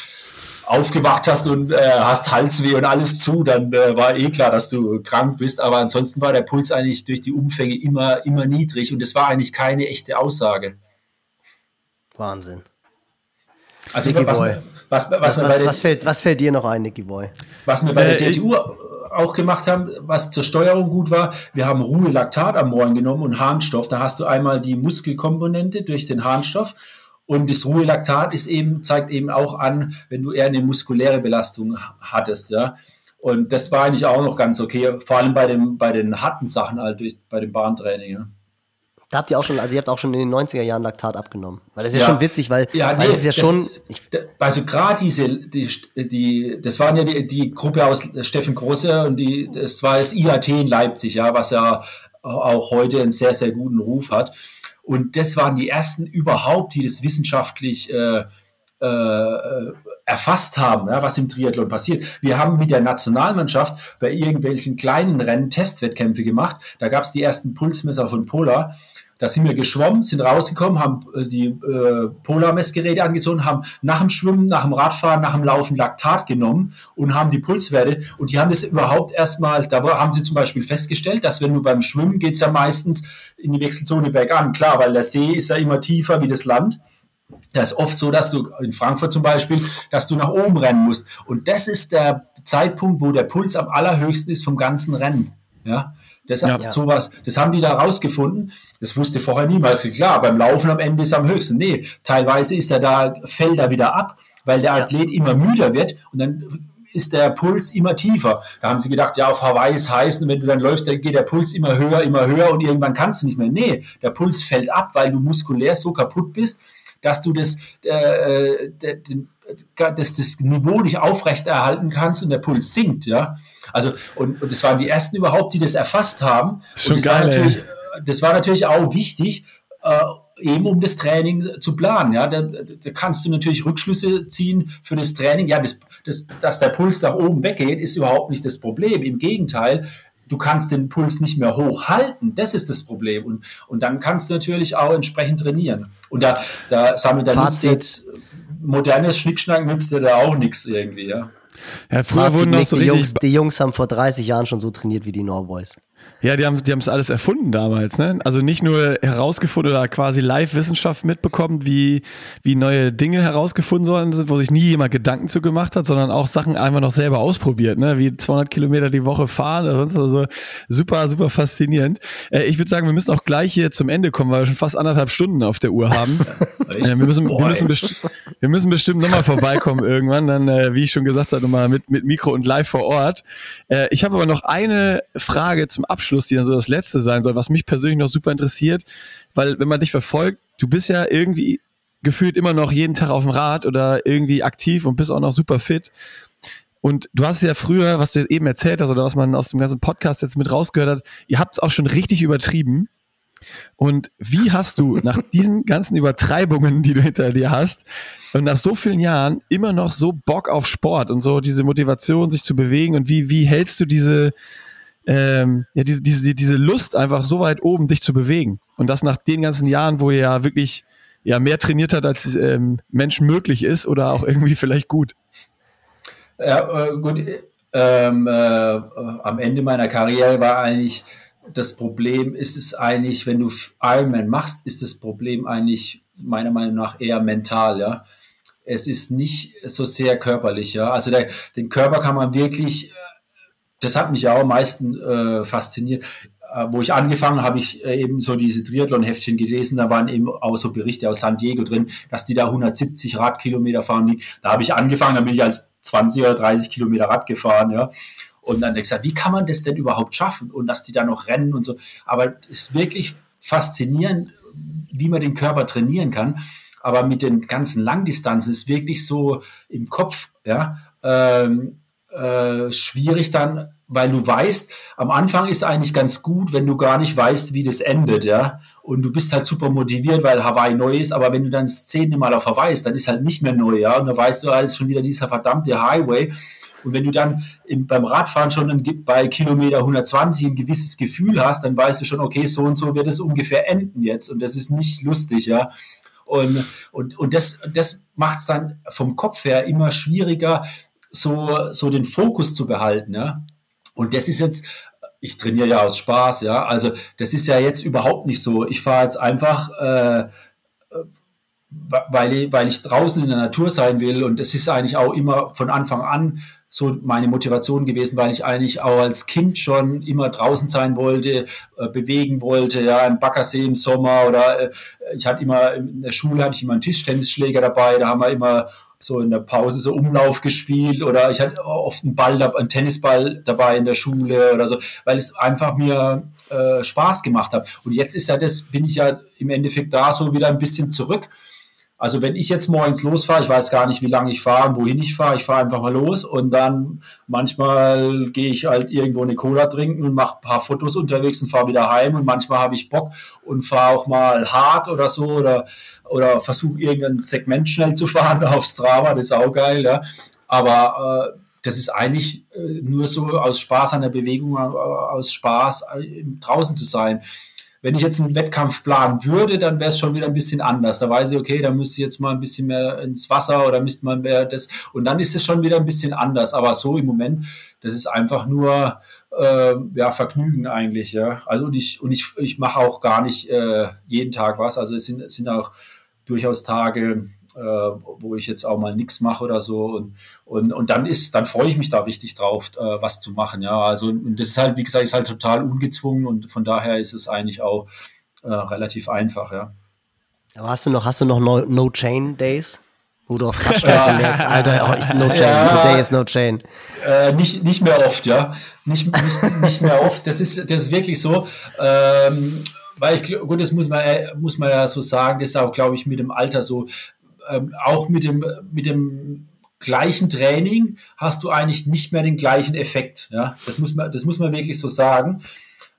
S3: aufgewacht hast und äh, hast Halsweh und alles zu, dann äh, war eh klar, dass du krank bist. Aber ansonsten war der Puls eigentlich durch die Umfänge immer, immer niedrig und es war eigentlich keine echte Aussage.
S2: Wahnsinn.
S3: Also was,
S2: was, was, was, was, fällt, was fällt dir noch ein, Nicky Boy?
S3: Was wir bei der äh, DTU auch gemacht haben, was zur Steuerung gut war, wir haben Ruhelaktat am Morgen genommen und Harnstoff. Da hast du einmal die Muskelkomponente durch den Harnstoff und das Ruhelaktat ist eben, zeigt eben auch an, wenn du eher eine muskuläre Belastung hattest, ja. Und das war eigentlich auch noch ganz okay, vor allem bei, dem, bei den harten Sachen halt durch, bei dem Bahntraining, ja.
S2: Da habt ihr auch schon, also ihr habt auch schon in den 90er Jahren Laktat abgenommen. Weil das ist ja, schon witzig, weil, ja, nee, weil ist ja das, schon. Ich,
S3: also gerade diese, die, die, das waren ja die, die Gruppe aus Steffen Große und die, das war das IAT in Leipzig, ja, was ja auch heute einen sehr, sehr guten Ruf hat. Und das waren die ersten überhaupt, die das wissenschaftlich äh, äh, erfasst haben, ja, was im Triathlon passiert. Wir haben mit der Nationalmannschaft bei irgendwelchen kleinen Rennen Testwettkämpfe gemacht. Da gab es die ersten Pulsmesser von Polar da sind wir geschwommen, sind rausgekommen, haben äh, die äh, Polarmessgeräte angezogen, haben nach dem Schwimmen, nach dem Radfahren, nach dem Laufen Laktat genommen und haben die Pulswerte. Und die haben das überhaupt erstmal, da haben sie zum Beispiel festgestellt, dass wenn du beim Schwimmen geht's ja meistens in die Wechselzone bergan. Klar, weil der See ist ja immer tiefer wie das Land. Das ist oft so, dass du in Frankfurt zum Beispiel, dass du nach oben rennen musst. Und das ist der Zeitpunkt, wo der Puls am allerhöchsten ist vom ganzen Rennen. Ja, das, ja. sowas, das haben die da rausgefunden. Das wusste vorher niemals. Klar, beim Laufen am Ende ist am höchsten. Nee, teilweise ist er da, fällt er wieder ab, weil der Athlet ja. immer müder wird und dann ist der Puls immer tiefer. Da haben sie gedacht, ja, auf Hawaii ist heiß und wenn du dann läufst, dann geht der Puls immer höher, immer höher und irgendwann kannst du nicht mehr. Nee, der Puls fällt ab, weil du muskulär so kaputt bist, dass du das, äh, äh das, das Niveau nicht aufrechterhalten kannst und der Puls sinkt, ja. Also, und, und das waren die ersten überhaupt, die das erfasst haben. Schon und das, geil, war natürlich, das war natürlich auch wichtig, äh, eben um das Training zu planen. Ja, da, da, kannst du natürlich Rückschlüsse ziehen für das Training. Ja, das, das, dass der Puls nach oben weggeht, ist überhaupt nicht das Problem. Im Gegenteil, du kannst den Puls nicht mehr hochhalten. Das ist das Problem. Und, und dann kannst du natürlich auch entsprechend trainieren. Und da, da sammelt da nützt jetzt modernes Schnickschnack nützt dir da auch nichts irgendwie, ja.
S2: Ja, früher Fazit, wurden noch so die Jungs, die Jungs haben vor 30 Jahren schon so trainiert wie die Norboys.
S1: Ja, die haben die es alles erfunden damals, ne? Also nicht nur herausgefunden oder quasi Live-Wissenschaft mitbekommen, wie, wie neue Dinge herausgefunden worden sind, wo sich nie jemand Gedanken zu gemacht hat, sondern auch Sachen einfach noch selber ausprobiert, ne? Wie 200 Kilometer die Woche fahren oder sonst also super, super faszinierend. Äh, ich würde sagen, wir müssen auch gleich hier zum Ende kommen, weil wir schon fast anderthalb Stunden auf der Uhr haben. äh, wir, müssen, wir, müssen wir müssen bestimmt nochmal vorbeikommen irgendwann, dann, äh, wie ich schon gesagt habe, nochmal mit, mit Mikro und live vor Ort. Äh, ich habe aber noch eine Frage zum Abschluss Abschluss, die dann so das letzte sein soll, was mich persönlich noch super interessiert, weil wenn man dich verfolgt, du bist ja irgendwie gefühlt immer noch jeden Tag auf dem Rad oder irgendwie aktiv und bist auch noch super fit. Und du hast ja früher, was du eben erzählt hast oder was man aus dem ganzen Podcast jetzt mit rausgehört hat, ihr habt es auch schon richtig übertrieben. Und wie hast du nach diesen ganzen Übertreibungen, die du hinter dir hast, und nach so vielen Jahren immer noch so Bock auf Sport und so diese Motivation, sich zu bewegen und wie, wie hältst du diese, ähm, ja, diese, diese, diese Lust einfach so weit oben, dich zu bewegen. Und das nach den ganzen Jahren, wo ihr ja wirklich ja, mehr trainiert hat, als ähm, Menschen möglich ist oder auch irgendwie vielleicht gut.
S3: Ja, äh, gut. Ähm, äh, am Ende meiner Karriere war eigentlich das Problem, ist es eigentlich, wenn du Ironman machst, ist das Problem eigentlich meiner Meinung nach eher mental, ja. Es ist nicht so sehr körperlich, ja. Also der, den Körper kann man wirklich das hat mich ja auch am meisten äh, fasziniert. Äh, wo ich angefangen habe, ich äh, eben so diese Triathlon-Heftchen gelesen, da waren eben auch so Berichte aus San Diego drin, dass die da 170 Radkilometer fahren. Da habe ich angefangen, da bin ich als 20 oder 30 Kilometer Rad gefahren, ja. Und dann habe ich gesagt, wie kann man das denn überhaupt schaffen? Und dass die da noch rennen und so. Aber es ist wirklich faszinierend, wie man den Körper trainieren kann. Aber mit den ganzen Langdistanzen ist wirklich so im Kopf, ja. Ähm, äh, schwierig dann, weil du weißt, am Anfang ist eigentlich ganz gut, wenn du gar nicht weißt, wie das endet, ja. Und du bist halt super motiviert, weil Hawaii neu ist, aber wenn du dann das zehnte Mal auf Hawaii ist, dann ist halt nicht mehr neu, ja. Und dann weißt du, alles schon wieder dieser verdammte Highway. Und wenn du dann im, beim Radfahren schon bei Kilometer 120 ein gewisses Gefühl hast, dann weißt du schon, okay, so und so wird es ungefähr enden jetzt. Und das ist nicht lustig, ja. Und, und, und das, das macht es dann vom Kopf her immer schwieriger, so, so den Fokus zu behalten, ja. Und das ist jetzt, ich trainiere ja aus Spaß, ja. Also das ist ja jetzt überhaupt nicht so. Ich fahre jetzt einfach, äh, weil, ich, weil ich draußen in der Natur sein will. Und das ist eigentlich auch immer von Anfang an so meine Motivation gewesen, weil ich eigentlich auch als Kind schon immer draußen sein wollte, äh, bewegen wollte, ja, im Baggersee im Sommer oder äh, ich hatte immer in der Schule hatte ich immer einen Tischtennisschläger dabei, da haben wir immer so in der Pause so Umlauf gespielt oder ich hatte oft einen Ball, einen Tennisball dabei in der Schule oder so, weil es einfach mir äh, Spaß gemacht hat. Und jetzt ist ja das, bin ich ja im Endeffekt da so wieder ein bisschen zurück also wenn ich jetzt morgens losfahre, ich weiß gar nicht, wie lange ich fahre und wohin ich fahre, ich fahre einfach mal los und dann manchmal gehe ich halt irgendwo eine Cola trinken und mache ein paar Fotos unterwegs und fahre wieder heim und manchmal habe ich Bock und fahre auch mal hart oder so oder, oder versuche irgendein Segment schnell zu fahren aufs Strava, das ist auch geil, ja. Aber äh, das ist eigentlich äh, nur so aus Spaß an der Bewegung, äh, aus Spaß äh, draußen zu sein. Wenn ich jetzt einen Wettkampf planen würde, dann wäre es schon wieder ein bisschen anders. Da weiß ich, okay, da müsste ich jetzt mal ein bisschen mehr ins Wasser oder müsste man mehr das. Und dann ist es schon wieder ein bisschen anders. Aber so im Moment, das ist einfach nur äh, ja, Vergnügen eigentlich. Ja. Also und ich, und ich, ich mache auch gar nicht äh, jeden Tag was. Also es sind, es sind auch durchaus Tage, äh, wo ich jetzt auch mal nichts mache oder so. Und, und, und dann ist, dann freue ich mich da richtig drauf, äh, was zu machen. Ja, also und das ist halt, wie gesagt, ist halt total ungezwungen und von daher ist es eigentlich auch äh, relativ einfach, ja.
S2: Aber hast du noch, hast du noch No, no Chain Days? Wo du auf Radstraße merkst, Alter, oh, no chain, ja, today is no chain.
S3: Äh, nicht, nicht mehr oft, ja. Nicht, nicht, nicht mehr oft. Das ist, das ist wirklich so. Ähm, weil ich, gut, das muss man, muss man ja so sagen, das ist auch, glaube ich, mit dem Alter so ähm, auch mit dem, mit dem gleichen Training hast du eigentlich nicht mehr den gleichen Effekt. Ja, das muss man, das muss man wirklich so sagen.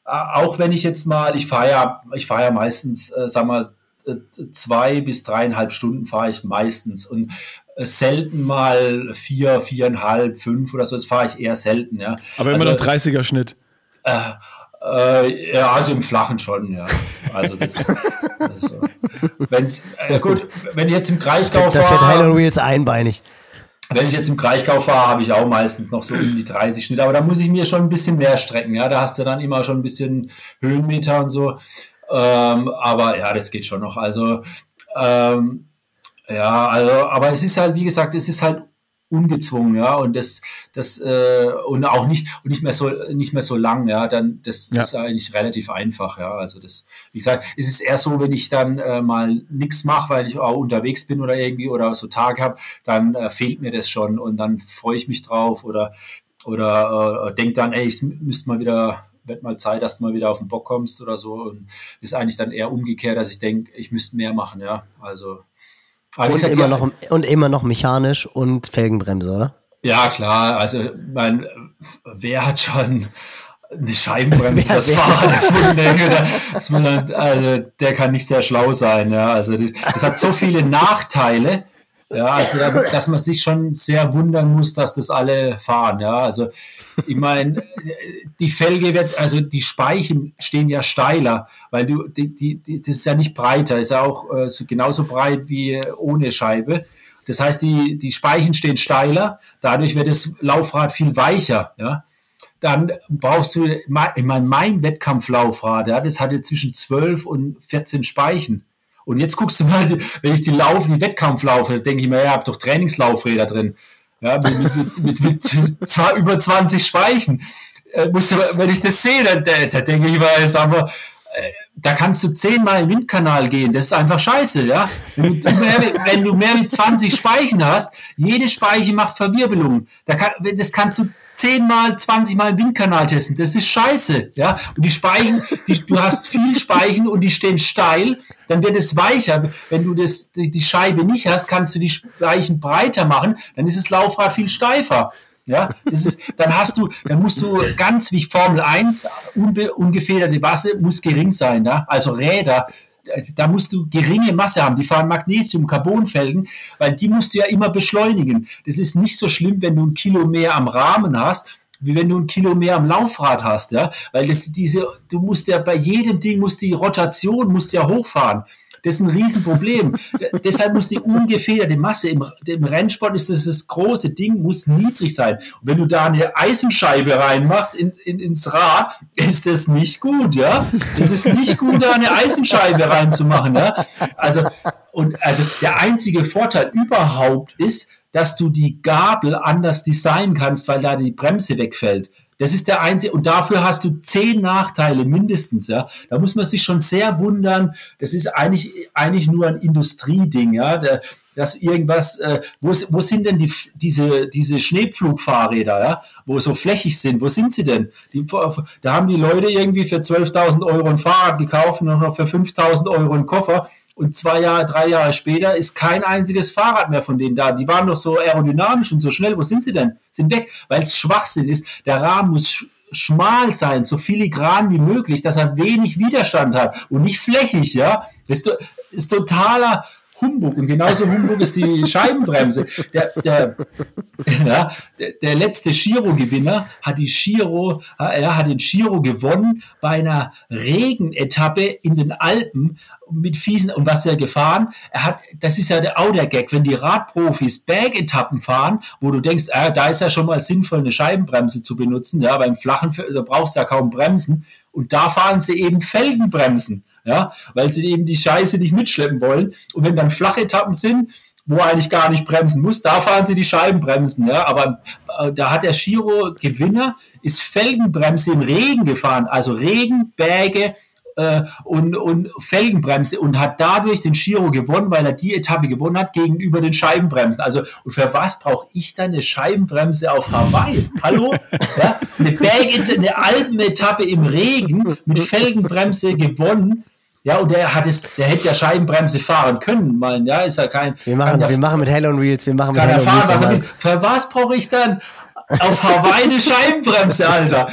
S3: Äh, auch wenn ich jetzt mal, ich fahre ja, ich fahre ja meistens, äh, sag mal, äh, zwei bis dreieinhalb Stunden fahre ich meistens und äh, selten mal vier, viereinhalb, fünf oder so, das fahre ich eher selten, ja.
S1: Aber immer also, noch 30er Schnitt.
S3: Ja, also im Flachen schon, ja. Also das, das so. Wenn's, äh, gut, wenn ich jetzt im Kraichgau fahre.
S2: Das wird Halo Wheels einbeinig.
S3: Wenn ich jetzt im Kraichgau fahre, habe ich auch meistens noch so um die 30 Schnitt, aber da muss ich mir schon ein bisschen mehr strecken, ja. Da hast du dann immer schon ein bisschen Höhenmeter und so. Ähm, aber ja, das geht schon noch. Also ähm, ja, also, aber es ist halt, wie gesagt, es ist halt ungezwungen, ja, und das, das, äh, und auch nicht, und nicht mehr so, nicht mehr so lang, ja, dann, das ja. ist eigentlich relativ einfach, ja, also das, wie gesagt, es ist eher so, wenn ich dann äh, mal nichts mache, weil ich auch unterwegs bin oder irgendwie oder so Tage habe, dann äh, fehlt mir das schon und dann freue ich mich drauf oder, oder äh, denke dann, ey, ich müsste mal wieder, wird mal Zeit, dass du mal wieder auf den Bock kommst oder so und ist eigentlich dann eher umgekehrt, dass ich denke, ich müsste mehr machen, ja, also,
S2: aber und, immer noch, und immer noch mechanisch und Felgenbremse, oder?
S3: Ja, klar. Also, mein, wer hat schon eine Scheibenbremse fürs Fahrrad erfunden? also, der kann nicht sehr schlau sein. Ja. Also, das, das hat so viele Nachteile. Ja, also dass man sich schon sehr wundern muss, dass das alle fahren. Ja, also ich meine, die Felge wird, also die Speichen stehen ja steiler, weil du, die, die, die das ist ja nicht breiter, ist ja auch äh, so, genauso breit wie ohne Scheibe. Das heißt, die, die Speichen stehen steiler, dadurch wird das Laufrad viel weicher. Ja, dann brauchst du, ich meine, mein Wettkampflaufrad, ja, das hatte zwischen 12 und 14 Speichen. Und jetzt guckst du mal, wenn ich die Laufe, die Wettkampf laufe, denke ich mir, ja, habe doch Trainingslaufräder drin. Ja, mit, mit, mit, mit, zwar über 20 Speichen. Äh, musst du, wenn ich das sehe, dann, da, denke ich mir, ist aber, äh, da kannst du zehnmal im Windkanal gehen. Das ist einfach scheiße, ja. Wenn du, mehr, wenn du mehr wie 20 Speichen hast, jede Speiche macht Verwirbelungen. Da kann, das kannst du zehnmal, zwanzigmal Windkanal testen. Das ist scheiße, ja. Und die Speichen, die, du hast viel Speichen und die stehen steil, dann wird es weicher. Wenn du das, die, die Scheibe nicht hast, kannst du die Speichen breiter machen, dann ist das Laufrad viel steifer. Ja, das ist, dann hast du, dann musst du ganz wie Formel 1, unbe, ungefederte Wasser muss gering sein, ja? also Räder, da musst du geringe Masse haben. Die fahren Magnesium-Carbonfelgen, weil die musst du ja immer beschleunigen. Das ist nicht so schlimm, wenn du ein Kilo mehr am Rahmen hast, wie wenn du ein Kilo mehr am Laufrad hast, ja, weil das diese, du musst ja bei jedem Ding musst die Rotation musst ja hochfahren. Das ist ein Riesenproblem. Deshalb muss die ungefederte Masse im, im, Rennsport ist das, das große Ding, muss niedrig sein. Und wenn du da eine Eisenscheibe reinmachst in, in, ins Rad, ist das nicht gut, ja. Das ist nicht gut, da eine Eisenscheibe reinzumachen, ja. Also, und also der einzige Vorteil überhaupt ist, dass du die Gabel anders designen kannst, weil da die Bremse wegfällt. Das ist der einzige, und dafür hast du zehn Nachteile mindestens, ja. Da muss man sich schon sehr wundern. Das ist eigentlich, eigentlich nur ein Industrieding, ja. Der, dass irgendwas, äh, wo, wo sind denn die, diese, diese Schneepflugfahrräder, ja, wo so flächig sind, wo sind sie denn? Die, da haben die Leute irgendwie für 12.000 Euro ein Fahrrad gekauft und noch für 5.000 Euro einen Koffer und zwei Jahre, drei Jahre später ist kein einziges Fahrrad mehr von denen da. Die waren doch so aerodynamisch und so schnell, wo sind sie denn? Sind weg, weil es Schwachsinn ist. Der Rahmen muss schmal sein, so filigran wie möglich, dass er wenig Widerstand hat und nicht flächig, ja. Das ist, ist totaler Humbug. Und genauso Humbug ist die Scheibenbremse. Der, der, ja, der, der letzte Giro-Gewinner hat die Giro, er hat den Giro gewonnen bei einer Regenetappe in den Alpen mit fiesen, und was er gefahren? Er hat, das ist ja der Outer-Gag, wenn die Radprofis Bergetappen fahren, wo du denkst, ah, da ist ja schon mal sinnvoll, eine Scheibenbremse zu benutzen, ja, beim flachen, da brauchst du ja kaum Bremsen. Und da fahren sie eben Felgenbremsen ja, weil sie eben die Scheiße nicht mitschleppen wollen. Und wenn dann flache Etappen sind, wo er eigentlich gar nicht bremsen muss, da fahren sie die Scheibenbremsen, ja, aber äh, da hat der Giro Gewinner, ist Felgenbremse im Regen gefahren, also Regen, Berge, äh, und, und Felgenbremse und hat dadurch den Giro gewonnen, weil er die Etappe gewonnen hat gegenüber den Scheibenbremsen. Also und für was brauche ich dann eine Scheibenbremse auf Hawaii? Hallo? Ja? Eine, Berg eine Alpenetappe im Regen mit Felgenbremse gewonnen. Ja, und der hat es, der hätte ja Scheibenbremse fahren können, mein, ja, ist ja kein.
S2: Wir machen, wir machen mit Hell on Wheels, wir machen mit
S3: Hell on Wheels. Was für was brauche ich dann auf Hawaii eine Scheibenbremse, Alter.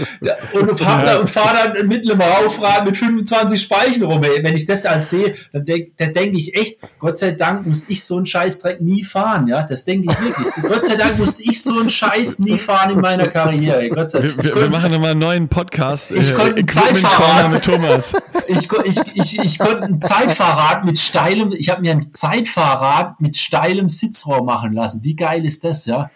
S3: Und, hab da, und fahre dann mit einem Raufrad mit 25 Speichen rum. Wenn ich das als sehe, dann denke denk ich echt, Gott sei Dank muss ich so einen Scheißdreck nie fahren. Ja, das denke ich wirklich. Gott sei Dank muss ich so einen Scheiß nie fahren in meiner Karriere. Gott sei,
S1: wir, wir, wir machen nochmal einen neuen Podcast.
S3: Ich äh, konnte ein Zeitfahrrad mit Thomas. ich, ich, ich, ich konnte ein Zeitfahrrad mit steilem, ich habe mir ein Zeitfahrrad mit steilem Sitzrohr machen lassen. Wie geil ist das, ja?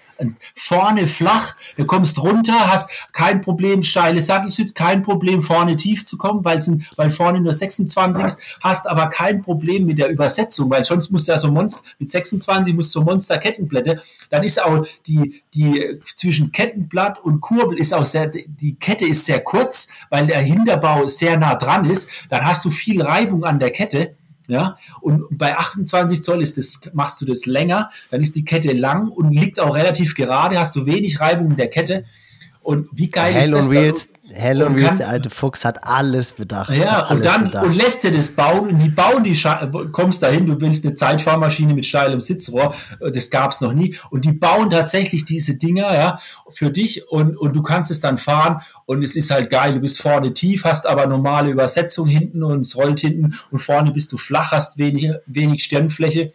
S3: Vorne flach, du kommst runter, hast kein Problem, steile Sattelsitz, kein Problem, vorne tief zu kommen, weil, weil vorne nur 26 ist, hast aber kein Problem mit der Übersetzung, weil sonst musst du ja so Monster, mit 26 musst du so Monster-Kettenblätter, dann ist auch die, die zwischen Kettenblatt und Kurbel ist auch sehr, die Kette ist sehr kurz, weil der Hinterbau sehr nah dran ist, dann hast du viel Reibung an der Kette ja, und bei 28 Zoll ist das, machst du das länger, dann ist die Kette lang und liegt auch relativ gerade, hast du wenig Reibung in der Kette. Und wie geil
S2: Hell
S3: ist das?
S2: Wheels, Hell und Wheels, der alte Fuchs, hat alles bedacht.
S3: Ja,
S2: alles
S3: und dann bedacht. und lässt dir das bauen und die bauen die Sche kommst dahin, du willst eine Zeitfahrmaschine mit steilem Sitzrohr, das gab's noch nie. Und die bauen tatsächlich diese Dinger, ja, für dich und, und du kannst es dann fahren und es ist halt geil. Du bist vorne tief, hast aber normale Übersetzung hinten und es rollt hinten und vorne bist du flach, hast wenig, wenig Stirnfläche.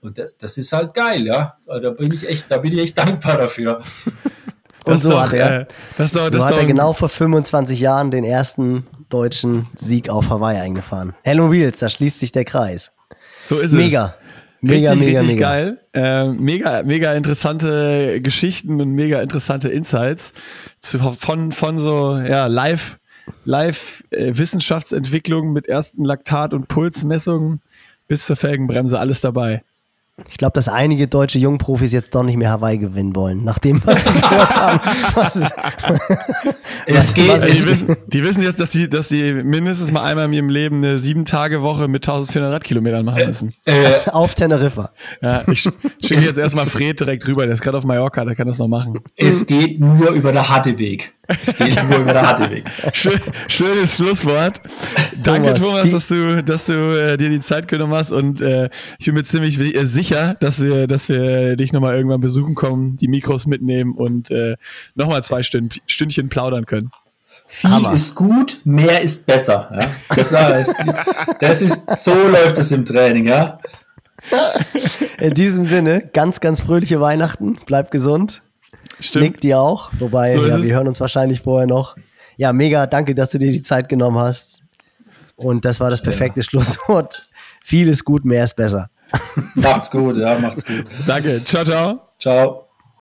S3: Und das, das ist halt geil, ja. Da bin ich echt, da bin ich echt dankbar dafür.
S2: Und so, doch, hat er, äh, das doch, so das hat er genau vor 25 Jahren den ersten deutschen Sieg auf Hawaii eingefahren. Hello Wheels, da schließt sich der Kreis.
S1: So ist
S2: mega.
S1: es. Mega, richtig, mega, richtig mega. geil. Äh, mega, mega interessante Geschichten und mega interessante Insights zu, von, von so ja, live, live äh, Wissenschaftsentwicklung mit ersten Laktat- und Pulsmessungen bis zur Felgenbremse, alles dabei.
S2: Ich glaube, dass einige deutsche Jungprofis jetzt doch nicht mehr Hawaii gewinnen wollen, nachdem was sie gehört haben. Was ist,
S1: es geht. Was die, wissen, die, wissen, jetzt, dass sie, dass sie mindestens mal einmal in ihrem Leben eine sieben Tage Woche mit 1400 Radkilometern machen müssen.
S2: Äh, äh, auf Teneriffa.
S1: Ja, ich schicke jetzt erstmal Fred direkt rüber. Der ist gerade auf Mallorca, der kann das noch machen.
S3: Es geht nur über der harte Weg. Es geht nur über der harte Weg.
S1: Schön, schönes Schlusswort. Danke, Thomas, dass du, dass du äh, dir die Zeit genommen hast und äh, ich bin mir ziemlich äh, sicher, dass wir, dass wir dich nochmal irgendwann besuchen kommen, die Mikros mitnehmen und äh, nochmal zwei Stünd, Stündchen plaudern können.
S3: Viel Hammer. ist gut, mehr ist besser. Ja? Das, ist, das ist, so läuft es im Training, ja.
S2: In diesem Sinne, ganz, ganz fröhliche Weihnachten, bleib gesund. Stimmt. Nick dir auch, wobei so ja, wir hören uns wahrscheinlich vorher noch. Ja, mega, danke, dass du dir die Zeit genommen hast. Und das war das perfekte ja. Schlusswort. Viel ist gut, mehr ist besser.
S3: Macht's gut, ja, macht's gut.
S1: Danke, ciao, ciao.
S3: Ciao.